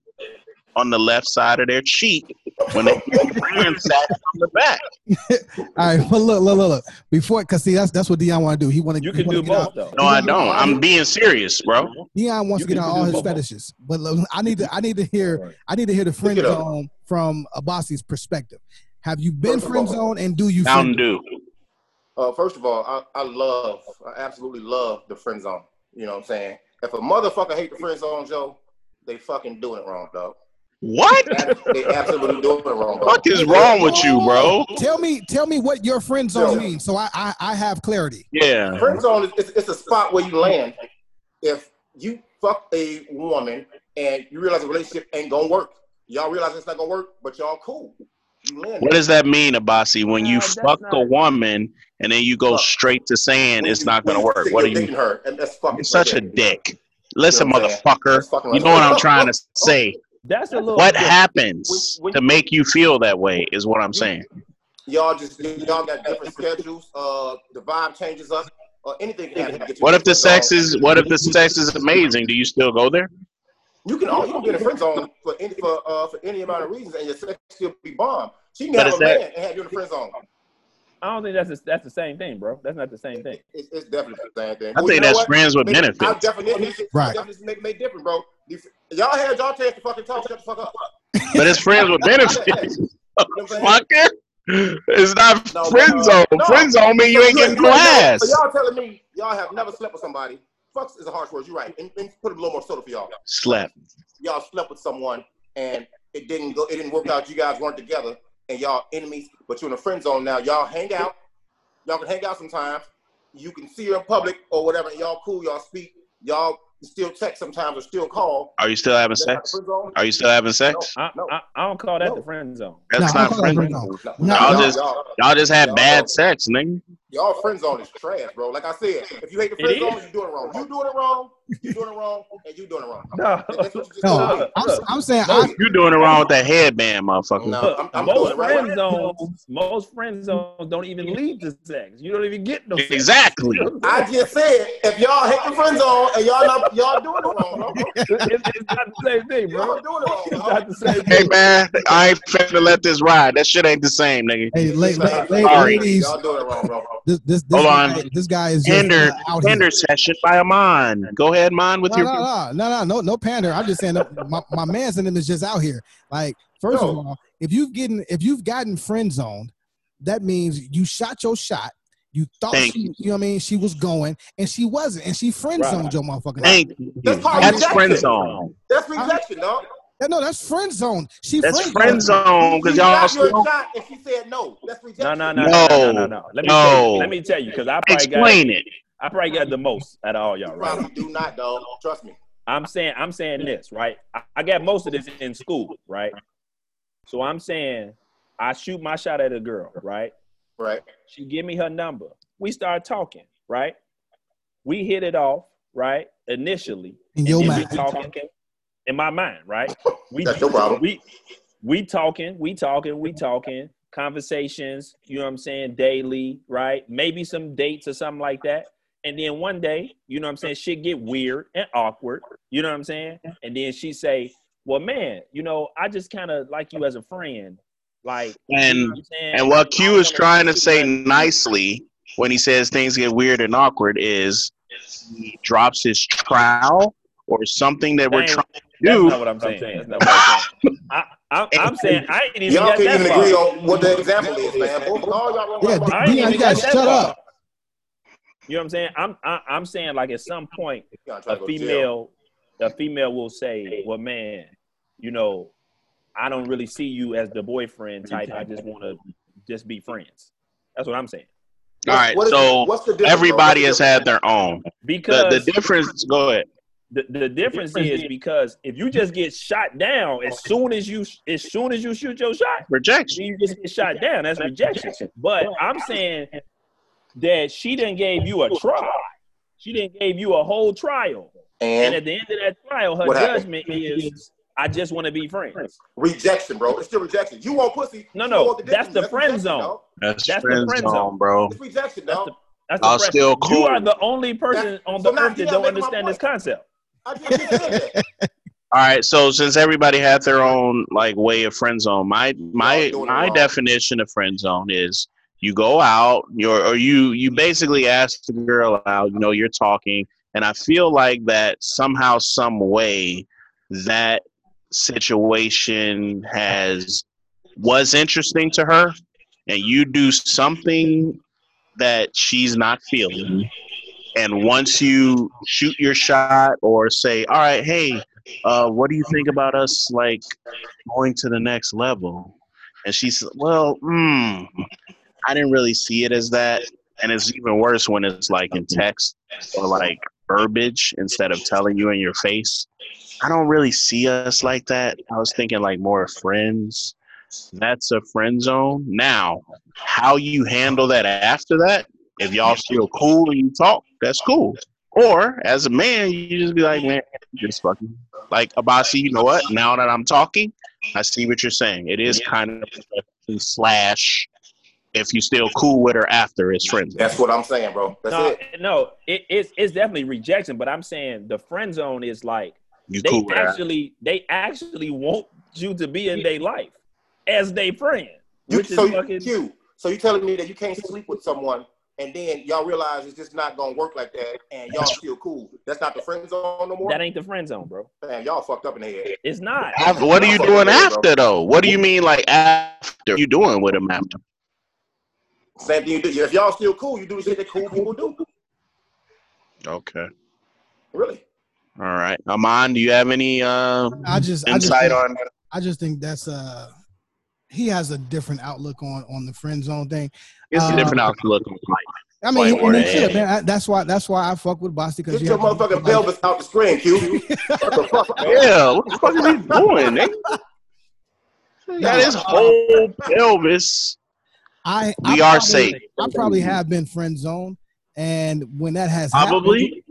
on the left side of their cheek when they ransack from the back [LAUGHS] All right, but look, look, look, look. Before, cause see, that's that's what Dion want to do. He want to. You can do both though. no i don't i'm being serious bro Dion wants You to get can on do all his both. fetishes, but look, I need to. I need to hear. Right. I need to hear the friend zone from Abasi's perspective. Have you been First friend all- zone, and do you? mountain friend- dew Uh, first of all, I, I love, I absolutely love the friend zone. You know what I'm saying? If a motherfucker hate the friend zone, Joe, they fucking doing it wrong, dog. what They absolutely doing it wrong, dog. fuck wrong with you bro Tell me, tell me what your friend zone Yo. means, so I, I, I have clarity. yeah Friend zone is it's, it's a spot where you land if you fuck a woman and you realize the relationship ain't gonna work. Y'all realize it's not gonna work, but y'all cool. You what does that mean abasi when you fuck a woman and then you go Look, straight to saying When it's you- not gonna work what do you dick her, and that's fucking You're such a right there. dick. Listen, You know what I'm saying? motherfucker. That's fucking You know what I'm trying to [LAUGHS] say. That's a little What different. happens When- when to make you feel that way is what I'm saying. Y'all just y'all got different schedules. Uh, the vibe changes up. Or anything can happen. to get you What if the sex is what if the sex is amazing? Do you still go there? You can oh, you can get a [LAUGHS] friend zone for any for uh for any amount of reasons, and your sex still be bomb. She can But have is a that- man and have you in the friend zone. I don't think that's the, that's the same thing, bro. That's not the same thing. It's, it's definitely the same thing. I Well, think that's what? friends with Maybe benefits. I definition, Right. definitions make, make different, bro. Y'all had y'all chance to fucking talk. Shut the fuck up. But it's friends with [LAUGHS] benefits. Fucker. It's not No, friend zone. no. Friend zone mean you ain't getting you- you- class. So y'all telling me y'all have never slept with somebody? Fucks is a harsh word. You're right. And, and put a little more soda for y'all. Slept. Y'all slept with someone and it didn't go. It didn't work out. You guys weren't together and y'all enemies. But you're in a friend zone now. Y'all hang out. Y'all can hang out sometimes. You can see her in public or whatever. Y'all cool. Y'all speak. Y'all still text sometimes or still call. Are you still having sex? Are you still having sex? I, I, I don't call that the friend zone. That's No, not call friend friend zone. zone. No, Y'all y'all- just y'all- y'all just had y'all- bad sex, nigga. Y'all friend zone is trash, bro. Like I said, if you hate the friend zone, is. you doing it wrong. You doing it wrong. You doing it wrong, and you doing it wrong. No, That's what you just No. I'm, I'm saying No, I, You doing it wrong with that headband, motherfucker. No, I'm, I'm doing most it right. friend zones, most friend zones don't even lead to sex. You don't even get no sex. Exactly. [LAUGHS] I just said if y'all hate the friend zone and y'all not y'all doing it wrong, it's, it's not the same thing, bro. Y'all doing it wrong, It's not the same Hey thing. man, I ain't finna let this ride. That shit ain't the same, nigga. hey, la- la- la- ladies, Y'all doing it wrong, bro. this this this Hold guy, on. this guy is just Tender, uh, out here. tender session by Amon. Go ahead, Amon, with No, your. no, no, no, no, no, no pander. I'm just saying that my, my man's in him is just out here. Like, first of all, if you've getting if you've gotten friend zoned, that means you shot your shot. You thought Thank she, you know what I mean, she was going, and she wasn't, and she friend zoned Right. your motherfucker. Thank you. That's part of That's friend zone. That's rejection, dog. Yeah, no, that's friend zone. She That's friend friend zoned. zone because y'all shot your still shot and she said no. That's rejection. No, no, no, no, no, no, no, no. Let me tell No. you. Let me tell you, because I probably explain got it. I probably got the most out of all You y'all, right? probably do not, dog. Trust me. I'm saying I'm saying this, right? I, I got most of this in school, right? So I'm saying I shoot my shot at a girl, right? Right. She give me her number. We start talking, right? We hit it off, right? Initially. In your mind. talking in my mind, right? We That's your problem. we we talking, we talking, we talking, conversations, you know what I'm saying, daily, right? Maybe some dates or something like that. And then one day, you know what I'm saying, shit get weird and awkward, you know what I'm saying? And then she say, Well, man, you know, I just kind of like you as a friend. Like you know And what I'm and what I Q don't is trying to say nothing. nicely when he says things get weird and awkward is he drops his trowel or something that we're trying to That's do. not what I'm saying. That's not what I'm saying. [LAUGHS] I, I, I'm saying I ain't even Y'all got can't even far. agree on what the example is, man. Both all y'all Yeah, wrong, wrong. I ain't Dion, even you got gotta shut up. You know what I'm saying? I'm I, I'm saying like at some point a to go to jail. female a female will say, "Well, man, you know, I don't really see you as the boyfriend type. I just want to just be friends." That's what I'm saying. All right, What is- so what's the everybody has What's the had their own. Because the difference, go ahead. the, the difference is because if you just get shot down as soon as you as soon as you shoot your shot, Rejection. you just get shot down. That's rejection. But I'm saying that she didn't gave you a try. She didn't gave you a whole trial. And And at the end of that trial, her What happened? judgment is, I just want to be friends. rejection, bro. It's still rejection. You want pussy. No, she no, want that's dick. the friend zone. dog. That's, That's the friend, friend zone, zone. bro. It's rejection, That's dog. the that's Y'all the friend. still You cool. are the only person That's- on the now earth that don't understand this concept. I just said that. [LAUGHS] All right, so since everybody had their own like way of friend zone, my my Y'all doing it my wrong. definition of friend zone is you go out, you're or you you basically ask the girl out, you know, you're talking, and I feel like that somehow, some way, that situation has was interesting to her, and you do something that she's not feeling, and once you shoot your shot or say, all right, hey, uh, what do you think about us like going to the next level? And she said, well, hmm, I didn't really see it as that. And it's even worse when it's like in text or like verbiage instead of telling you in your face. I don't really see us like that. I was thinking like more friends. That's a friend zone. Now, how you handle that after that, if y'all still cool and you talk, that's cool. Or as a man, you just be like, man, just fucking like Abasi, you know what? Now that I'm talking, I see what you're saying. It is kind of slash if you still cool with her after it's friends. That's what I'm saying, bro. That's no, it. no, it, it's it's definitely rejection. But I'm saying the friend zone is like You they cool with her. actually they actually want you to be in their life as their friend, You, which is so you, fucking Q, So you telling me that you can't sleep with someone and then y'all realize it's just not gonna work like that and y'all still cool. That's not the friend zone no more. That ain't the friend zone, bro. Man, y'all fucked up in the head. It's not. After- what are you doing after though? What do you mean like after you doing with him after? Same thing you do. If y'all still cool, you do the shit that cool people do. Okay. Really. All right. Amon, do you have any uh I just I just insight think, on I just think that's uh he has a different outlook on on the friend zone thing. it's a Uh, different outlook on life. I mean, Like, and it where should, man. I, that's why that's why I fuck with Boston because Get your motherfucking pelvis out the screen, Q. [LAUGHS] what the fuck? [LAUGHS] Yeah, what the fuck is he doing? nigga? He got his whole pelvis. I We I are probably- safe. I probably have been friend zoned, and when that has happened- Probably.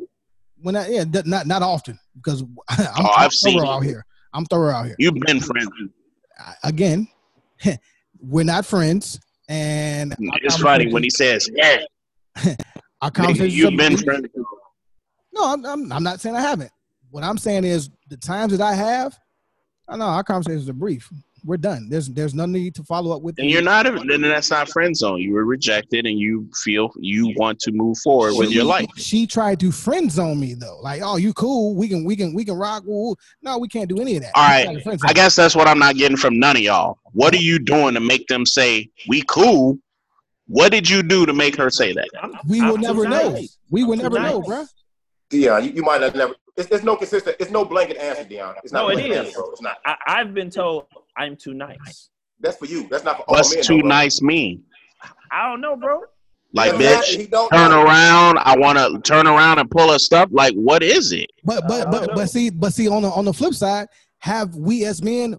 when that yeah, th- not not often because [LAUGHS] I'm, Oh, I'm I've seen thorough out here. I'm thorough out here. You've been friends. Again, [LAUGHS] we're not friends, and our It's funny when he says, [LAUGHS] "Yeah, our nigga, conversations you've been brief. friends." No, I'm, I'm I'm not saying I haven't. What I'm saying is the times that I have, I know our conversations are brief. We're done. There's there's no need to follow up with. And you're not. a- Then that's not friend zone. You were rejected, and you feel you want to move forward with your life. She tried to friend zone me though. Like, oh, you cool? We can we can we can rock. Woo, woo. No, we can't do any of that. All She right. tried to friend zone I guess that's what I'm not getting from none of y'all. What are you doing to make them say we cool? What did you do to make her say that? we will I'm too never know. We will I'm too never know, nice. bro. Dion, you, you might have never. It's, it's no consistent. It's no blanket answer, Dion. It's not No, a it blanket is. answer, bro. It's not. I, I've been told I'm too nice. That's for you. That's not for all men. What's too though, nice mean? I don't know, bro. Like, Exactly. bitch, He turn know. around. I want to turn around and pull her stuff. Like, what is it? But but but but see but see on the on the flip side, have we as men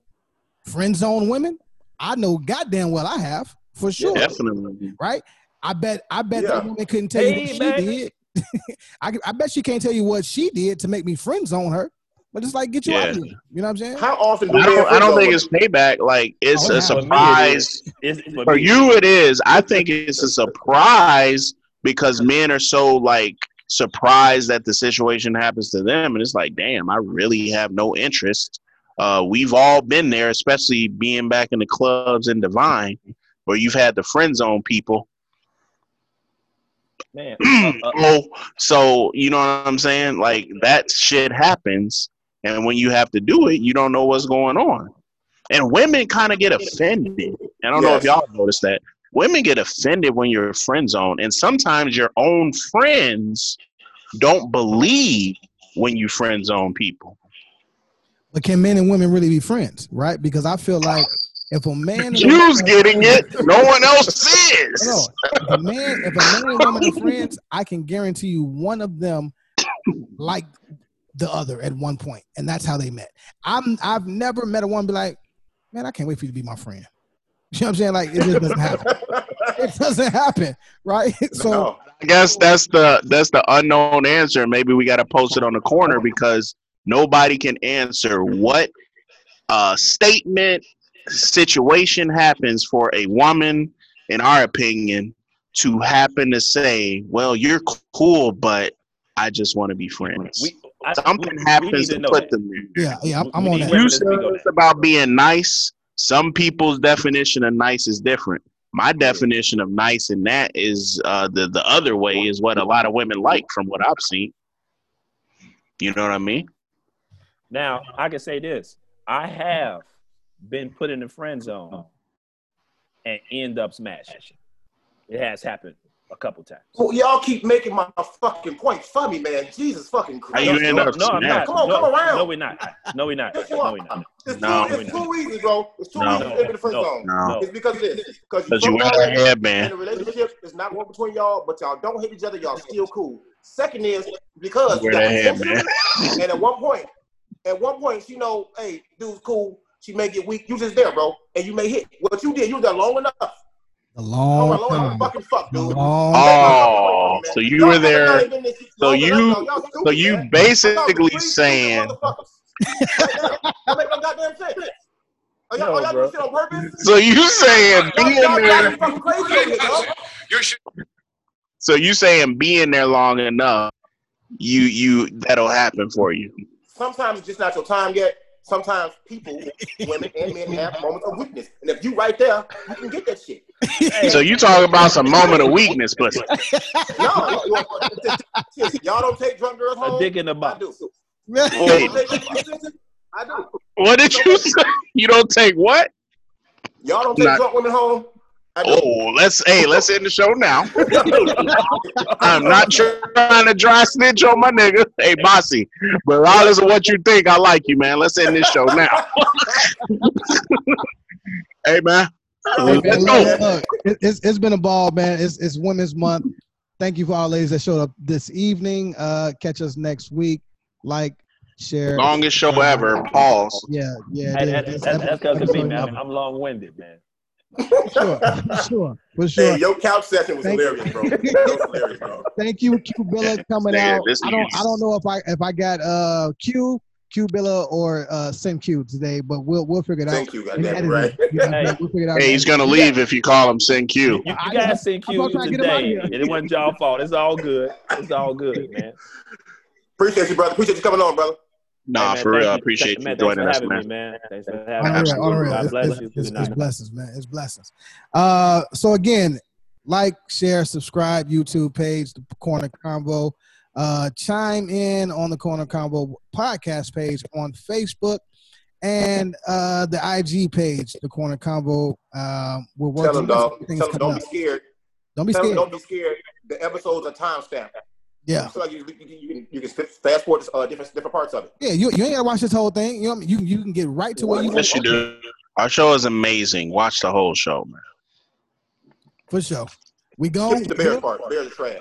friend zone women? I know goddamn well I have for sure. Definitely. Right? I bet I bet Yeah. that woman couldn't tell you Hey, what she baby. did. [LAUGHS] I, I bet she can't tell you what she did to make me friend zone her. But it's like get you out of here. You know what I'm saying? How often do I don't. I don't think it's payback. Like, it's Oh, a yeah. For it surprise. It's, for For you, it is. I think it's a surprise because men are so like surprised that the situation happens to them, and it's like, damn, I really have no interest. Uh, we've all been there, especially being back in the clubs in Divine, where you've had the friend zone people. man. oh, [CLEARS THROAT] so you know what I'm saying? Like that shit happens, and when you have to do it, you don't know what's going on. And women kind of get offended. I don't know if y'all noticed that. Women get offended when you're friend zone, and sometimes your own friends don't believe when you friend zone people. But can men and women really be friends? Right? Because I feel like if a man and You's getting it. No one else is. No, if a man, if a man and woman are friends, I can guarantee you one of them like the other at one point, and that's how they met. I'm I've never met a woman be like, man, I can't wait for you to be my friend. [LAUGHS] You know what I'm saying? Like it just doesn't happen. [LAUGHS] It doesn't happen, right? [LAUGHS] So No. I guess that's the that's the unknown answer. Maybe we got to post it on the corner because nobody can answer what uh, statement situation happens for a woman, in our opinion, to happen to say, "Well, you're cool, but I just want to be friends." we, I, Something we- we happens need to know put that. them there. yeah, yeah, I'm, I'm on that. You to said it's about being nice. Some people's definition of nice is different. My definition of nice in that is uh, the the other way is what a lot of women like from what I've seen. You know what I mean? Now I can say this: I have been put in the friend zone and end up smashing. It has happened a couple times. Well, y'all keep making my fucking point for me, man. Jesus fucking How Christ. you no, end no, up no, I'm not. Come on, no, come around. No, we're not. No, we're not. No, we're not. It's, No. two, it's two reasons, bro. It's two No. reasons to live in the friend No. zone. No. It's because of this. Because Because you fuck wear y'all that and the relationship is not one between y'all, but y'all don't hate each other. Y'all still cool. Second is because you got that potential, headband. and at one point, at one point, she know, hey, dude's cool. She may get weak. You just there, bro, and you may hit. What you did, you was there long enough. A Long, long long time. fucking fuck, dude. long Oh, so you were there. So So you, so you basically saying, That make no goddamn sense. Are y'all, No, are y'all bro. doing shit on purpose? so you saying being there. got fucking crazy over here, dog. You should So you saying being there long enough, you you that'll happen for you. Sometimes it's just not your time yet. sometimes people, women and men have moments of weakness. And if you right there, you can get that shit. So you talk about some moment of weakness, pussy. No, no, y'all don't take drunk girls home. A dick in the I box. do. Don't I do. what did you say? You don't take what? Y'all don't take Not- drunk women home. Oh, let's hey, let's end the show now. I'm not trying to dry snitch on my nigga. Hey, bossy, but regardless of what you think, I like you, man. Let's end this show now. [LAUGHS] hey, man. Hey, Let's man, go. look, look, it- it's, it's been a ball, man. It's, it's Women's Month. Thank you for all ladies that showed up this evening. Uh, catch us next week. Like, share. Longest show ever. Pause. Yeah, yeah. Hey, it that- is. that- that's because of me, episode man. I'm, I'm long-winded, man. [LAUGHS] Sure, sure, for sure. Hey, your couch session was Thank- hilarious, bro. [LAUGHS] Was hilarious, bro. Thank you, Q Billa, coming Yeah, out. I don't, I don't know if I, if I got uh Q, Q Billa or uh Send Q today, but we'll, we'll figure it out. Thank you, In goddamn editing. right. Yeah, Hey. we'll figure it out. Hey, he's gonna leave if you call him Sin Q. You, you I- guys sent Q trying to get him out of today, and it wasn't y'all fault. It's all good. It's all good, [LAUGHS] man. Appreciate you, brother. Appreciate you coming on, brother. Nah, Hey, man, for real. thank I appreciate Thank- you man, thanks joining for us, having man. me, man. Thanks for having the me. real, on real. God It's, bless it's, you. it's, it's blessings, man. It's blessings. Uh, so again, like, share, subscribe, YouTube page, the Corner Convo. Uh, chime in on the Corner Convo podcast page on Facebook and uh, the IG page, the Corner Convo. Um, we're Tell working. them, dog. things Tell them, don't be scared. Don't be Tell them, scared. don't be scared. The episodes are timestamped. Yeah, So like you, you, you, can, you can fast forward uh, different different parts of it. yeah. You, you ain't gotta watch this whole thing. You know, what i you you can get right to where you want Yes, you do. Our show is amazing. Watch the whole show, man. for sure. We go. The bear part. Bears are trash.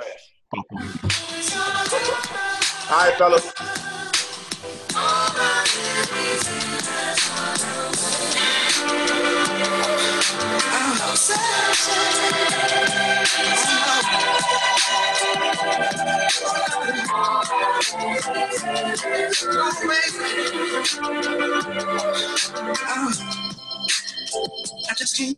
All right, fellas. I just can't